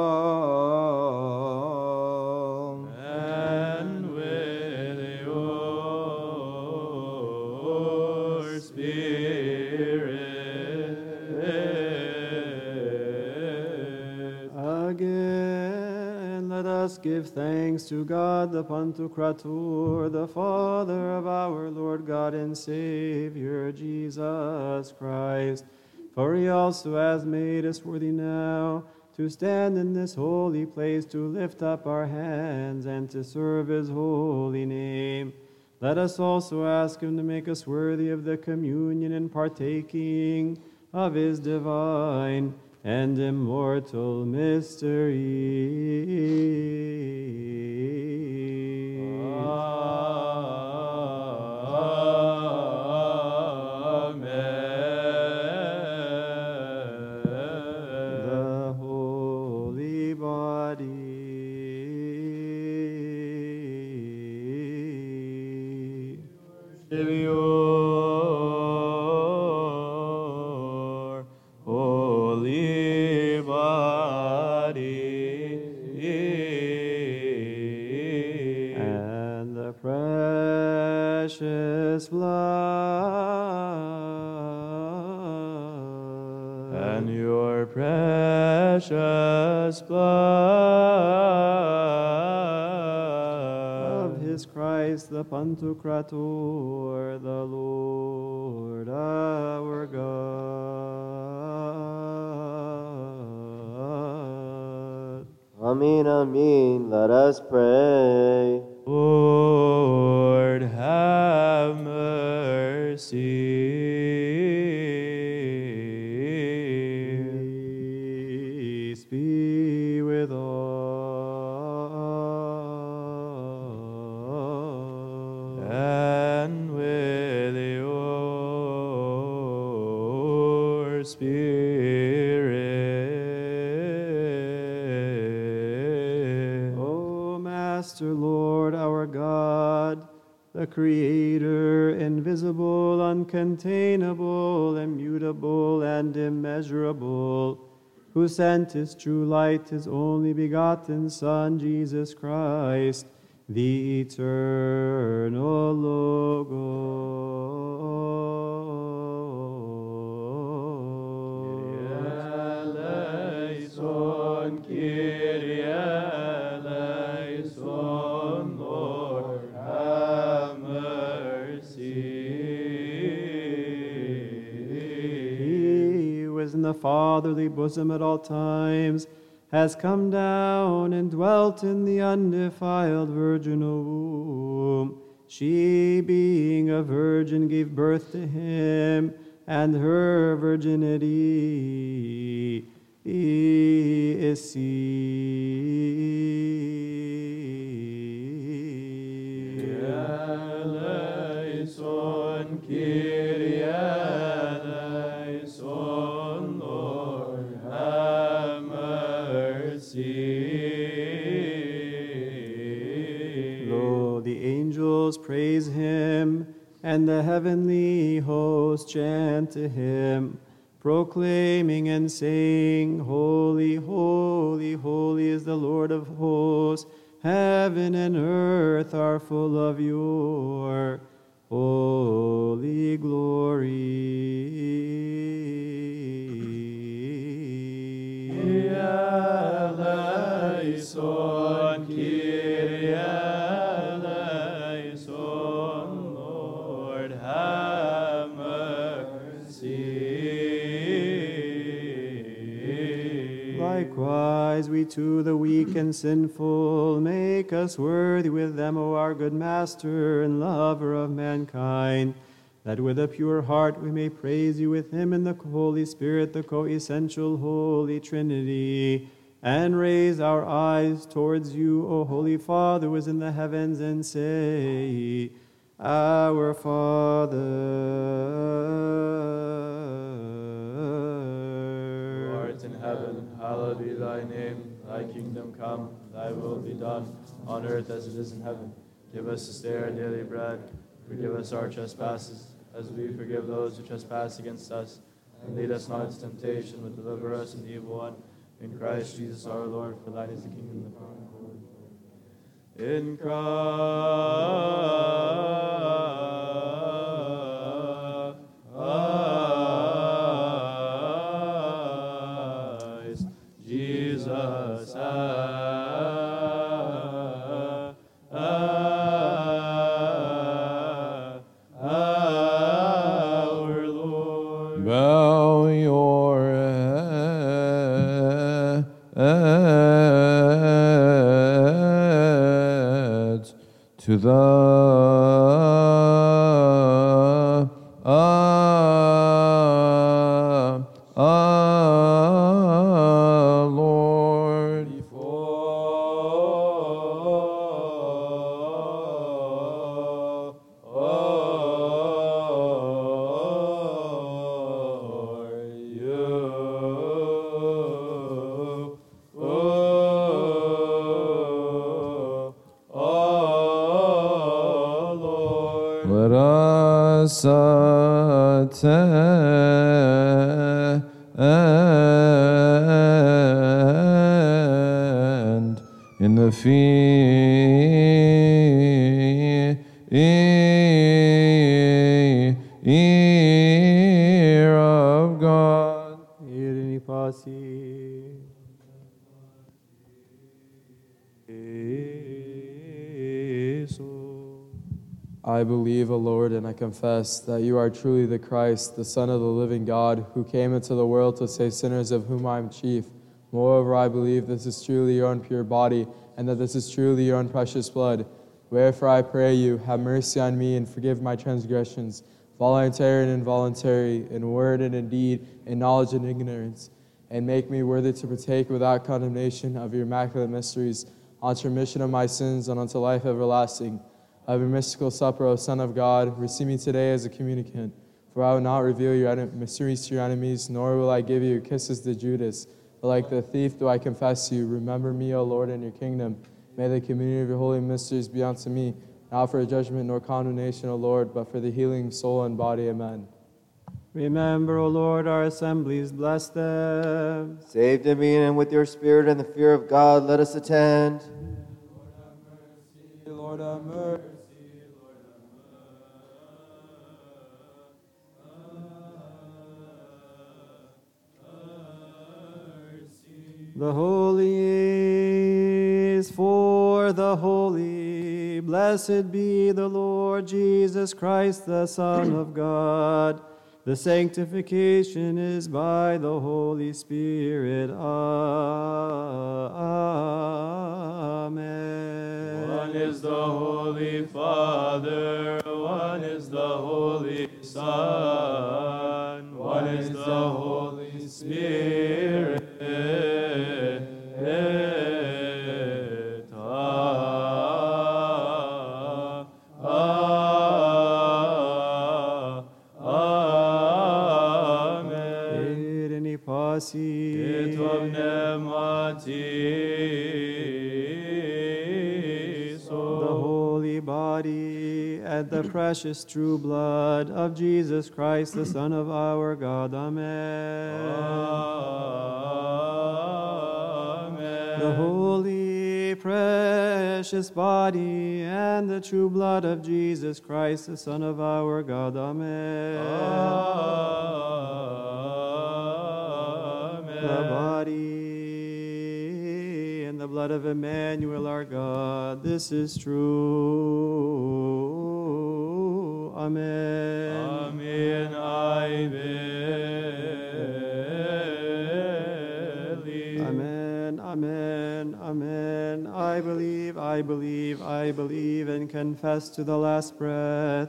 Give thanks to God the Pantocrator, the Father of our Lord God and Savior, Jesus Christ. For he also has made us worthy now to stand in this holy place, to lift up our hands, and to serve his holy name. Let us also ask him to make us worthy of the communion and partaking of his divine and immortal mystery. Precious blood of his Christ the Pantocrator, the Lord our God. Amen, amen. Let us pray. Lord, have mercy. Creator, invisible, uncontainable, immutable, and immeasurable, who sent His true light, His only begotten Son, Jesus Christ, the eternal Logos. Fatherly bosom at all times has come down and dwelt in the undefiled virginal womb. She, being a virgin, gave birth to him, and her virginity is seen. Eleison, Kyrie praise him, and the heavenly host chant to him, proclaiming and saying, Holy, holy, holy is the Lord of hosts. Heaven and earth are full of your holy glory. We to the weak and sinful. Make us worthy with them, O our good Master and lover of mankind, that with a pure heart we may praise you with him and the Holy Spirit, the co-essential Holy Trinity, and raise our eyes towards you, O Holy Father, who is in the heavens, and say, Our Father. Who art in heaven, hallowed be thy name. Thy kingdom come, thy will be done, on earth as it is in heaven. Give us this day our daily bread. Forgive us our trespasses, as we forgive those who trespass against us. And lead us not into temptation, but deliver us from the evil one. In Christ Jesus our Lord, for thine is the kingdom, the power, and glory. In Christ confess that you are truly the Christ, the Son of the living God, who came into the world to save sinners, of whom I am chief. Moreover, I believe this is truly your own pure body, and that this is truly your own precious blood. Wherefore I pray you, have mercy on me and forgive my transgressions, voluntary and involuntary, in word and in deed, in knowledge and ignorance, and make me worthy to partake without condemnation of your immaculate mysteries, unto remission of my sins and unto life everlasting. Of your mystical supper, O Son of God, receive me today as a communicant. For I will not reveal your mysteries to your enemies, nor will I give you kisses to Judas. But like the thief do I confess you. Remember me, O Lord, in your kingdom. May the communion of your holy mysteries be unto me, not for judgment nor condemnation, O Lord, but for the healing soul and body. Amen. Remember, O Lord, our assemblies, bless them. Save them in and with your spirit and the fear of God, let us attend. Lord have mercy. The holy is for the holy. Blessed be the Lord Jesus Christ, the Son of God. The sanctification is by the Holy Spirit. Amen. One is the Holy Father, one is the Holy Son, one is the Holy Spirit. Amen. Irini pasi. The holy body and the precious true blood of Jesus Christ, the Son of our God. Amen. The precious body and the true blood of Jesus Christ, the Son of our God. Amen. Amen. The body and the blood of Emmanuel, our God. This is true. Amen. Amen. I believe. Amen. Amen. I believe, I believe, and confess to the last breath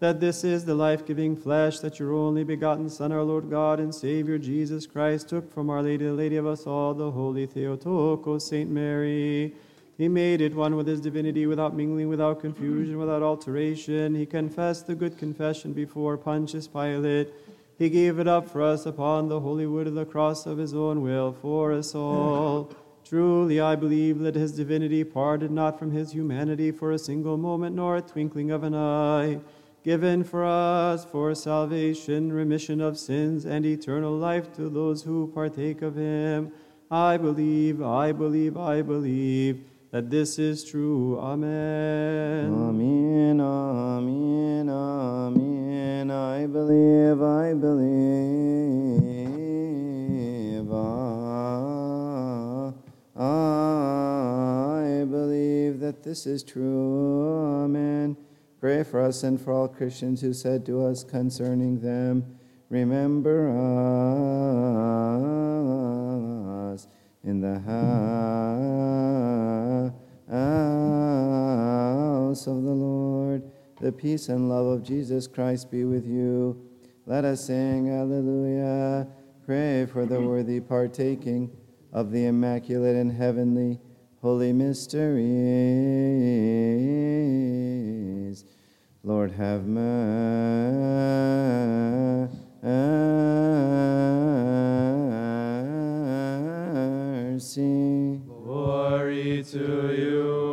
that this is the life giving flesh that your only begotten Son, our Lord God and Savior Jesus Christ, took from Our Lady, the Lady of us all, the Holy Theotokos, Saint Mary. He made it one with his divinity without mingling, without confusion, without alteration. He confessed the good confession before Pontius Pilate. He gave it up for us upon the holy wood of the cross of his own will for us all. Truly, I believe that his divinity parted not from his humanity for a single moment nor a twinkling of an eye, given for us for salvation, remission of sins, and eternal life to those who partake of him. I believe, I believe, I believe that this is true. Amen. Amen, amen, amen. I believe, I believe. I believe that this is true. Amen. Pray for us and for all Christians who said to us concerning them, Remember us in the house of the Lord. The peace and love of Jesus Christ be with you. Let us sing Alleluia. Pray for the worthy partaking of the immaculate and heavenly holy mysteries. Lord, have mercy. Glory to you,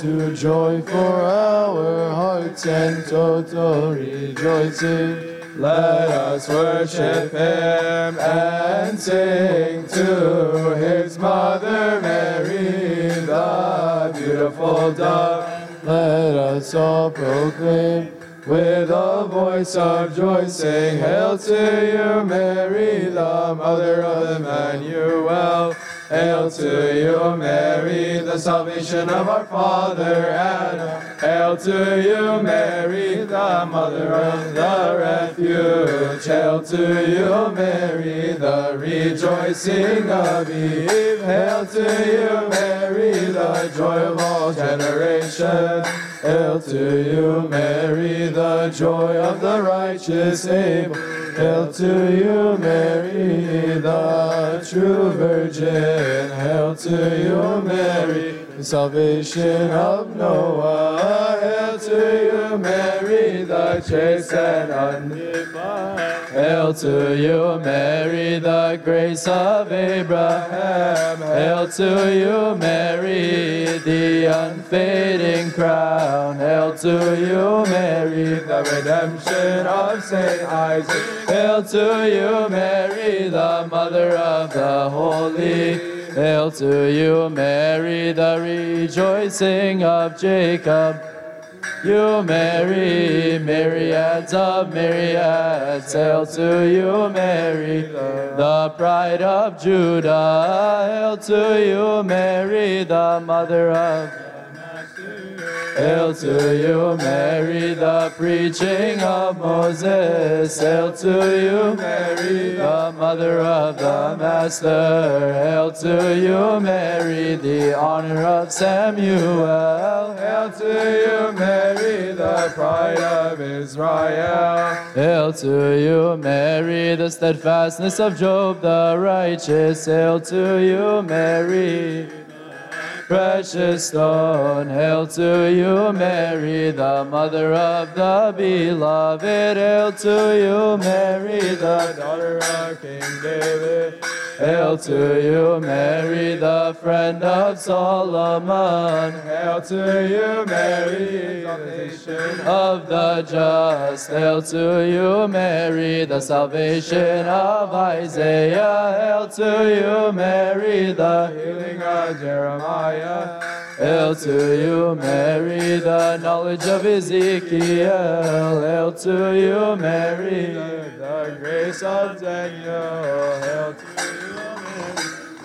to joy for our hearts and total rejoicing. Let us worship Him and sing to His Mother Mary, the beautiful dove. Let us all proclaim with a voice of joy, saying, Hail to you, Mary, the Mother of Emmanuel. Hail to salvation of our father Adam. Hail to you, Mary, the mother of the refuge. Hail to you, Mary, the rejoicing of Eve. Hail to you, Mary, the joy of all generations. Hail to you, Mary, the joy of the righteous Abel. Hail to you, Mary, the true Virgin. Hail to you, Mary, the salvation of Noah. Hail to you, Mary, the chaste and undefiled. Hail to you, Mary, the grace of Abraham. Hail to you, Mary, the unfading crown. Hail to you, Mary, the redemption of Saint Isaac. Hail to you, Mary, the mother of the holy. Hail to you, Mary, the rejoicing of Jacob. You, Mary, myriads of myriads, hail to you, Mary, the pride of Judah. Hail to you, Mary, the mother of Hail to you, Mary, the preaching of Moses. Hail to you, Mary, the mother of the Master. Hail to you, Mary, the honor of Samuel. Hail to you, Mary, the pride of Israel. Hail to you, Mary, the steadfastness of Job the righteous. Hail to you, Mary precious stone. Hail to you, Mary, the mother of the beloved. Hail to you, Mary, the daughter of King David. Hail to you, Mary, the friend of Solomon. Hail to you, Mary, exaltation of the just. Hail to you, Mary, the salvation of Isaiah. Hail to you, Mary, the healing of Jeremiah. Hail to you, Mary, the knowledge of Ezekiel. Hail to you, Mary, the grace of Daniel. Hail to you,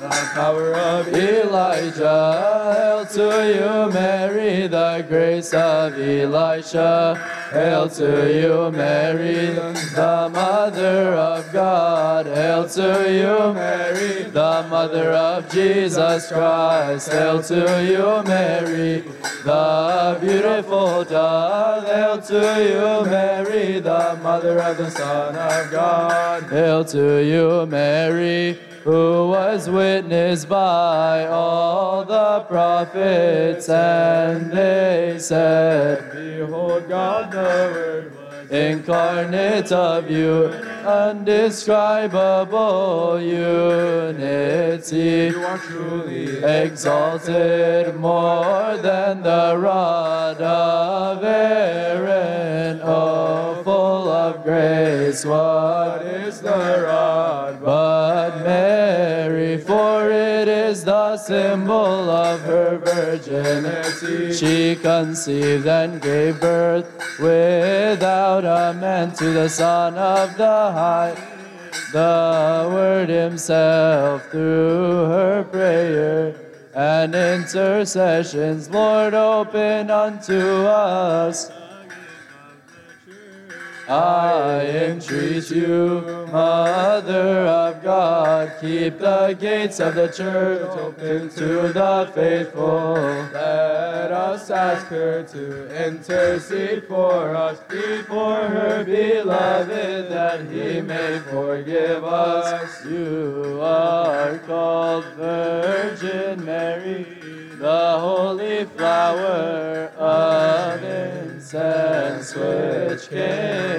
the power of Elijah. Hail to you, Mary, the grace of Elisha. Hail to you, Mary, the mother of God. Hail to you, Mary, the mother of Jesus Christ. Hail to you, Mary, the beautiful dove. Hail to you, Mary, the mother of the Son of God. Hail to you, Mary, who was witnessed by all the prophets, and they said, Behold, God the Word was incarnate of you, undescribable unity. You are truly exalted more than the rod of Aaron. Oh, full of grace, what is the rod but it is the symbol of her virginity. She conceived and gave birth without a man to the Son of the High. The Word Himself through her prayer and intercessions, Lord, open unto us I entreat you, Mother of God, keep the gates of the church open to the faithful. Let us ask her to intercede for us before her beloved, that he may forgive us. You are called Virgin Mary, the holy flower of incense which came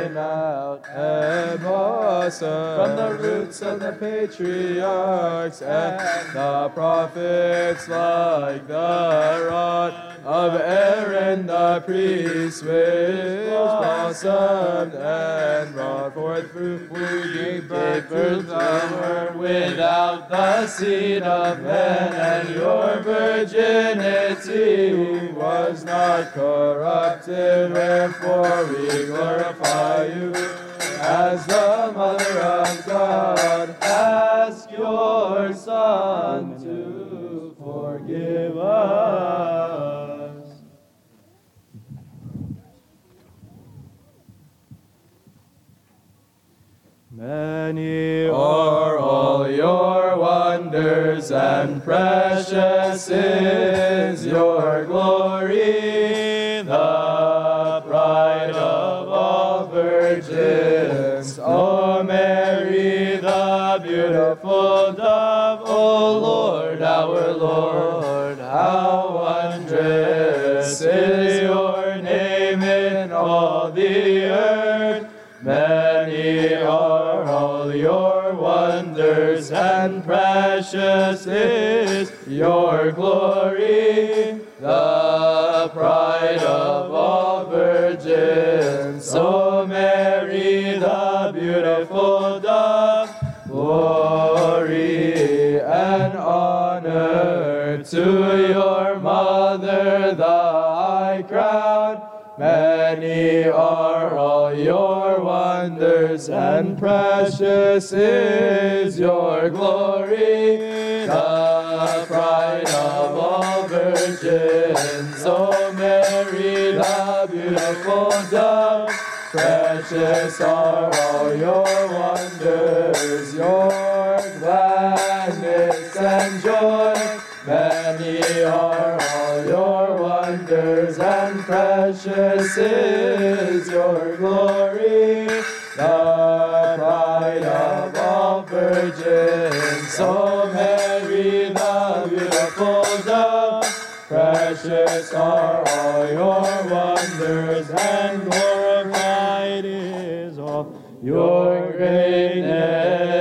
from the roots of the patriarchs and the prophets, like the rod of Aaron the priest, which blossomed and brought forth fruit. We gave birth to the without the seed of man, and your virginity was not corrupted. Wherefore we glorify you as the Mother of God. Ask your Son to forgive us. Many are all your wonders, and precious is your glory, beautiful dove, O Lord, our Lord, how wondrous is your name in all the earth. Many are all your wonders, and precious is your glory, the pride of all virgins. So Mary, the beautiful to your mother, the high crown. Many are all your wonders, and precious is your glory, the pride of all virgins. O Mary, the beautiful dove, precious are all your wonders, your gladness and joy. Many are all your wonders, and precious is your glory, the pride of all virgins. So Mary, the beautiful dove, precious are all your wonders, and glorified is all your greatness.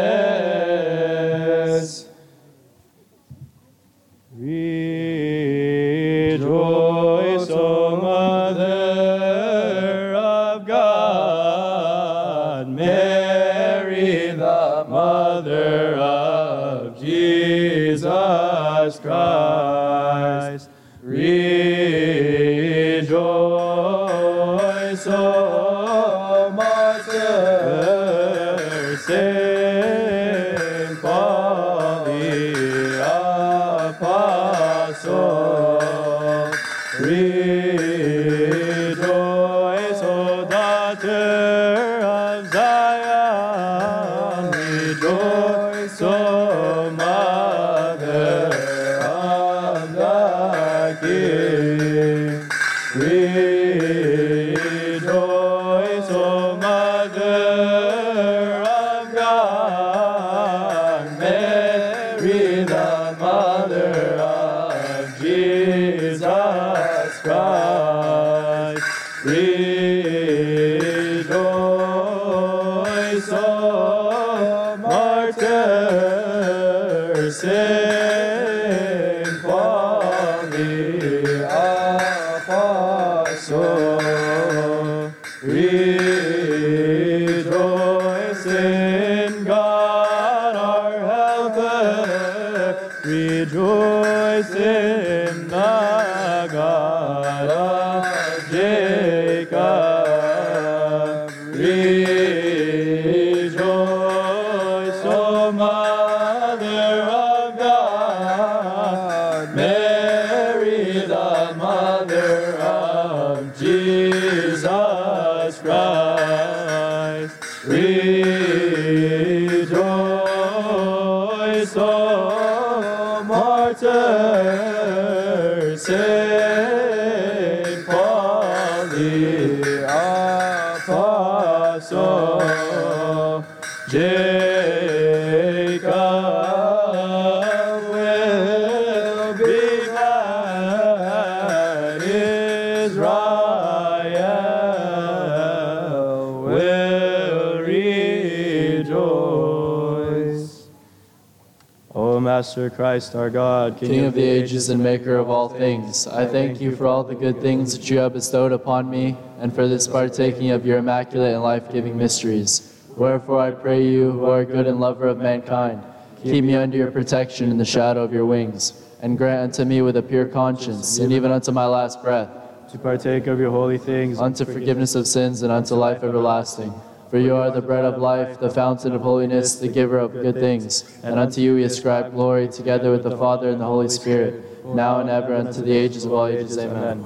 Master Christ, our God, King of the ages and maker of all things, I thank you for all the good things that you have bestowed upon me, and for this partaking of your immaculate and life giving mysteries. Wherefore I pray you, who are good and lover of mankind, keep me under your protection in the shadow of your wings, and grant unto me with a pure conscience, and even unto my last breath, to partake of your holy things, unto forgiveness of sins and unto life everlasting. For you are the bread of life, the fountain of holiness, the giver of good things. And unto you we ascribe glory together with the Father and the Holy Spirit, now and ever, unto the ages of all ages. Amen.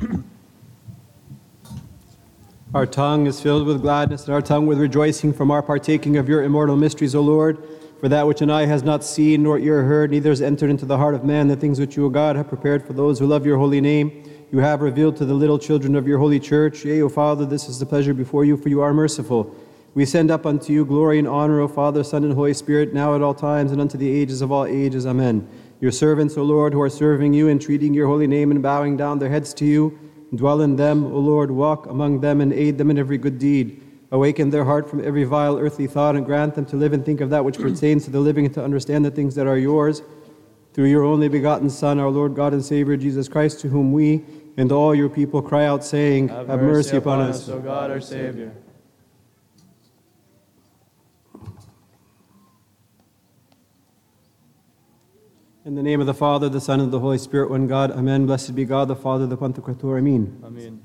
Our tongue is filled with gladness, and our tongue with rejoicing from our partaking of your immortal mysteries, O Lord. For that which an eye has not seen, nor ear heard, neither has entered into the heart of man, the things which you, O God, have prepared for those who love your holy name, you have revealed to the little children of your holy church. Yea, O Father, this is the pleasure before you, for you are merciful. We send up unto you glory and honor, O Father, Son, and Holy Spirit, now at all times, and unto the ages of all ages. Amen. Your servants, O Lord, who are serving you, entreating your holy name, and bowing down their heads to you, dwell in them, O Lord, walk among them, and aid them in every good deed. Awaken their heart from every vile earthly thought, and grant them to live and think of that which pertains to the living, and to understand the things that are yours. Through your only begotten Son, our Lord God and Savior, Jesus Christ, to whom we and all your people cry out, saying, Have, mercy upon us. O God, our Savior. In the name of the Father, the Son, and the Holy Spirit, one God. Amen. Blessed be God, the Father, the Pantocrator. Amen. Amen.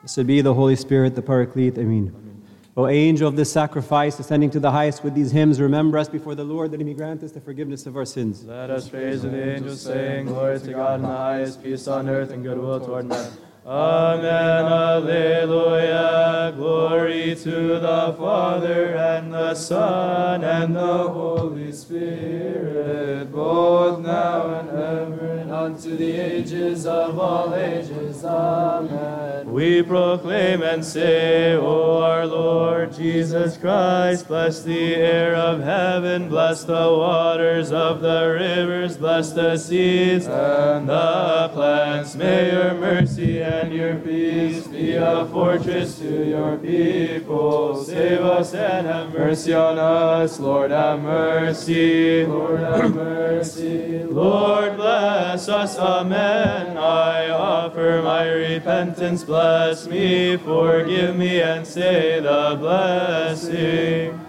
Blessed be the Holy Spirit, the Paraclete. Amen. O angel of this sacrifice, ascending to the highest with these hymns, remember us before the Lord, that he may grant us the forgiveness of our sins. Let us praise the angels, saying, Glory to God in the highest, peace on earth, and goodwill toward men. Amen, Alleluia. Glory to the Father, and the Son, and the Holy Spirit, both now and ever, and unto the ages of all ages. Amen. We proclaim and say, O our Lord Jesus Christ, bless the air of heaven, bless the waters of the rivers, bless the seeds and the plants. May your mercy and your peace be a fortress to your people. Save us and have mercy on us, Lord, have mercy. Lord, have mercy. Lord, bless us. Amen. I offer my repentance. Bless me, forgive me, and say the blessing.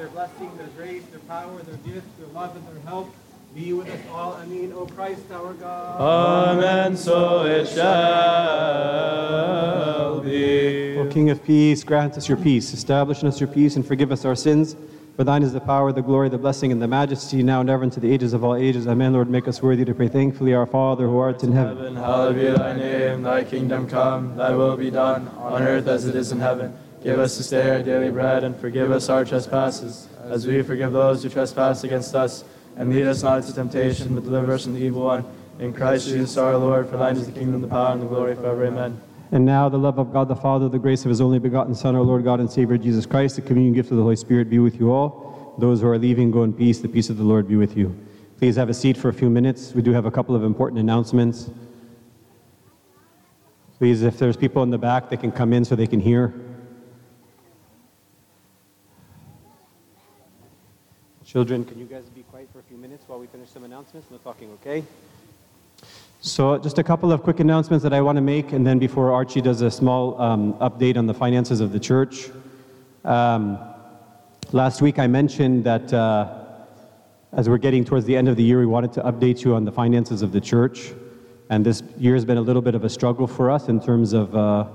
Their blessing, their grace, their power, their gift, their love, and their help be with us all. Amen. O Christ, our God. Amen. So it shall be. O King of peace, grant us your peace. Establish in us your peace and forgive us our sins. For thine is the power, the glory, the blessing, and the majesty, now and ever, into the ages of all ages. Amen. Lord, make us worthy to pray thankfully, Our Father, who art in heaven. Heaven, hallowed be thy name. Thy kingdom come, thy will be done, on earth as it is in heaven. Give us this day our daily bread, and forgive us our trespasses, as we forgive those who trespass against us. And lead us not into temptation, but deliver us from the evil one. In Christ Jesus our Lord, for thine is the kingdom, the power, and the glory forever. Amen. And now the love of God the Father, the grace of his only begotten Son, our Lord God and Savior Jesus Christ, the communion gift of the Holy Spirit be with you all. Those who are leaving, go in peace. The peace of the Lord be with you. Please have a seat for a few minutes. We do have a couple of important announcements. Please, if there's people in the back, they can come in so they can hear. Children, can you guys be quiet for a few minutes while we finish some announcements? No talking, okay? So, just a couple of quick announcements that I want to make, and then before Archie does a small um, update on the finances of the church. Um, last week I mentioned that uh, as we're getting towards the end of the year, we wanted to update you on the finances of the church. And this year has been a little bit of a struggle for us in terms of uh,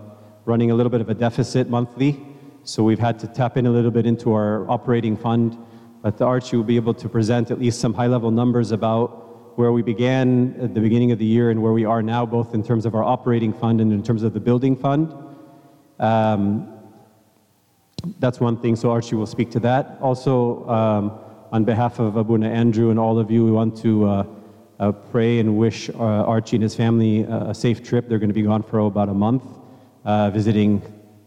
running a little bit of a deficit monthly. So we've had to tap in a little bit into our operating fund. But Archie will be able to present at least some high level numbers about where we began at the beginning of the year and where we are now, both in terms of our operating fund and in terms of the building fund. Um, that's one thing, so Archie will speak to that. Also, um, on behalf of Abuna Andrew and all of you, we want to uh, uh, pray and wish uh, Archie and his family a, a safe trip. They're going to be gone for about a month, uh, visiting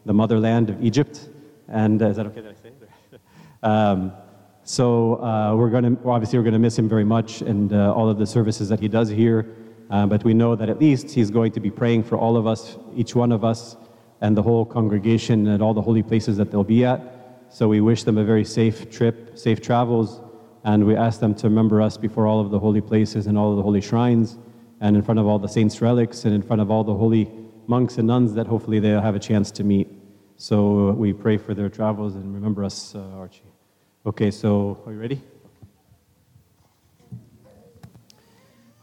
the motherland of Egypt. And uh, is that okay that I say um, so uh, we're going to, obviously, we're going to miss him very much and uh, all of the services that he does here. Uh, but we know that at least he's going to be praying for all of us, each one of us, and the whole congregation and all the holy places that they'll be at. So we wish them a very safe trip, safe travels, and we ask them to remember us before all of the holy places and all of the holy shrines, and in front of all the saints' relics, and in front of all the holy monks and nuns that hopefully they'll have a chance to meet. So we pray for their travels and remember us, uh, Archie. Okay, so are you ready?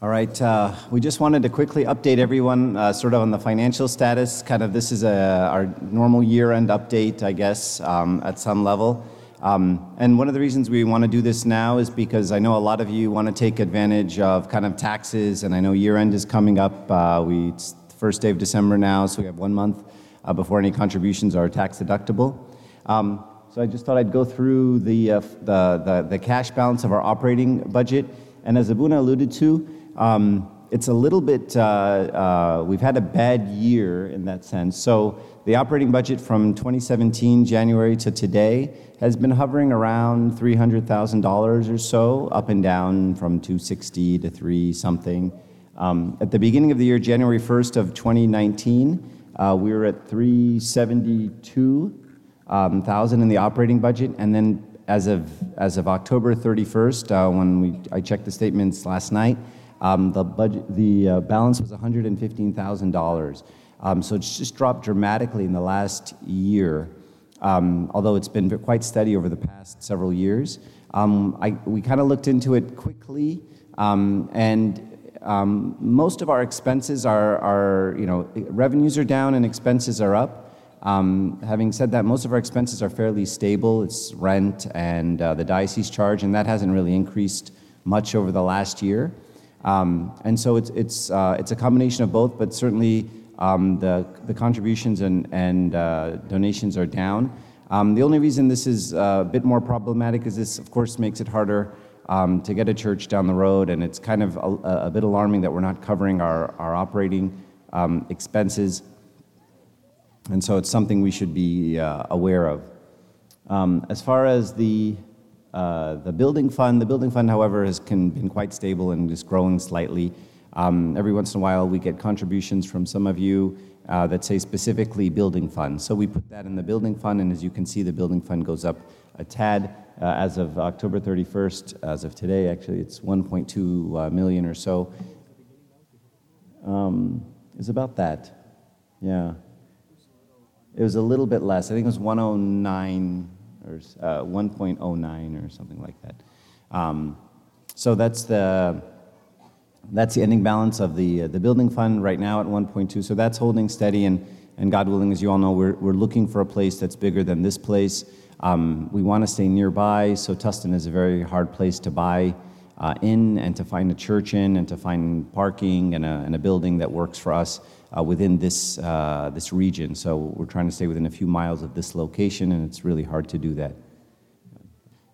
All right, uh, we just wanted to quickly update everyone uh, sort of on the financial status. Kind of this is a, our normal year end update, I guess, um, at some level. Um, and one of the reasons we want to do this now is because I know a lot of you want to take advantage of kind of taxes, and I know year end is coming up. Uh, we, it's the first day of December now, so we have one month uh, before any contributions are tax deductible. Um, so I just thought I'd go through the, uh, the, the, the cash balance of our operating budget. And as Abuna alluded to, um, it's a little bit, uh, uh, we've had a bad year in that sense. So the operating budget from 2017, January to today, has been hovering around $300,000 or so, up and down from 260 to 3 something. Um, at the beginning of the year, January 1st of 2019, uh, we were at 372 um, thousand in the operating budget, and then as of as of October 31st, uh, when we I checked the statements last night, um, the budget the uh, balance was 115 thousand dollars. Um, so it's just dropped dramatically in the last year, um, although it's been quite steady over the past several years. Um, I, we kind of looked into it quickly, um, and um, most of our expenses are, are, you know, revenues are down and expenses are up. Um, having said that, most of our expenses are fairly stable. It's rent and uh, the diocese charge, and that hasn't really increased much over the last year. Um, and so it's, it's, uh, it's a combination of both, but certainly um, the, the contributions and, uh, donations are down. The only reason this is a bit more problematic is this, of course, makes it harder to get a church down the road, and it's kind of a, bit alarming that we're not covering our, our operating expenses. And so it's something we should be uh, aware of. Um, as far as the, uh, the building fund, the building fund, however, has can, been quite stable and is growing slightly. Um, every once in a while, we get contributions from some of you uh, that say specifically building fund. So we put that in the building fund, and as you can see, the building fund goes up a tad. Uh, as of October 31st, as of today, actually, it's 1.2 uh, million or so. Um, is about that. Yeah. It was a little bit less. I think it was 109 or uh, 1.09 or something like that. Um, so that's the that's the ending balance of the uh, the building fund right now at 1.2. So that's holding steady, and and God willing, as you all know, we're we're looking for a place that's bigger than this place. Um, we want to stay nearby, so Tustin is a very hard place to buy uh, in and to find a church in and to find parking and a, and a building that works for us uh, within this, uh, this region. So we're trying to stay within a few miles of this location, and it's really hard to do that.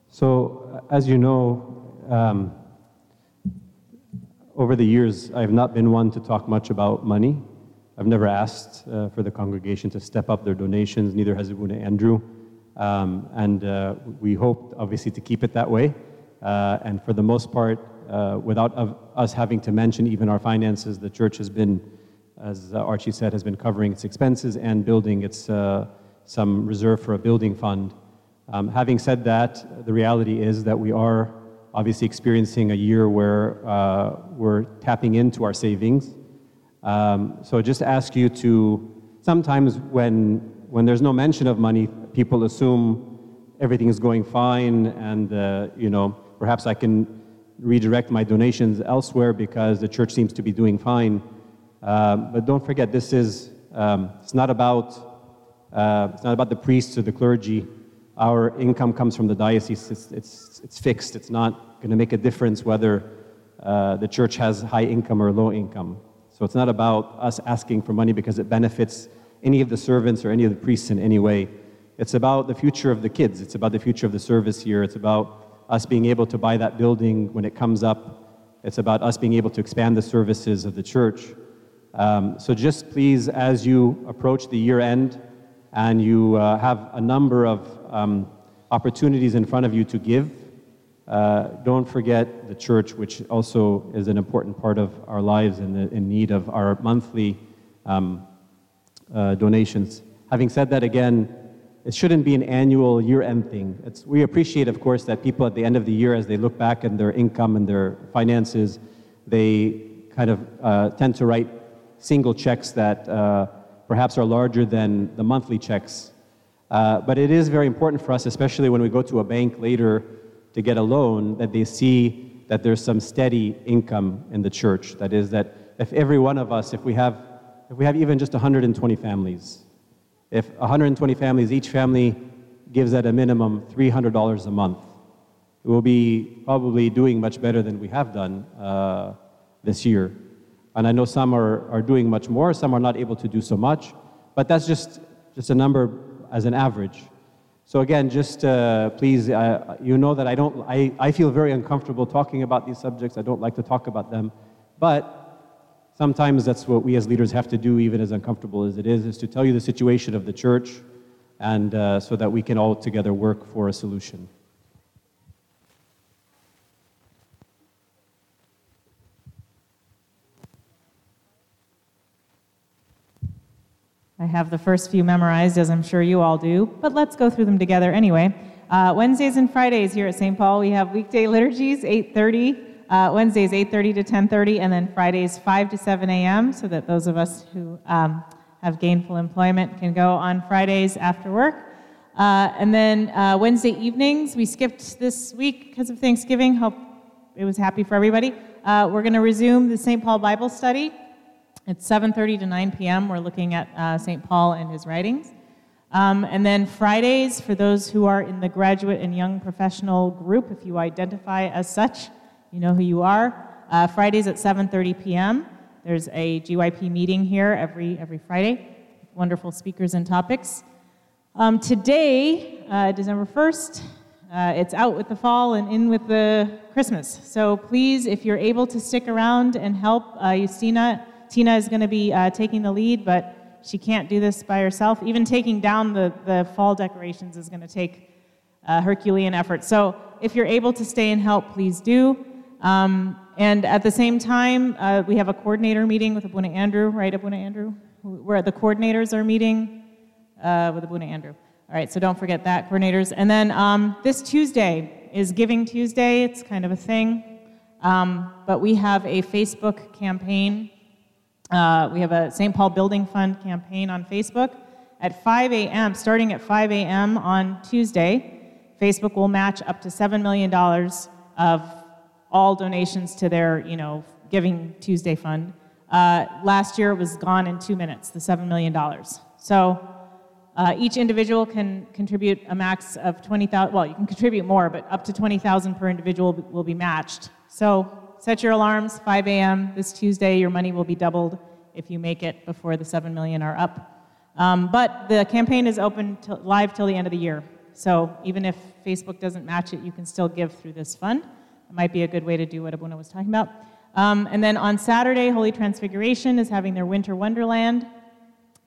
So, as you know, um, over the years, I've not been one to talk much about money. I've never asked uh, for the congregation to step up their donations, neither has Abuna Andrew. Um, and uh, we hope, obviously, to keep it that way. Uh, and for the most part, uh, without us having to mention even our finances, the church has been as Archie said, has been covering its expenses and building its uh, some reserve for a building fund. Um, having said that, the reality is that we are obviously experiencing a year where uh, we're tapping into our savings. Um, so just ask you to, sometimes when, when there's no mention of money, people assume everything is going fine and, uh, you know, perhaps I can redirect my donations elsewhere because the church seems to be doing fine. Um, but don't forget, this is um, it's not about uh, it's not about the priests or the clergy. Our income comes from the diocese. It's, it's, it's fixed. It's not going to make a difference whether uh, the church has high income or low income. So it's not about us asking for money because it benefits any of the servants or any of the priests in any way. It's about the future of the kids. It's about the future of the service here. It's about us being able to buy that building when it comes up. It's about us being able to expand the services of the church. Um, so just please, as you approach the year end and you uh, have a number of um, opportunities in front of you to give, uh, don't forget the church, which also is an important part of our lives and in need of our monthly um, uh, donations. Having said that, again, it shouldn't be an annual year-end thing. It's, we appreciate, of course, that people at the end of the year, as they look back at their income and their finances, they kind of uh, tend to write single checks that uh, perhaps are larger than the monthly checks. Uh, but it is very important for us, especially when we go to a bank later to get a loan, that they see that there's some steady income in the church. That is, that if every one of us, if we have, if we have even just 120 families, if 120 families, each family gives at a minimum $300 a month, we'll be probably doing much better than we have done uh, this year. And I know some are, are doing much more, some are not able to do so much, but that's just, just a number as an average. So again, just uh, please, uh, you know that I don't, I, I feel very uncomfortable talking about these subjects. I don't like to talk about them, but sometimes that's what we as leaders have to do, even as uncomfortable as it is, is to tell you the situation of the church, and uh, so that we can all together work for a solution. I have the first few memorized, as I'm sure you all do, but let's go through them together anyway. Uh, Wednesdays and Fridays here at St. Paul, we have weekday liturgies, 8:30. Uh, Wednesdays 8:30 to 10:30, and then Fridays 5 to 7 a.m. So that those of us who um, have gainful employment can go on Fridays after work. Uh, and then uh, Wednesday evenings, we skipped this week because of Thanksgiving. Hope it was happy for everybody. Uh, we're going to resume the St. Paul Bible study. It's 7:30 to 9 p.m. We're looking at uh, St. Paul and his writings. Um, and then Fridays, for those who are in the graduate and young professional group, if you identify as such, you know who you are. Uh, Fridays at 7:30 p.m. There's a GYP meeting here every every Friday. Wonderful speakers and topics. Um, today, uh, December 1st, uh, it's out with the fall and in with the Christmas. So please, if you're able to stick around and help, uh, Justina Tina is going to be uh, taking the lead, but she can't do this by herself. Even taking down the, the fall decorations is going to take uh, Herculean effort. So if you're able to stay and help, please do. Um, and at the same time, uh, we have a coordinator meeting with Abuna Andrew, right, Abuna Andrew? Where the coordinators are meeting uh, with Abuna Andrew. All right, so don't forget that, coordinators. And then um, this Tuesday is Giving Tuesday. It's kind of a thing. Um, but we have a Facebook campaign uh, we have a St. Paul Building Fund campaign on Facebook. At 5 a.m., starting at 5 a.m. on Tuesday, Facebook will match up to $7 million of all donations to their, you know, Giving Tuesday fund. Uh, last year it was gone in two minutes, the $7 million. So uh, each individual can contribute a max of 20,000, well, you can contribute more, but up to 20,000 per individual will be matched. So set your alarms, 5 a.m. this Tuesday. Your money will be doubled if you make it before the 7 million are up. Um, but the campaign is open to, live till the end of the year. So even if Facebook doesn't match it, you can still give through this fund. It might be a good way to do what Abuna was talking about. Um, and then on Saturday, Holy Transfiguration is having their Winter Wonderland.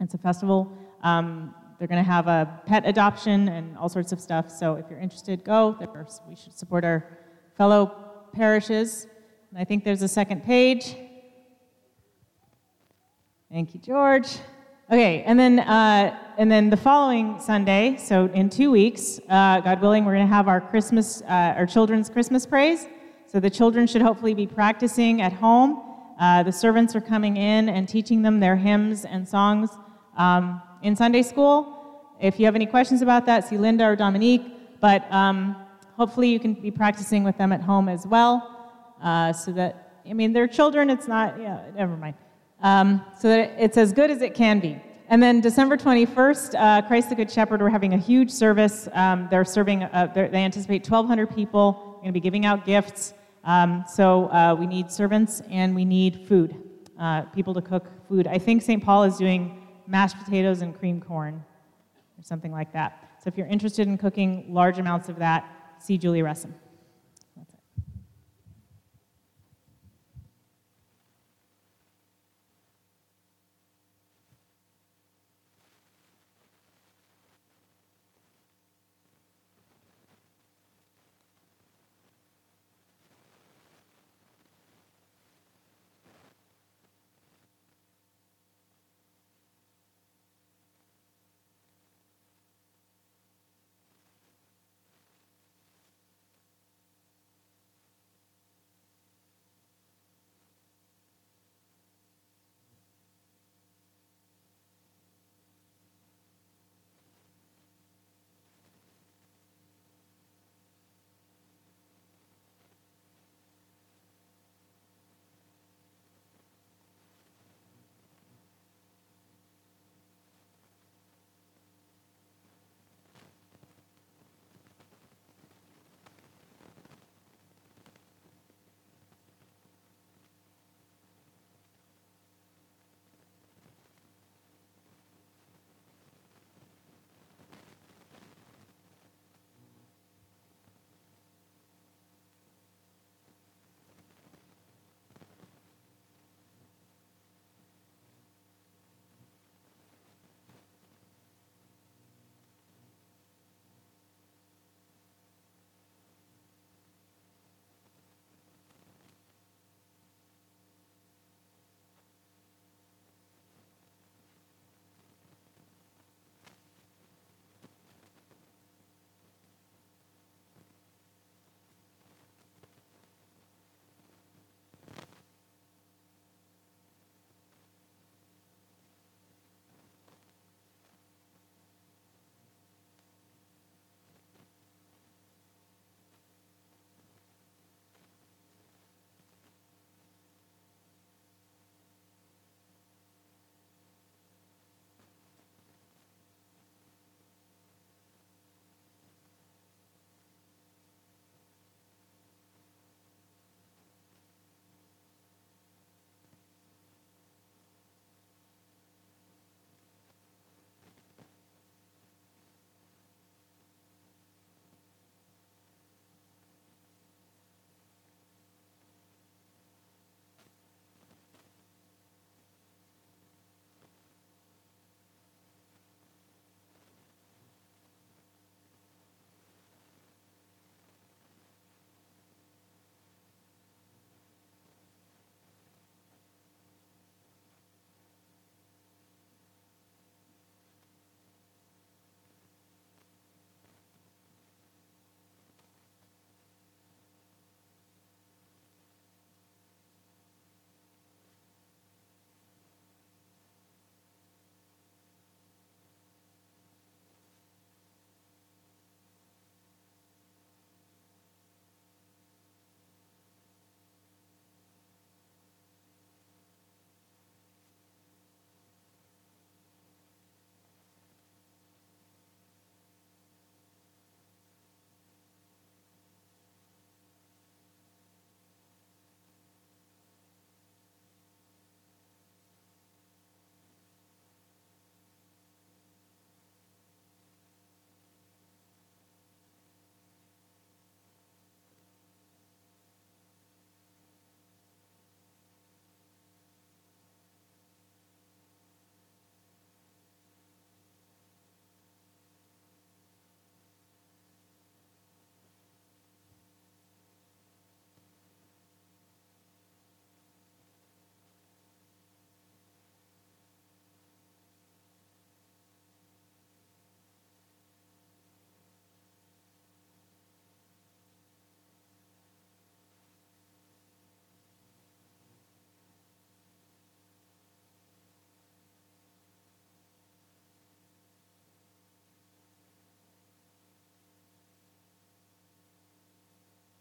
It's a festival. Um, they're going to have a pet adoption and all sorts of stuff. So if you're interested, go. We should support our fellow parishes. And I think there's a second page. Thank you, George. Okay, and then uh, and then the following Sunday, so in two weeks, uh, God willing, we're going to have our Christmas, uh, our children's Christmas praise. So the children should hopefully be practicing at home. Uh, the servants are coming in and teaching them their hymns and songs um, in Sunday school. If you have any questions about that, see Linda or Dominique. But um, hopefully, you can be practicing with them at home as well. Uh, so that, I mean, they're children, it's not, yeah, never mind. Um, so that it's as good as it can be. And then December 21st, uh, Christ the Good Shepherd, we're having a huge service. Um, they're serving, uh, they're, they anticipate 1,200 people. We're going to be giving out gifts. Um, so uh, we need servants and we need food, uh, people to cook food. I think St. Paul is doing mashed potatoes and cream corn or something like that. So if you're interested in cooking large amounts of that, see Julie Resson.